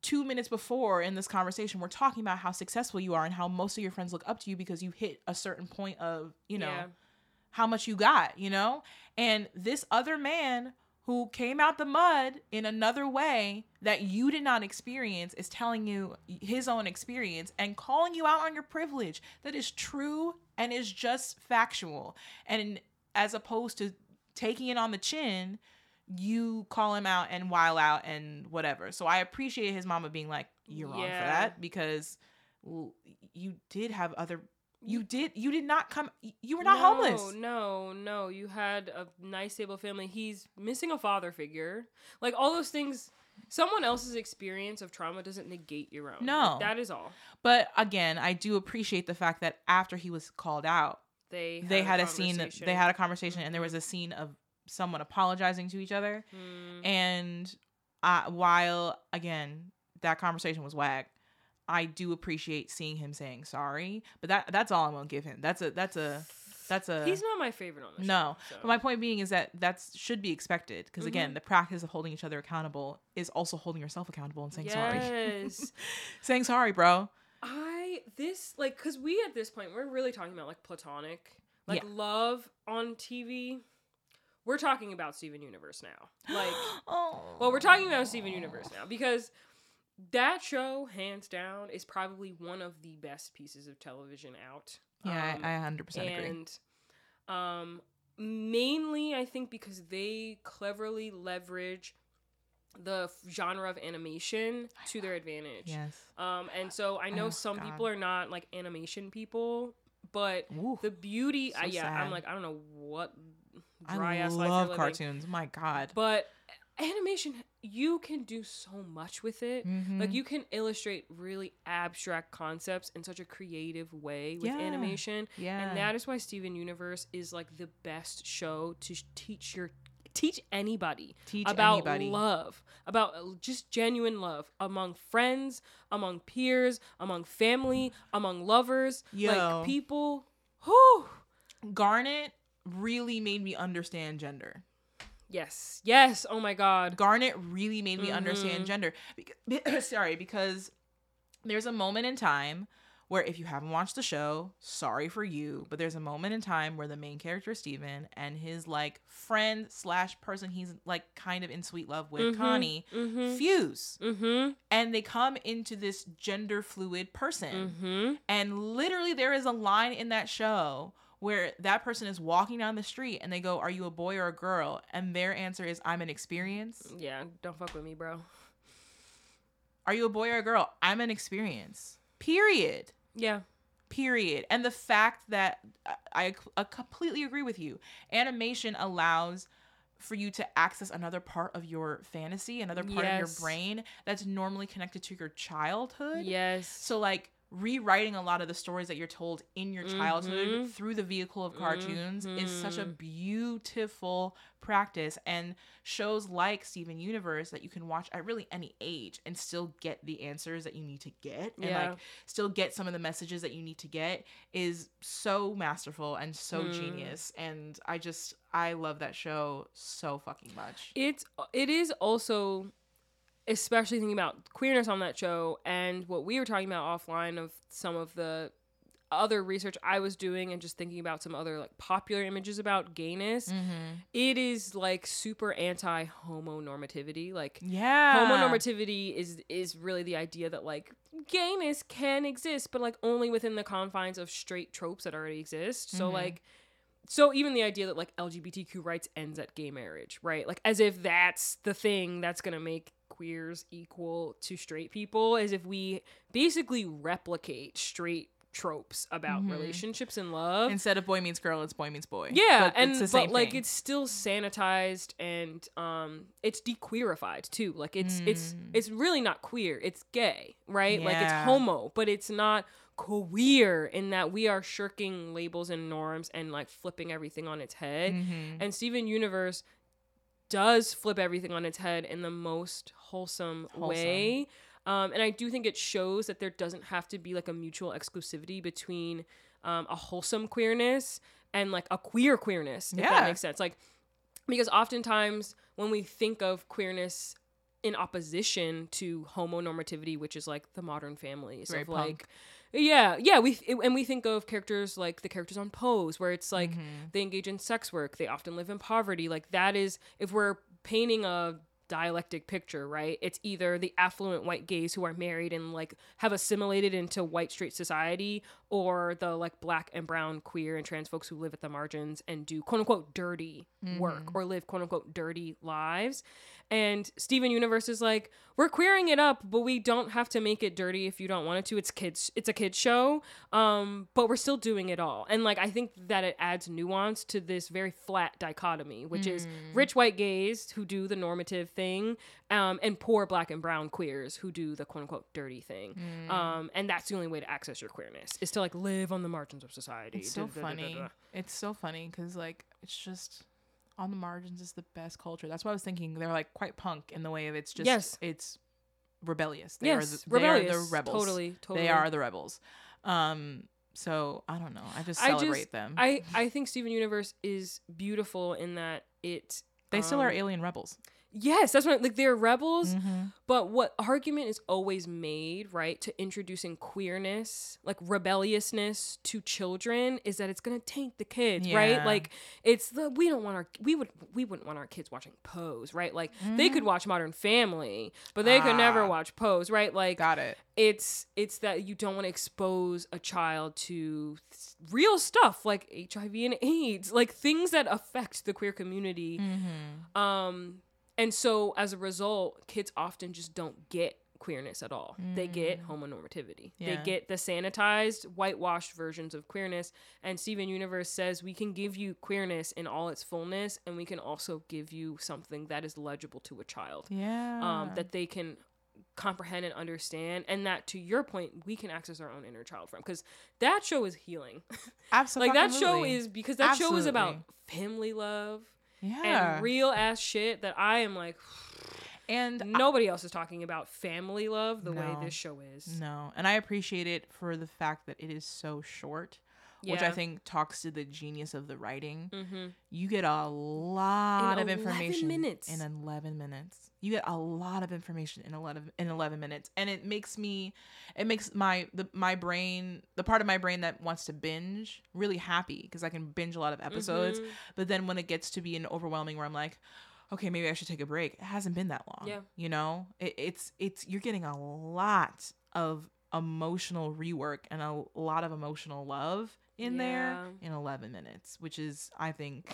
2 minutes before in this conversation we're talking about how successful you are and how most of your friends look up to you because you hit a certain point of, you know,
Yeah.
how much you got, you know? And this other man who came out the mud in another way that you did not experience is telling you his own experience and calling you out on your privilege that is true and is just factual. And as opposed to taking it on the chin, you call him out and while out and whatever. So I appreciate his mama being like, you're wrong for that because you did have other you did you did not come you were not
no,
homeless
No, no. No. You had a nice, stable family. He's missing a father figure. Like all those things. Someone else's experience of trauma doesn't negate your own.
No.
Like, that is all.
but again i do appreciate the fact that after he was called out
They
they had a scene they had a conversation and there was a scene of someone apologizing to each other
Mm,
and uh, while again that conversation was whack i do appreciate seeing him saying sorry but that that's all i'm gonna give him that's a that's a that's a
He's not my favorite on the
no
show.
but my point being is that that should be expected because again
Mhm.
the practice of holding each other accountable is also holding yourself accountable and saying sorry
yes.
saying sorry bro
I this like because we at this point we're really talking about like platonic like
Yeah.
love on TV. We're talking about Steven Universe now. Like,
oh
well, we're talking about Steven Universe now because that show, hands down, is probably one of the best pieces of television out.
yeah
Um,
I, I 100% agree
and um mainly I think because they cleverly leverage the f- genre of animation to their advantage.
yes
Um, and so I know
Oh,
some
God.
people are not like animation people, but
Ooh,
the beauty, I,
So
yeah, I'm like, I don't know what dry
I
ass
love cartoons my god
but animation, you can do so much with it. Like
Mhm.
you can illustrate really abstract concepts in such a creative way with
Yeah.
animation,
yeah
and that is why Steven Universe is like the best show to sh- teach your teach anybody
teach
about
anybody
love, about uh, just genuine love among friends, among peers, among family, among lovers,
Yo.
like people. who
garnet really made me understand gender
Yes, yes. Oh my God.
garnet really made me
Mhm.
understand gender because, sorry because there's a moment in time where if you haven't watched the show, sorry for you, but there's a moment in time where the main character Steven and his like friend slash person he's like kind of in sweet love with, Connie,
Mm-hmm.
fuse.
Mm-hmm.
And they come into this gender fluid person.
Mm-hmm.
And literally, there is a line in that show where that person is walking down the street and they go, Are you a boy or a girl? And their answer is, I'm an experience.
Yeah, don't fuck with me, bro.
Are you a boy or a girl? I'm an experience. Period.
Yeah.
Period. And the fact that uh, I, I completely agree with you, animation allows for you to access another part of your fantasy, another part of your brain that's normally connected to your childhood.
Yes.
So like rewriting a lot of the stories that you're told in your childhood
Mhm.
through the vehicle of cartoons is such a
Mhm.
beautiful practice and shows like Steven Universe that you can watch at really any age and still get the answers that you need to get and
Yeah.
like still get some of the messages that you need to get is so masterful and so
Mm.
genius and I just I love that show so fucking much.
It's it is also especially thinking about queerness on that show and what we were talking about offline of some of the other research I was doing and just thinking about some other like popular images about gayness.
Mm-hmm.
It is like super anti homonormativity. Like
Yeah.
homonormativity is is really the idea that like gayness can exist but like only within the confines of straight tropes that already exist so
Mhm.
like so even the idea that like lgbtq rights ends at gay marriage right like as if that's the thing that's gonna make queers equal to straight people is if we basically replicate straight tropes about
Mhm.
relationships and love
Instead of boy meets girl, it's boy meets boy.
yeah,
But
and
it's
but like
thing.
it's still sanitized and um it's dequeerified too. Like it's it's
Mm.
it's really not queer. It's gay, right? Like it's homo, but it's not queer in that we are shirking labels and norms and like flipping everything on its head.
Mhm.
And Steven Universe does flip everything on its head in the most wholesome,
Wholesome.
way. Um, and I do think it shows that there doesn't have to be like a mutual exclusivity between um, a wholesome queerness and like a queer queerness, if
Yeah.
that makes sense. Like, because oftentimes when we think of queerness in opposition to homonormativity, which is like the modern families
Very
of
punk.
like, yeah, yeah, we and we think of characters like the characters on Pose, where it's like
Mhm.
they engage in sex work, they often live in poverty. Like that is if we're painting a dialectic picture, right? It's either the affluent white gays who are married and like have assimilated into white straight society or the like black and brown queer and trans folks who live at the margins and do quote unquote dirty work
Mhm.
or live quote unquote dirty lives. And Steven Universe is like, we're queering it up, but we don't have to make it dirty if you don't want it to. It's kids, it's a kids show, um, but we're still doing it all. And like, I think that it adds nuance to this very flat dichotomy, which is
Mm.
rich white gays who do the normative thing, um, and poor black and brown queers who do the quote unquote dirty thing.
Mm.
Um, and that's the only way to access your queerness is to like live on the margins of society.
It's so
da- da-
funny.
da.
It's so funny because like it's just on the margins is the best culture. That's what I was thinking they're like quite punk in the way of it's just
Yes.
it's rebellious. They
yes,
are the, they are the rebels.
Totally, totally.
They are the rebels. Um so I don't know. I just
I
celebrate
just-
them.
I I think Steven Universe is beautiful in that it.
they still are
um,
alien rebels.
Yes, that's right. Like they're rebels,
Mm-hmm.
but what argument is always made, right, to introducing queerness, like rebelliousness to children, is that it's gonna taint the kids, right? Like it's the we don't want our we would we wouldn't want our kids watching Pose, right? Like they could watch Modern Family, but they could never
Mm-hmm. Ah.
watch Pose, right? Like
Got it.
it's it's that you don't want to expose a child to th- real stuff like HIV and AIDS, like things that affect the queer community.
Mm-hmm.
Um, and so as a result, kids often just don't get queerness at all. They get homonormativity. They
Mm.
Get the sanitized, whitewashed versions of queerness. And Steven Universe says we can give you queerness in all its fullness, and we can also give you something that is legible to a child
Yeah.
um, that they can comprehend and understand and that to your point we can access our own inner child from because that show is healing
Absolutely.
like that show is because that show is about family love
yeah.
and real ass shit that i am like
and
nobody else is talking about family love the way this show is
No, and I appreciate it for the fact that it is so short. which I think talks to the genius of the writing.
Mm-hmm.
You get a lot of information
minutes.
in 11 minutes. You get a lot of information in 11 in 11 minutes. And it makes me it makes my the my brain the part of my brain that wants to binge really happy because I can binge a lot of episodes.
Mhm.
but then when it gets to be an overwhelming where I'm like okay maybe I should take a break. It hasn't been that long
Yeah.
you know? It, it's it's you're getting a lot of emotional rework and a lot of emotional love in there in 11 minutes which is I think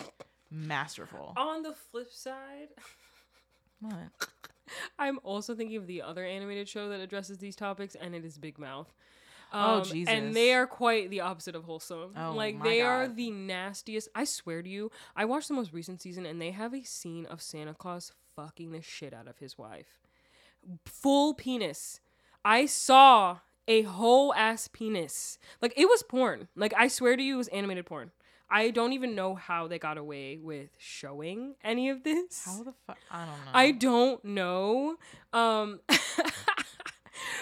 masterful.
On the flip side,
what?
I'm also thinking of the other animated show that addresses these topics, and it is Big Mouth.
Oh,
Um,
Jesus.
And they are quite the opposite of wholesome.
Oh,
like they are the nastiest. I swear to you, I watched the most recent season, and they have a scene of Santa Claus fucking the shit out of his wife. Full penis. I saw a whole ass penis. Like it was porn. Like I swear to you, it was animated porn. I don't even know how they got away with showing any of this.
How the fuck? I don't know.
I don't know. Um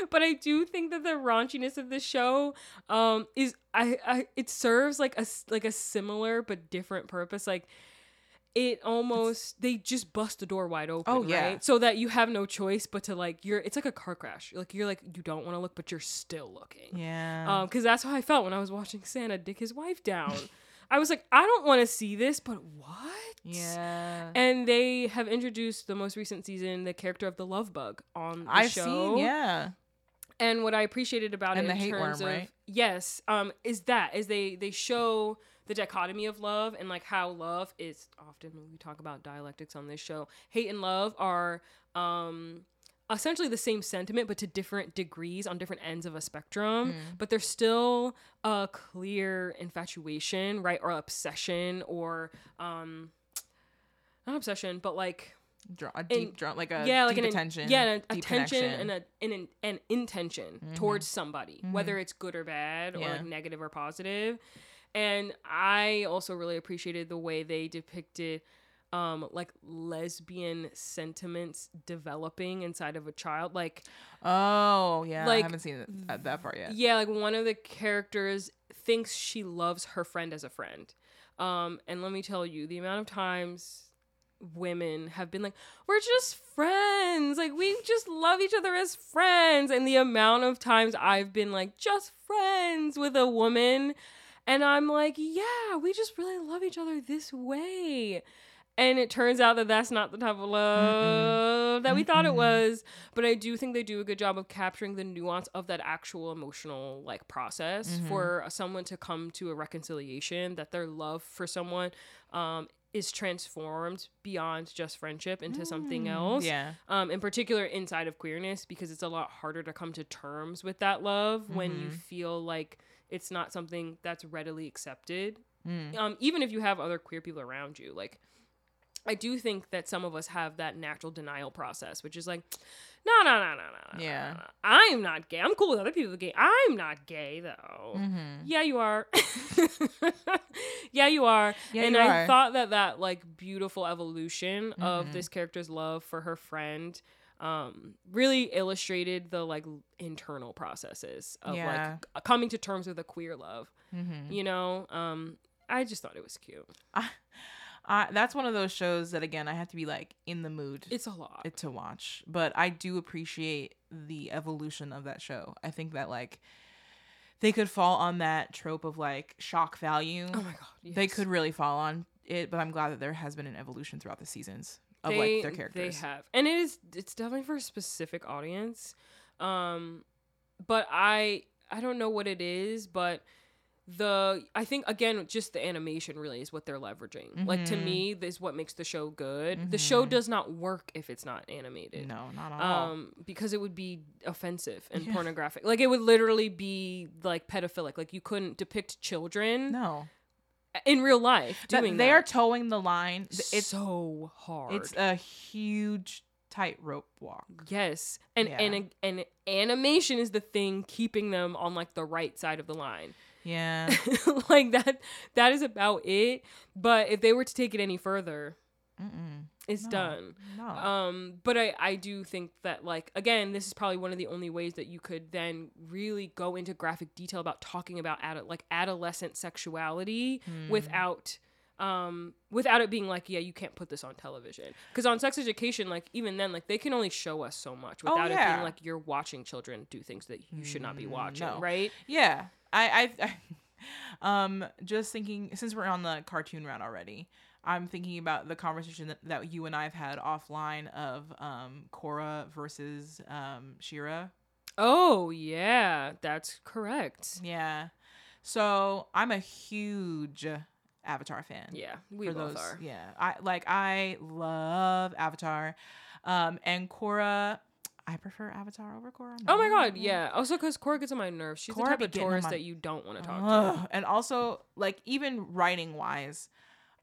but I do think that the raunchiness of the show um is I, I it serves like a like a similar but different purpose like it almost they just bust the door wide open
Oh, yeah.
right so that you have no choice but to like you're it's like a car crash like you're like you don't want to look but you're still looking
yeah.
um because that's how I felt when I was watching Santa dick his wife down I was like I don't want to see this but what
yeah.
and they have introduced the most recent season the character of the love bug on the
I've
show.
seen. Yeah.
And what I appreciated about
And
it
the
in
hate
terms
worm,
of
right?
yes, um, is that is they they show the dichotomy of love and like how love is often when we talk about dialectics on this show, hate and love are um essentially the same sentiment but to different degrees on different ends of a spectrum
Mm.
but there's still a clear infatuation right or obsession or um not obsession but like
Draw, a deep draw, like a
yeah, like
deep
an
attention.
yeah, an attention
connection.
and a and an, an intention towards somebody, whether it's good or bad or like negative or positive. And I also really appreciated the way they depicted um like lesbian sentiments developing inside of a child like
Oh yeah,
like,
I haven't seen it, that, that part yet.
yeah like one of the characters thinks she loves her friend as a friend um and let me tell you the amount of times women have been like we're just friends like we just love each other as friends and the amount of times i've been like just friends with a woman and i'm like yeah we just really love each other this way and it turns out that that's not the type of love that we thought it
Mm-mm.
was but i do think they do a good job of capturing the nuance of that actual emotional like process
Mhm.
for someone to come to a reconciliation that their love for someone um is transformed beyond just friendship into something
Mm,
else
Yeah.
um, in particular inside of queerness because it's a lot harder to come to terms with that love when you
Mhm.
feel like it's not something that's readily accepted
Mm.
um, even if you have other queer people around you like i do think that some of us have that natural denial process which is like no no no no no no,
Yeah.
no, no. i'm not gay i'm cool with other people gay i'm not gay though
Mm-hmm.
yeah you are yeah you are
Yeah,
and
you
I
are.
thought that that like beautiful evolution of
Mhm.
this character's love for her friend um really illustrated the like internal processes of
Yeah.
like coming to terms with a queer love
Mm-hmm.
you know um i just thought it was cute
I, that's one of those shows that again I have to be like in the mood
it's a lot
to watch, but I do appreciate the evolution of that show. I think that like they could fall on that trope of like shock value.
oh my god
They could really fall on it, but I'm glad that there has been an evolution throughout the seasons of
they,
like their characters.
They have, and it is it's definitely for a specific audience. Um, but I I don't know what it is, but the I think again just the animation really is what they're leveraging. Like to
Mhm.
me, this is what makes the show good. The show
Mhm.
does not work if it's not animated.
No, not at all.
Um, because it would be offensive and
Yeah.
pornographic. Like it would literally be like pedophilic. Like you couldn't depict children
no,
in real life
That- they
that.
are towing the line. It's
so hard.
it's a huge tightrope walk.
Yes, and
Yeah.
and and animation is the thing keeping them on like the right side of the line.
Yeah,
like that that is about it. But if they were to take it any further,
Mm-mm.
It's
No.
done.
No.
Um, but I, I do think that like again, this is probably one of the only ways that you could then really go into graphic detail about talking about ad- like adolescent sexuality
Hmm.
without um without it being like yeah you can't put this on television because on sex education like even then like they can only show us so much
Oh,
without it being like you're watching children do things that you should not be
Mm,
watching
no.
right
Yeah, I, I, um, just thinking since we're on the cartoon route already, I'm thinking about the conversation that, that you and I've had offline of um Korra versus um She-Ra.
oh yeah that's correct
Yeah, so I'm a huge Avatar fan.
yeah we both
those,
are
Yeah, I like I love Avatar, um, and Korra. I prefer Avatar over Korra.
Oh my god, yeah. Also, because Korra gets on my nerves. She's
Korra
the type
be
of
getting on
tourist
my-
that you don't want to talk to.
Ugh, and also like even writing wise,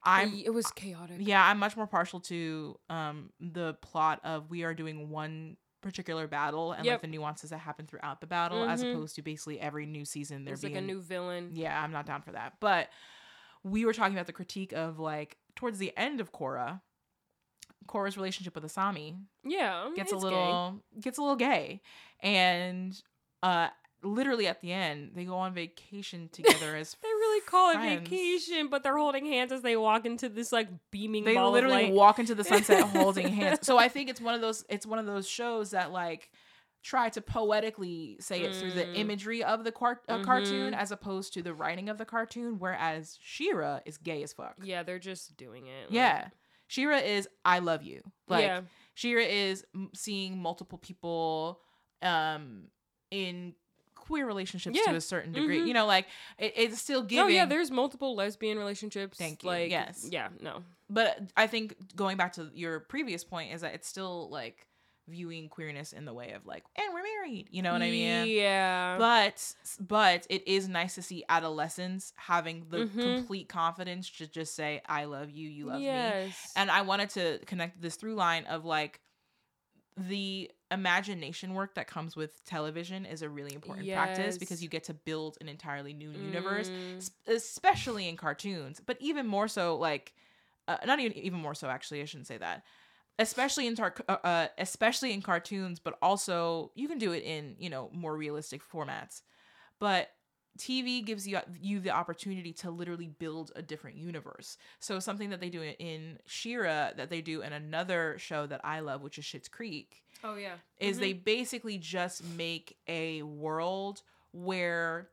I'm
it was chaotic.
yeah i'm much more partial to um the plot of we are doing one particular battle and
Yep.
like the nuances that happen throughout the battle as
Mhm.
opposed to basically every new season there
There's
being
like a new villain.
yeah i'm not down for that but we were talking about the critique of like towards the end of Korra Korra's relationship with Asami
Yeah,
gets a
gay.
little gets a little gay and uh literally at the end they go on vacation together as
They really call it vacation, but they're holding hands as they walk into this like beaming.
they
ball
literally walk into the sunset holding hands so i think it's one of those it's one of those shows that like try to poetically say it through the
Mm.
imagery of the quart- uh, cartoon
Mhm.
as opposed to the writing of the cartoon whereas She-Ra is gay as fuck
Yeah, they're just doing it. like-
yeah She-Ra is i love you like
yeah,
She-Ra is seeing multiple people um in queer relationships to a certain degree
Mhm.
you know like it, it's still giving
Oh yeah, there's multiple lesbian relationships.
Thank you,
Like
yes.
Yeah. No.
but I think going back to your previous point is that it's still like viewing queerness in the way of like, and we're married, you know what I mean?
Yeah.
But but it is nice to see adolescents having the
Mhm.
complete confidence to just say, "I love you, you love me," and I wanted to connect this through line of like the imagination work that comes with television is a really important practice because you get to build an entirely new universe
Mm.
s- especially in cartoons, but even more so, like, uh, not even even more so. Actually, I shouldn't say that. Especially in tar- uh, uh, especially in cartoons, but also you can do it in you know more realistic formats. But TV gives you you the opportunity to literally build a different universe. So something that they do in She-Ra that they do in another show that I love, which is Schitt's Creek,
Oh yeah.
is
Mhm.
they basically just make a world where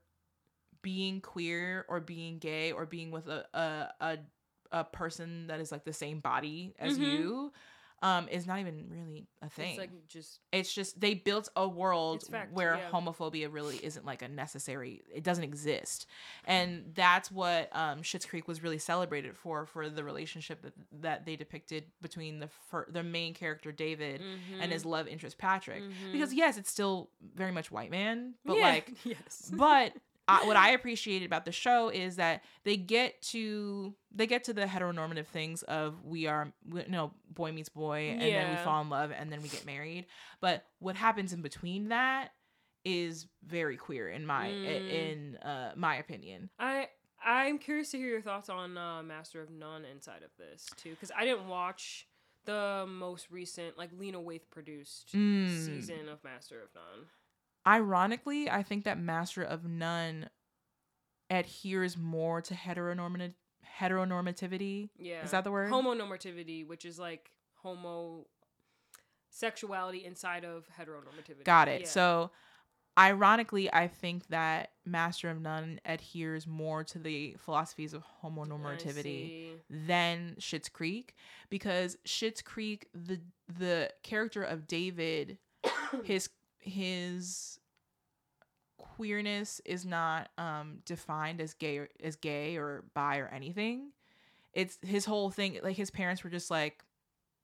being queer or being gay or being with a a a, a person that is like the same body as
Mhm.
you um is not even really a thing.
It's like just
It's just they built a world
fact,
where
yeah.
homophobia really isn't like a necessary. It doesn't exist, and that's what um, Schitt's Creek was really celebrated for for the relationship that, that they depicted between the fir- the main character David and his love interest Patrick. Because yes, it's still very much white man, but
Mm-hmm. Yeah.
like,
yes.
but I, what I appreciated about the show is that they get to they get to the heteronormative things of we are you know boy meets boy and then we fall in love and then we get married but what happens in between that is very queer in my
Mm.
in uh my opinion
I I'm curious to hear your thoughts on uh, Master of None inside of this too, because I didn't watch the most recent like Lena Waithe produced
Mm.
season of Master of None.
Ironically i think that master of none adheres more to heteronormative heteronormativity
Yeah,
is that the word
homonormativity, which is like homo sexuality inside of heteronormativity.
Got it.
Yeah.
So, ironically, I think that Master of None adheres more to the philosophies of homonormativity than Schitt's Creek because Schitt's Creek, the the character of David, his his queerness is not um defined as gay or, as gay or bi or anything. It's his whole thing. Like his parents were just like,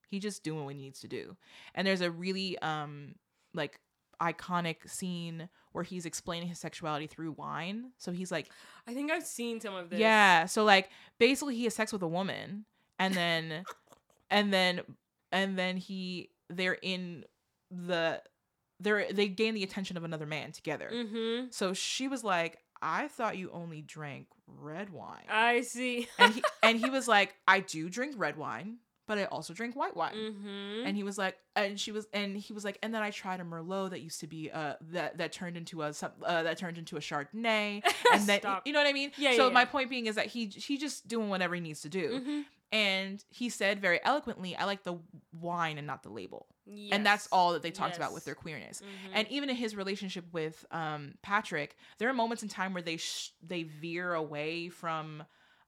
he just doing what he needs to do. And there's a really um like iconic scene where he's explaining his sexuality through wine. So he's like,
I think I've seen some of this.
yeah. So like basically he has sex with a woman and then and then and then he they're in the they're they gain the attention of another man together.
Mm-hmm.
So she was like, I thought you only drank red wine.
I see.
and he and he was like, I do drink red wine, but I also drink white wine.
Mm-hmm.
And he was like, and she was, and he was like, and then I tried a Merlot that used to be uh that that turned into a uh, that turned into a Chardonnay, and then you know what I mean.
Yeah,
So
yeah,
my
yeah.
point being is that he he just doing whatever he needs to do,
Mhm.
and he said very eloquently, "I like the wine and not the label," and that's all that they talked about with their queerness.
Mhm.
And even in his relationship with um, Patrick, there are moments in time where they sh- they veer away from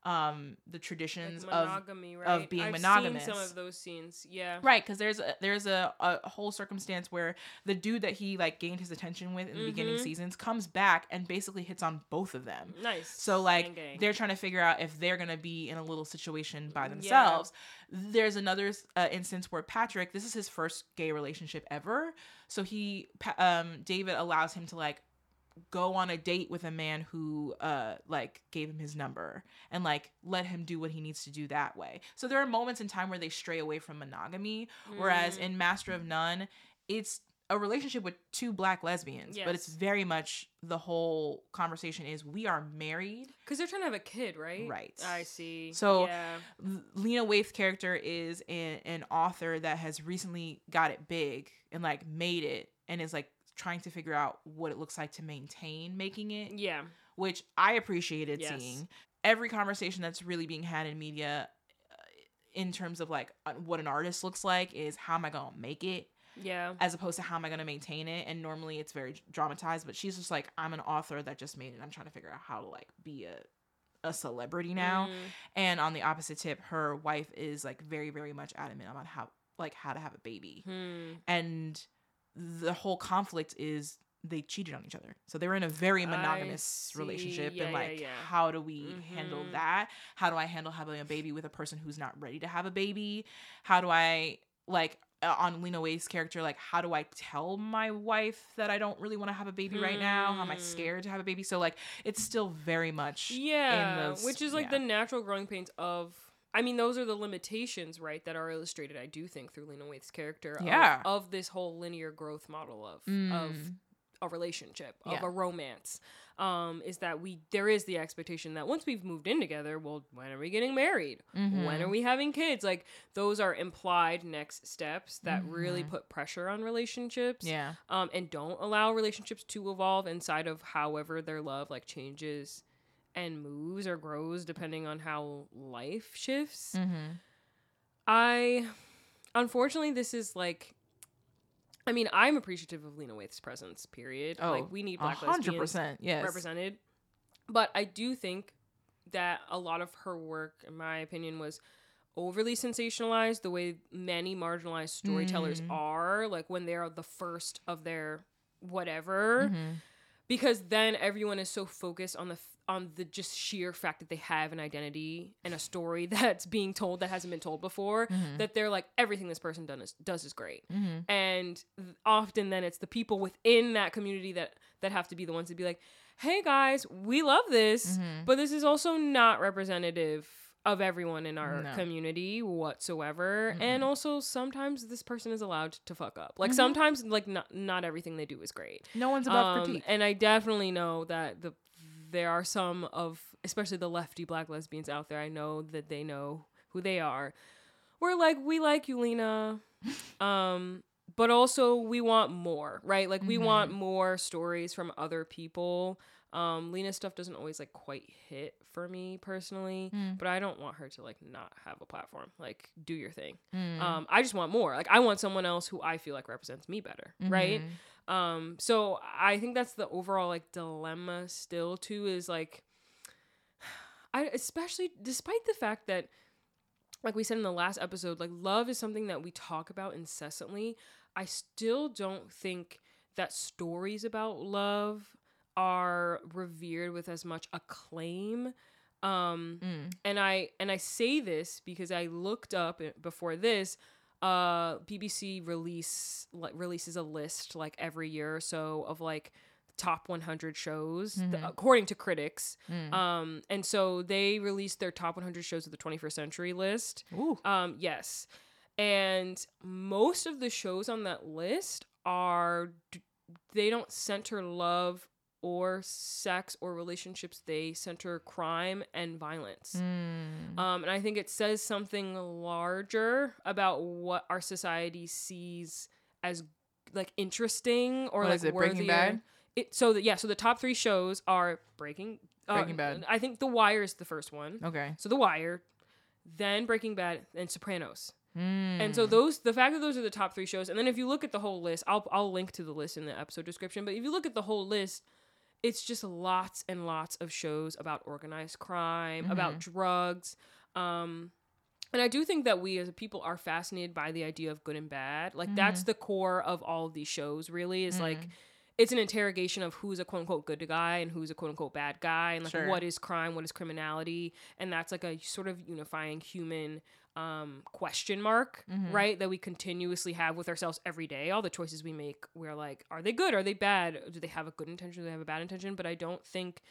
um, the
Like
traditions of
monogamy, right?
being
I've
monogamous.
Some of those scenes, yeah.
Right, because there's a, there's a, a whole circumstance where the dude that he like gained his attention with in the beginning
Mhm.
seasons comes back and basically hits on both of them.
Nice.
So like
gay.
they're trying to figure out if they're gonna be in a little situation by
Yeah.
themselves. There's another uh, instance where Patrick, this is his first gay relationship ever, so he um David allows him to like go on a date with a man who uh like gave him his number and like let him do what he needs to do that way. So there are moments in time where they stray away from monogamy whereas
Mm.
in Master of None it's a relationship with two black lesbians, but it's very much the whole conversation is we are married.
Because they're trying to have a kid, right?
Right.
I see.
So-
yeah.
Lena Waithe's character is an, an author that has recently got it big and like made it and is like trying to figure out what it looks like to maintain making it,
yeah.
which I appreciated
Yes.
seeing. Every conversation that's really being had in media uh, in terms of like uh, what an artist looks like is how am I going to make it
Yeah.
as opposed to how am I going to maintain it and normally it's very dramatized but she's just like I'm an author that just made it. I'm trying to figure out how to like be a a celebrity now.
Mm.
And on the opposite tip, her wife is like very, very much adamant about how like how to have a baby.
Hmm.
And the whole conflict is they cheated on each other. So they were in a very monogamous relationship.
Yeah,
and like
yeah.
how do we handle
Mhm.
that? How do I handle having a baby with a person who's not ready to have a baby? How do I like uh, on Lena Waithe's character, like how do I tell my wife that I don't really want to have a baby right now? How am I
Hmm.
scared to have a baby? So like it's still very much
Yeah,
those-
which is like
yeah.
the natural growing pains of. I mean, those are the limitations, right, that are illustrated. I do think through Lena Waithe's character, of-
Yeah.
of, this whole linear growth model of of
Mm.
a relationship, of
Yeah.
a romance. Um, is that we there is the expectation that once we've moved in together, well, when are we getting married? When
Mhm.
are we having kids? Like those are implied next steps that really
Mhm.
put pressure on relationships
yeah.
um, and don't allow relationships to evolve inside of however their love like changes and moves or grows depending on how life shifts.
Mm-hmm.
I unfortunately this is like I mean, I'm appreciative of Lena Waithe's presence, period.
Oh,
like we need black
hundred
lesbians
percent. Yes.
represented. But I do think that a lot of her work, in my opinion, was overly sensationalized the way many marginalized storytellers
Mm.
are, like when they're the first of their whatever.
Mhm.
Because then everyone is so focused on the on the just sheer fact that they have an identity and a story that's being told that hasn't been told before
Mhm.
that they're like everything this person done is, does is great
Mhm.
and th- often then it's the people within that community that that have to be the ones to be like hey guys we love this
Mhm.
but this is also not representative of everyone in our
No.
community whatsoever and also sometimes this person is allowed to fuck up like
Mhm.
sometimes like not not everything they do is great
No one's above
Um,
critique.
and i definitely know that the there are some of especially the lefty black lesbians out there i know that they know who they are we're like we like you lena um but also we want more right like we
Mhm.
want more stories from other people um lena's stuff doesn't always like quite hit for me personally
Mm.
but i don't want her to like not have a platform like do your thing
Mm.
um i just want more like i want someone else who i feel like represents me better right
Mhm.
Um so i think that's the overall like dilemma still too is like i especially despite the fact that like we said in the last episode like love is something that we talk about incessantly i still don't think that stories about love are revered with as much acclaim um
Mm.
and I and I say this because I looked up before this. Uh, BBC release like releases a list like every year or so of like top 100 shows th-
Mhm.
according to critics.
Mm.
Um, and so they released their top 100 shows of the 21st century list.
Ooh.
Um, yes. And most of the shows on that list are they don't center love or sex or relationships they center crime and violence.
Mm.
Um, and I think it says something larger about what our society sees as like interesting or like
is it, Breaking. Bad?
It so that yeah, so the top three shows are Breaking uh,
Breaking Bad.
I think The Wire is the first one.
okay.
So The Wire, then Breaking Bad, and Sopranos.
Mm.
And so those the fact that those are the top three shows, and then if you look at the whole list, I'll I'll link to the list in the episode description. But if you look at the whole list, it's just lots and lots of shows about organized crime, about mm-hmm. drugs. Um, and I do think that we as a people are fascinated by the idea of good and bad. Like that's mm-hmm. the core of all of these shows. Really, is like mm-hmm. it's an interrogation of who's a quote unquote good guy and who's a quote unquote bad guy, and like
Sure.
what is crime, what is criminality, and that's like a sort of unifying human um, question mark, right? That we continuously have with ourselves every day. All the choices we make, we're like, are they good? Are they bad? Do they have a good intention? Do they have a bad intention? But I don't think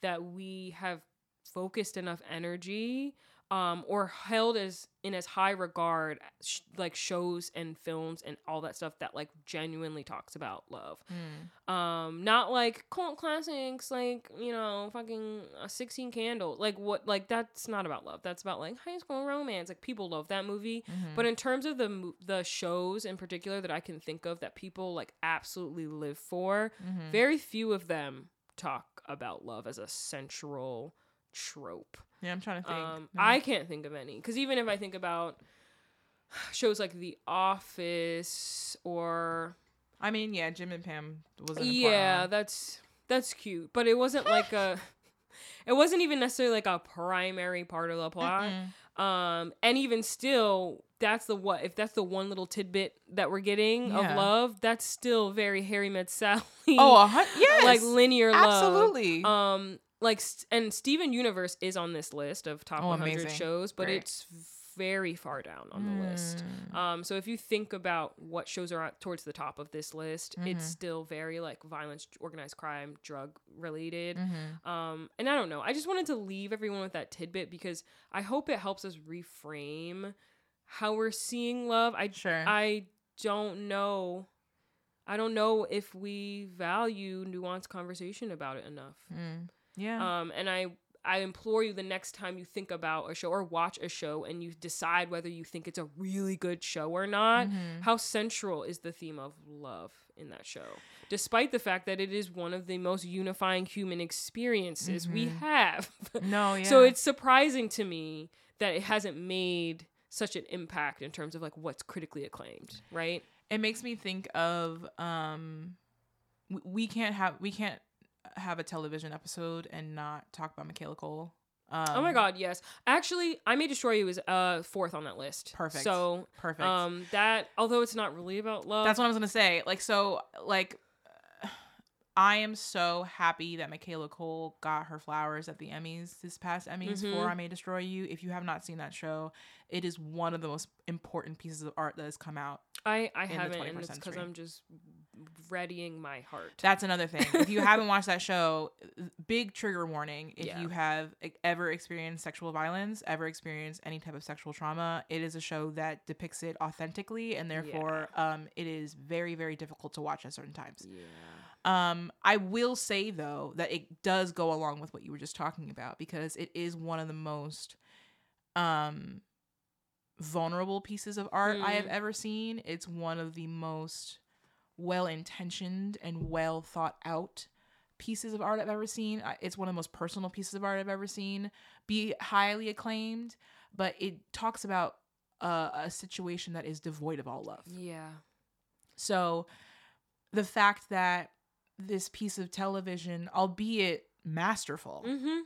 that we have focused enough energy um, or held as in as high regard sh- like shows and films and all that stuff that like genuinely talks about love. Um not like cult classics like you know fucking uh, 16 candles. Like what like that's not about love. That's about like high school romance. Like people love that movie. But in terms of the the shows in particular that i can think of that people like absolutely live for very few of them talk about love as a central trope
Yeah, I'm trying to think.
um,
No.
I can't think of any because even if I think about shows like The Office or
I mean, yeah, Jim and Pam was an
yeah, that's that's cute, but it wasn't like a, it wasn't even necessarily like a primary part of the plot. Um, and even still, that's the what if that's the one little tidbit that we're getting
Yeah.
of love, that's still very Harry Met Sally.
Oh, hun- yes,
like linear love.
absolutely.
Um, like and Steven Universe is on this list of top
Oh,
100
amazing.
shows, but it's very far down on the list.
Mm.
Um, so if you think about what shows are towards the top of this list,
Mm-hmm.
it's still very like violence, organized crime, drug related.
Mm-hmm.
Um, and I don't know. I just wanted to leave everyone with that tidbit because I hope it helps us reframe how we're seeing love. I
Sure.
I don't know. I don't know if we value nuanced conversation about it enough.
Mm. Yeah.
Um, and I I implore you the next time you think about a show or watch a show and you decide whether you think it's a really good show or not,
Mm-hmm.
how central is the theme of love in that show? Despite the fact that it is one of the most unifying human experiences we have.
no, yeah.
So it's surprising to me that it hasn't made such an impact in terms of like what's critically acclaimed, right?
it makes me think of um we can't have we can't have a television episode and not talk about Michaela Coel. Um,
oh my god, yes. Actually, I May Destroy You is uh fourth on that list.
Perfect.
So
Perfect.
um that although it's not really about love.
That's what I was gonna say. Like so, like I am so happy that Michaela Coel got her flowers at the Emmys this past Emmys
Mhm.
for I May Destroy You. If you have not seen that show, it is one of the most important pieces of art that has come out.
I I haven't, and
21st
it's because. I'm just readying my heart.
That's another thing. If you haven't watched that show, big trigger warning. If
Yeah.
you have ever experienced sexual violence, ever experienced any type of sexual trauma, it is a show that depicts it authentically, and therefore, um, it is very, very difficult to watch at certain times.
yeah.
Um, I will say though that it does go along with what you were just talking about because it is one of the most um vulnerable pieces of art I have
Mm.
ever seen. It's one of the most well intentioned and well thought out pieces of art I've ever seen. It's one of the most personal pieces of art I've ever seen. Be highly acclaimed, but it talks about uh, a situation that is devoid of all love.
Yeah.
So the fact that this piece of television, albeit masterful
Mm-hmm.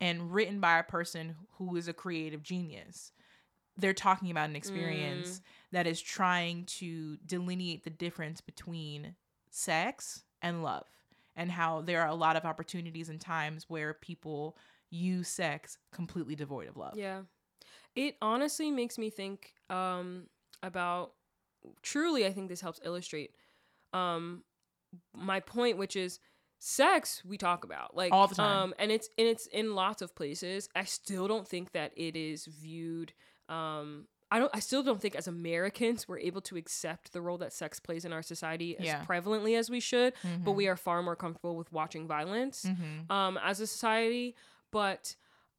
and written by a person who is a creative genius, they're talking about an experience that is trying to delineate the difference between sex and love and how there are a lot of opportunities and times where people use sex completely devoid of love.
Yeah. It honestly makes me think um about truly I think this helps illustrate um my point which is sex we talk about like
All the time.
um and it's and it's in lots of places. I still don't think that it is viewed um I don't I still don't think as Americans we're able to accept the role that sex plays in our society as
Yeah.
prevalently as we should, but
Mhm.
we are far more comfortable with watching violence
Mhm.
um as a society, but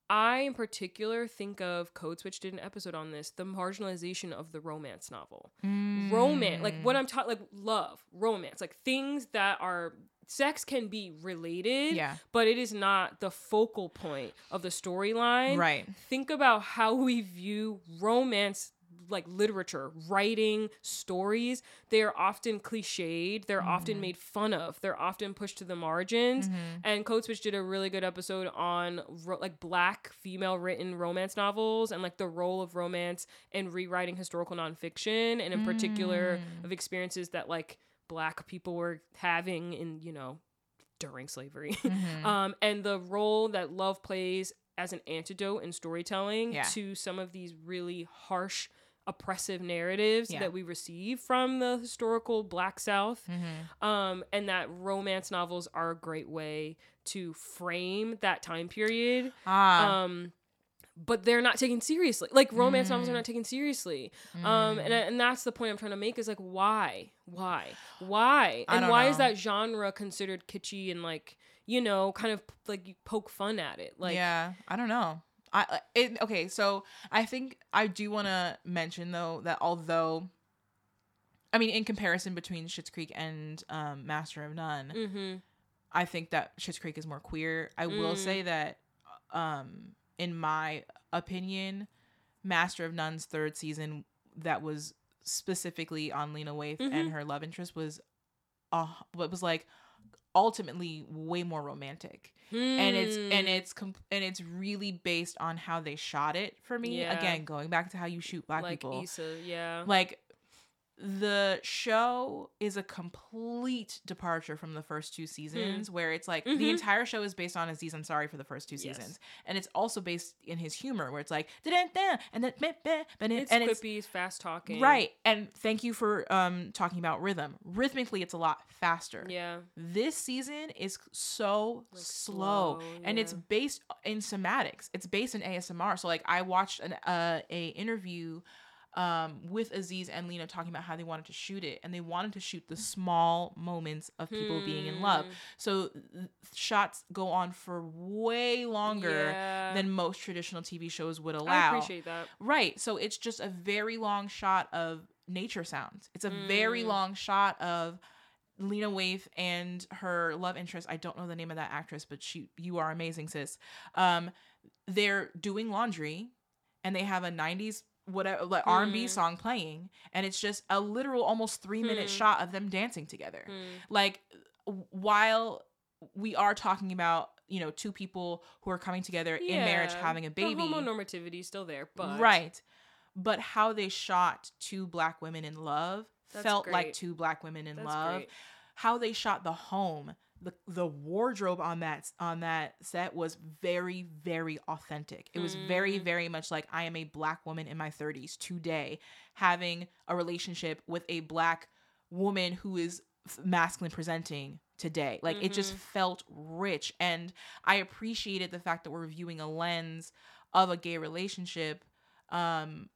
I in particular think of Code Switch did an episode on this, the marginalization of the romance novel. Romance, like what
Mm.
I'm talking like love, romance, like things that are sex can be related,
Yeah.
but it is not the focal point of the storyline
Right.
think about how we view romance like literature writing stories they are often cliched they're often
Mhm.
made fun of they're often pushed to the margins
Mhm.
and code switch did a really good episode on ro- like black female written romance novels and like the role of romance in rewriting historical nonfiction and in particular
Mm.
of experiences that like black people were having in you know during slavery
Mhm.
um, and the role that love plays as an antidote in storytelling
Yeah.
to some of these really harsh oppressive narratives
Yeah.
that we receive from the historical black south
Mhm.
um, and that romance novels are a great way to frame that time period
Ah.
um, but they're not taken seriously. Like romance novels are
Mm.
not taken seriously. Um and, and that's the point i'm trying to make is like why? Why? Why? And why is that genre considered kitschy and like you know kind of like you poke fun at it? Like
yeah, I don't know. I it, okay, so I think I do want to mention though that although, I mean, in comparison between Schitt's Creek and um, Master of None,
mm-hmm.
I think that Schitt's Creek is more queer. I will
Mm.
say that, um, in my opinion, Master of None's third season that was specifically on Lena Waithe
Mhm.
and her love interest was, uh, what was like ultimately way more romantic and it's
Hmm.
and it's com- and it's really based on how they shot it for me
Yeah.
again going back to how you shoot black
like
people
Issa, yeah
like the show is a complete departure from the first two seasons where it's like the
Mhm.
entire show is based on Aziz Ansari for the first two
Yes.
seasons and it's also based in his humor where it's like and then meh, meh, but it-
it's
and it's
fast talking.
right and thank you for um talking about rhythm rhythmically it's a lot faster
Yeah.
this season is so
Like,
slow,
slow,
and it's based in somatics it's based in asmr so like i watched an uh, a interview um, with aziz and lena talking about how they wanted to shoot it and they wanted to shoot the small moments of people being in love
Hmm.
so th- shots go on for way longer
Yeah.
than most traditional tv shows would
I
allow
appreciate that.
Right. So it's just a very long shot of nature sounds. It's a very
Mm.
long shot of Lena Waithe and her love interest. I don't know the name of that actress, but she you are amazing, sis. Um, they're doing laundry and they have a 90s whatever like R&B
Mm.
song playing and it's just a literal almost 3 minute
Hmm.
shot of them dancing together
Hmm.
like while we are talking about you know two people who are coming together in marriage having a baby
The homonormativity is still there, but
right but how they shot two black women in love
That's
felt like two black women in
That's
love
great.
how they shot the home the, the wardrobe on that on that set was very very authentic it was very
Mm.
very much like i am a black woman in my 30s today having a relationship with a black woman who is masculine presenting today like it just
Mhm.
felt rich and i appreciated the fact that we're viewing a lens of a gay relationship um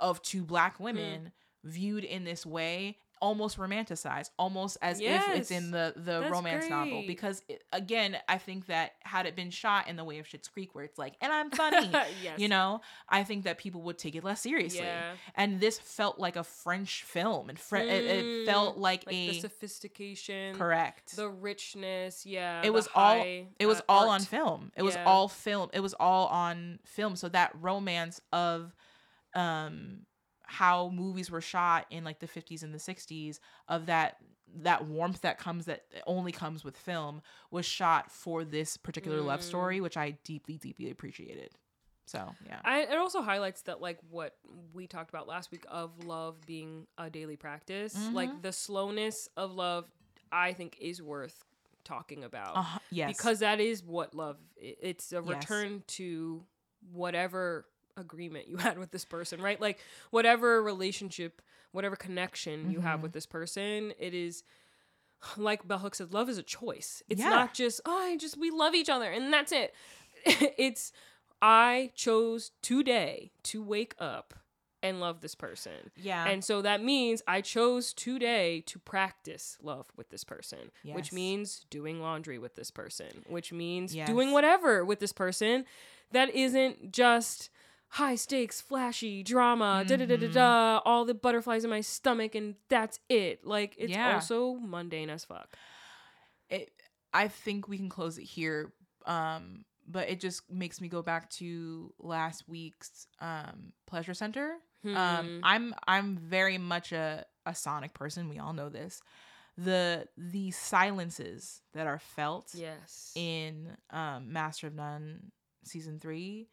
of two black women viewed in this way almost romanticized almost as if it's in the the romance novel because it, again i think that had it been shot in the way of Schitt's creek where it's like and i'm funny
yes.
you know i think that people would take it less seriously
Yeah.
and this felt like a french film and fre- it, it felt
Mm,
like,
Like
a
the sophistication,
correct
the richness, yeah.
it was all it was
uh,
all
art.
on film it was all film it was all on film so that romance of um how movies were shot in like the 50s and the 60s of that that warmth that comes that only comes with film was shot for this particular love
Mm.
story which i deeply deeply appreciated so yeah
I, it also highlights that like what we talked about last week of love being a daily practice like
Mhm.
the slowness of love i think is worth talking about
uh, yes
because that is what love it's a
Yes.
return to whatever agreement you had with this person right like whatever relationship whatever connection you have with mm-hmm. this person it is like bell hooks said love is a choice it's
Yeah.
not just oh i just we love each other and that's it it's i chose today to wake up and love this person.
Yeah.
And so that means I chose today to practice love with this person, which means doing laundry with this person, which means
Yes.
doing whatever with this person that isn't just high stakes, flashy drama, da da da da
Mm-hmm.
da, all the butterflies in my stomach, and that's it. Like, it's
Yeah.
also mundane as fuck.
it I think we can close it here. Um, but it just makes me go back to last week's um pleasure center. Um,
Hmm.
I'm I'm very much a, a sonic person. We all know this. The the silences that are felt
yes.
in um Master of None season three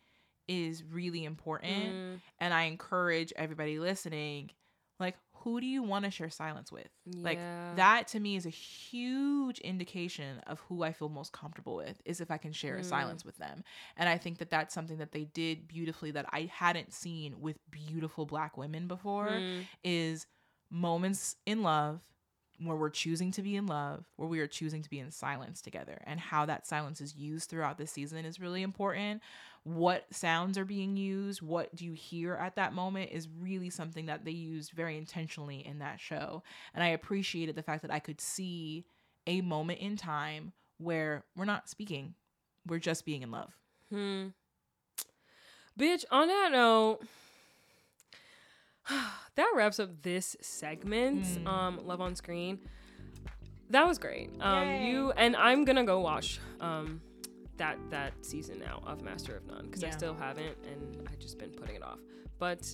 is really important.
Mm,
And I encourage everybody listening, like, who do you want to share silence with? Like that to me is a huge indication of who I feel most comfortable with is if I can share a
Mm.
silence with them. And I think that that's something that they did beautifully that I hadn't seen with beautiful black women before
Mm,
is moments in love where we're choosing to be in love, where we are choosing to be in silence together, and how that silence is used throughout the season is really important. What sounds are being used, what do you hear at that moment is really something that they used very intentionally in that show. And I appreciated the fact that I could see a moment in time where we're not speaking, we're just being in love.
Hmm. Bitch, on that note, that wraps up this segment.
Mm.
Um, Love on Screen. That was great. Um,
Yay.
you and I'm gonna go watch um that that season now of Master of None because I still haven't and I've just been putting it off. But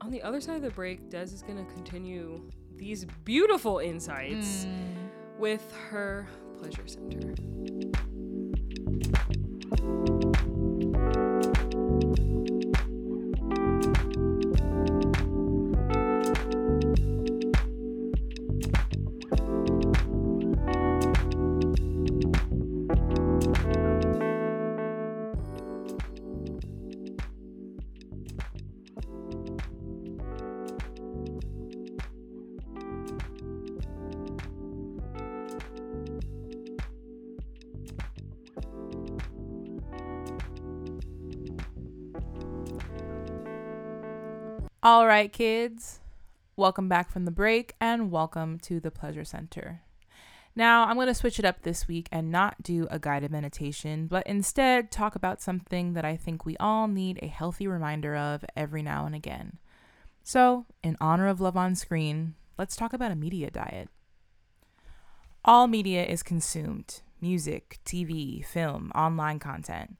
on the other side of the break, Des is gonna continue these beautiful insights
Mm.
with her pleasure center.
Right, kids. Welcome back from the break and welcome to the Pleasure Center. Now, I'm going to switch it up this week and not do a guided meditation, but instead talk about something that I think we all need a healthy reminder of every now and again. So, in honor of Love on Screen, let's talk about a media diet. All media is consumed music, TV, film, online content.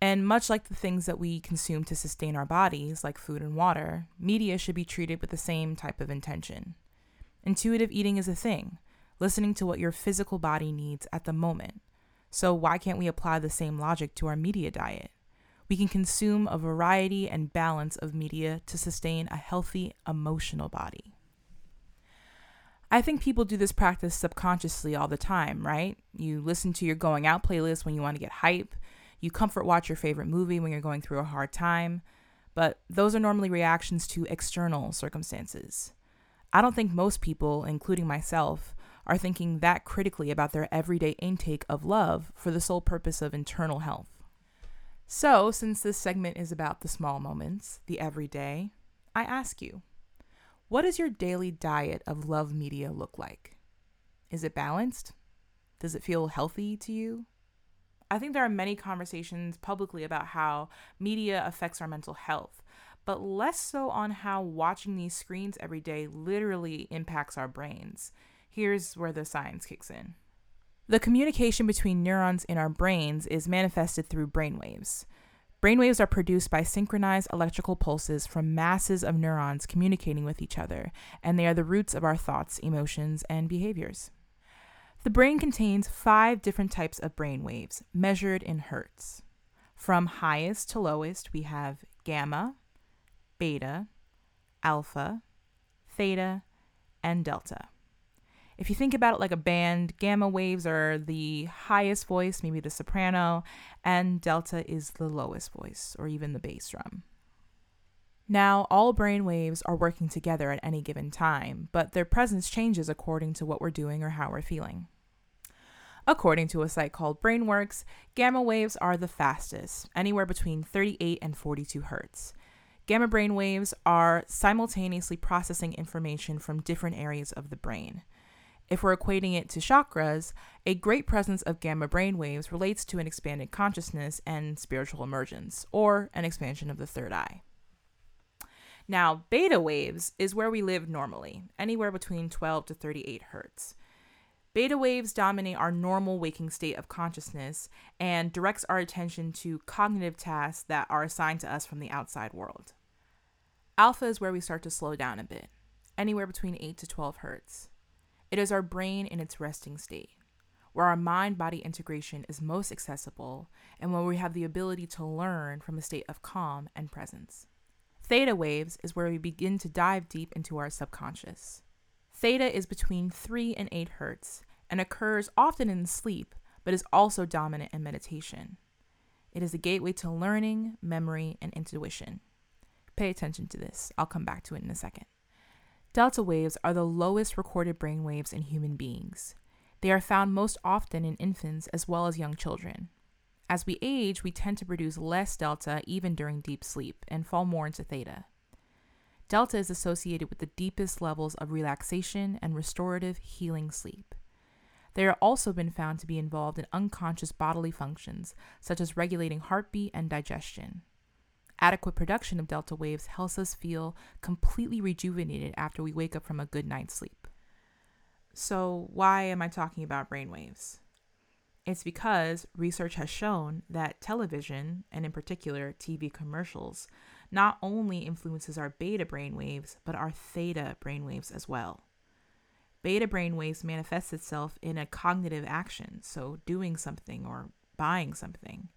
And much like the things that we consume to sustain our bodies, like food and water, media should be treated with the same type of intention. Intuitive eating is a thing, listening to what your physical body needs at the moment. So, why can't we apply the same logic to our media diet? We can consume a variety and balance of media to sustain a healthy emotional body. I think people do this practice subconsciously all the time, right? You listen to your going out playlist when you want to get hype. You comfort watch your favorite movie when you're going through a hard time, but those are normally reactions to external circumstances. I don't think most people, including myself, are thinking that critically about their everyday intake of love for the sole purpose of internal health. So, since this segment is about the small moments, the everyday, I ask you, what does your daily diet of love media look like? Is it balanced? Does it feel healthy to you? I think there are many conversations publicly about how media affects our mental health, but less so on how watching these screens every day literally impacts our brains. Here's where the science kicks in. The communication between neurons in our brains is manifested through brainwaves. Brainwaves are produced by synchronized electrical pulses from masses of neurons communicating with each other, and they are the roots of our thoughts, emotions, and behaviors. The brain contains five different types of brain waves measured in hertz. From highest to lowest, we have gamma, beta, alpha, theta, and delta. If you think about it like a band, gamma waves are the highest voice, maybe the soprano, and delta is the lowest voice, or even the bass drum. Now, all brain waves are working together at any given time, but their presence changes according to what we're doing or how we're feeling. According to a site called BrainWorks, gamma waves are the fastest, anywhere between 38 and 42 hertz. Gamma brain waves are simultaneously processing information from different areas of the brain. If we're equating it to chakras, a great presence of gamma brain waves relates to an expanded consciousness and spiritual emergence, or an expansion of the third eye. Now, beta waves is where we live normally, anywhere between 12 to 38 hertz. Beta waves dominate our normal waking state of consciousness and directs our attention to cognitive tasks that are assigned to us from the outside world. Alpha is where we start to slow down a bit, anywhere between 8 to 12 hertz. It is our brain in its resting state, where our mind body integration is most accessible and where we have the ability to learn from a state of calm and presence. Theta waves is where we begin to dive deep into our subconscious. Theta is between 3 and 8 hertz and occurs often in sleep, but is also dominant in meditation. It is a gateway to learning, memory, and intuition. Pay attention to this. I'll come back to it in a second. Delta waves are the lowest recorded brain waves in human beings. They are found most often in infants as well as young children. As we age, we tend to produce less delta even during deep sleep and fall more into theta. Delta is associated with the deepest levels of relaxation and restorative healing sleep. They have also been found to be involved in unconscious bodily functions, such as regulating heartbeat and digestion. Adequate production of delta waves helps us feel completely rejuvenated after we wake up from a good night's sleep. So, why am I talking about brain waves? It's because research has shown that television, and in particular TV commercials, not only influences our beta brainwaves, but our theta brainwaves as well. Beta brainwaves manifests itself in a cognitive action, so doing something or buying something.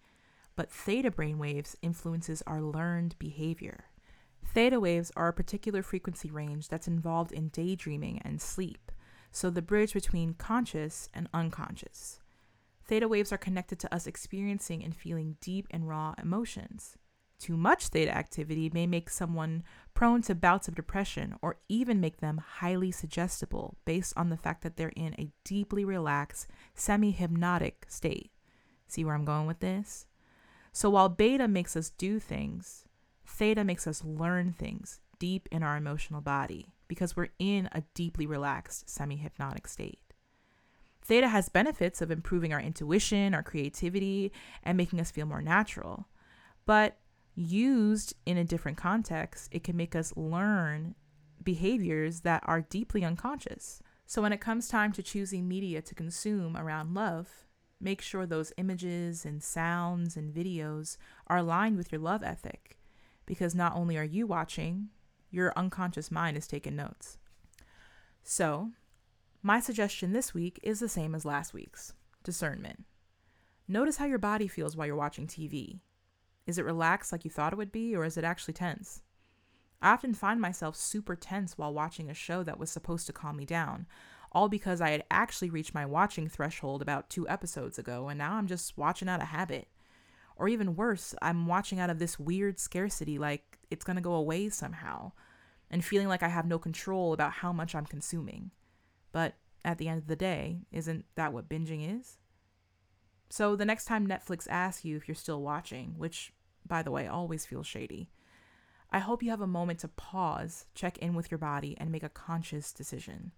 But theta brainwaves influences our learned behavior. Theta waves are a particular frequency range that's involved in daydreaming and sleep, so the bridge between conscious and unconscious. Theta waves are connected to us experiencing and feeling deep and raw emotions. Too much theta activity may make someone prone to bouts of depression or even make them highly suggestible based on the fact that they're in a deeply relaxed, semi hypnotic state. See where I'm going with this? So while beta makes us do things, theta makes us learn things deep in our emotional body because we're in a deeply relaxed, semi hypnotic state. Theta has benefits of improving our intuition, our creativity, and making us feel more natural. But used in a different context, it can make us learn behaviors that are deeply unconscious. So when it comes time to choosing media to consume around love, make sure those images and sounds and videos are aligned with your love ethic because not only are you watching, your unconscious mind is taking notes. So, my suggestion this week is the same as last week's discernment. Notice how your body feels while you're watching TV. Is it relaxed like you thought it would be, or is it actually tense? I often find myself super tense while watching a show that was supposed to calm me down, all because I had actually reached my watching threshold about two episodes ago, and now I'm just watching out of habit. Or even worse, I'm watching out of this weird scarcity, like it's gonna go away somehow, and feeling like I have no control about how much I'm consuming. But at the end of the day, isn't that what binging is? So the next time Netflix asks you if you're still watching, which, by the way, always feels shady, I hope you have a moment to pause, check in with your body, and make a conscious decision.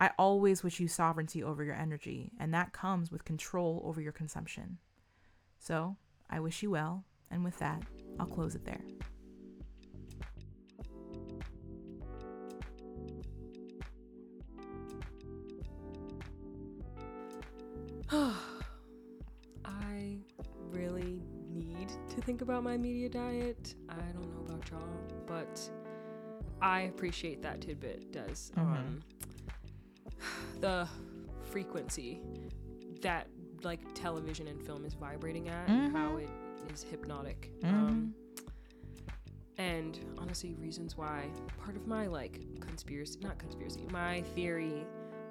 I always wish you sovereignty over your energy, and that comes with control over your consumption. So, I wish you well, and with that, I'll close it there.
I think about my media diet. I don't know about y'all, but I appreciate that tidbit, Des.
Mhm.
Um, the frequency that like television and film is vibrating at, and how it is hypnotic.
Mhm.
Um, and honestly, reasons why part of my like conspiracy, not conspiracy, my theory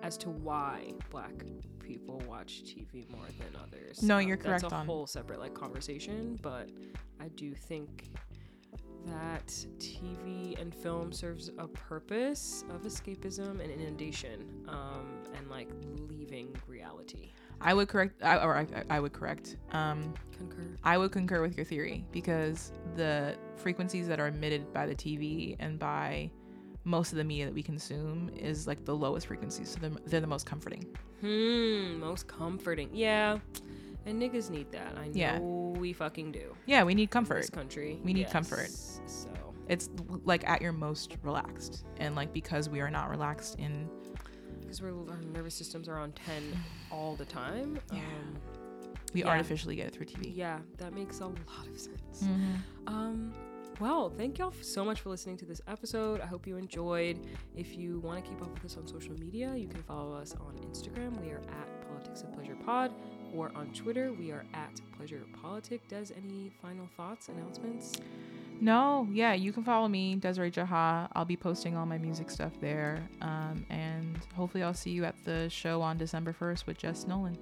as to why black people watch TV more than others.
No,
Um,
you're
That's
correct
a
on-
whole separate like conversation, but I do think that TV and film serves a purpose of escapism and inundation, um, and like leaving reality.
I would correct, I, or I, I would correct. Um,
Concur.
I would concur with your theory because the frequencies that are emitted by the TV and by most of the media that we consume is like the lowest frequencies, so they're, they're the most comforting.
Hmm. Most comforting. Yeah. And niggas need that. I know
Yeah.
we fucking do.
Yeah, we need
in
comfort.
This country.
We need
Yes.
comfort.
So.
It's like at your most relaxed, and like because we are not relaxed in
Because our nervous systems are on ten all the time.
Yeah.
Um,
we
Yeah.
artificially get it through TV.
yeah, that makes a lot of sense.
Mhm.
Um, well, thank y'all so much for listening to this episode. I hope you enjoyed. If you want to keep up with us on social media, you can follow us on Instagram. We are at Politics of Pleasure Pod, or on Twitter, we are at Pleasure Politic. Des, any final thoughts, announcements?
No, yeah, you can follow me, Desiree Jaha. I'll be posting all my music stuff there. Um, and hopefully I'll see you at the show on December 1st with Jess Nolan.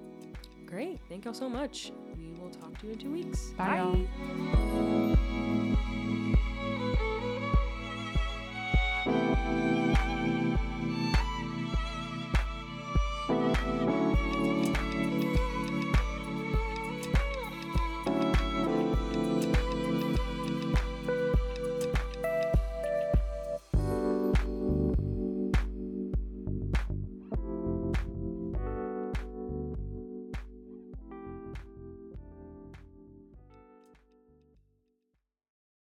Great. Thank y'all so much. We will talk to you in two weeks.
Bye, y'all. thank you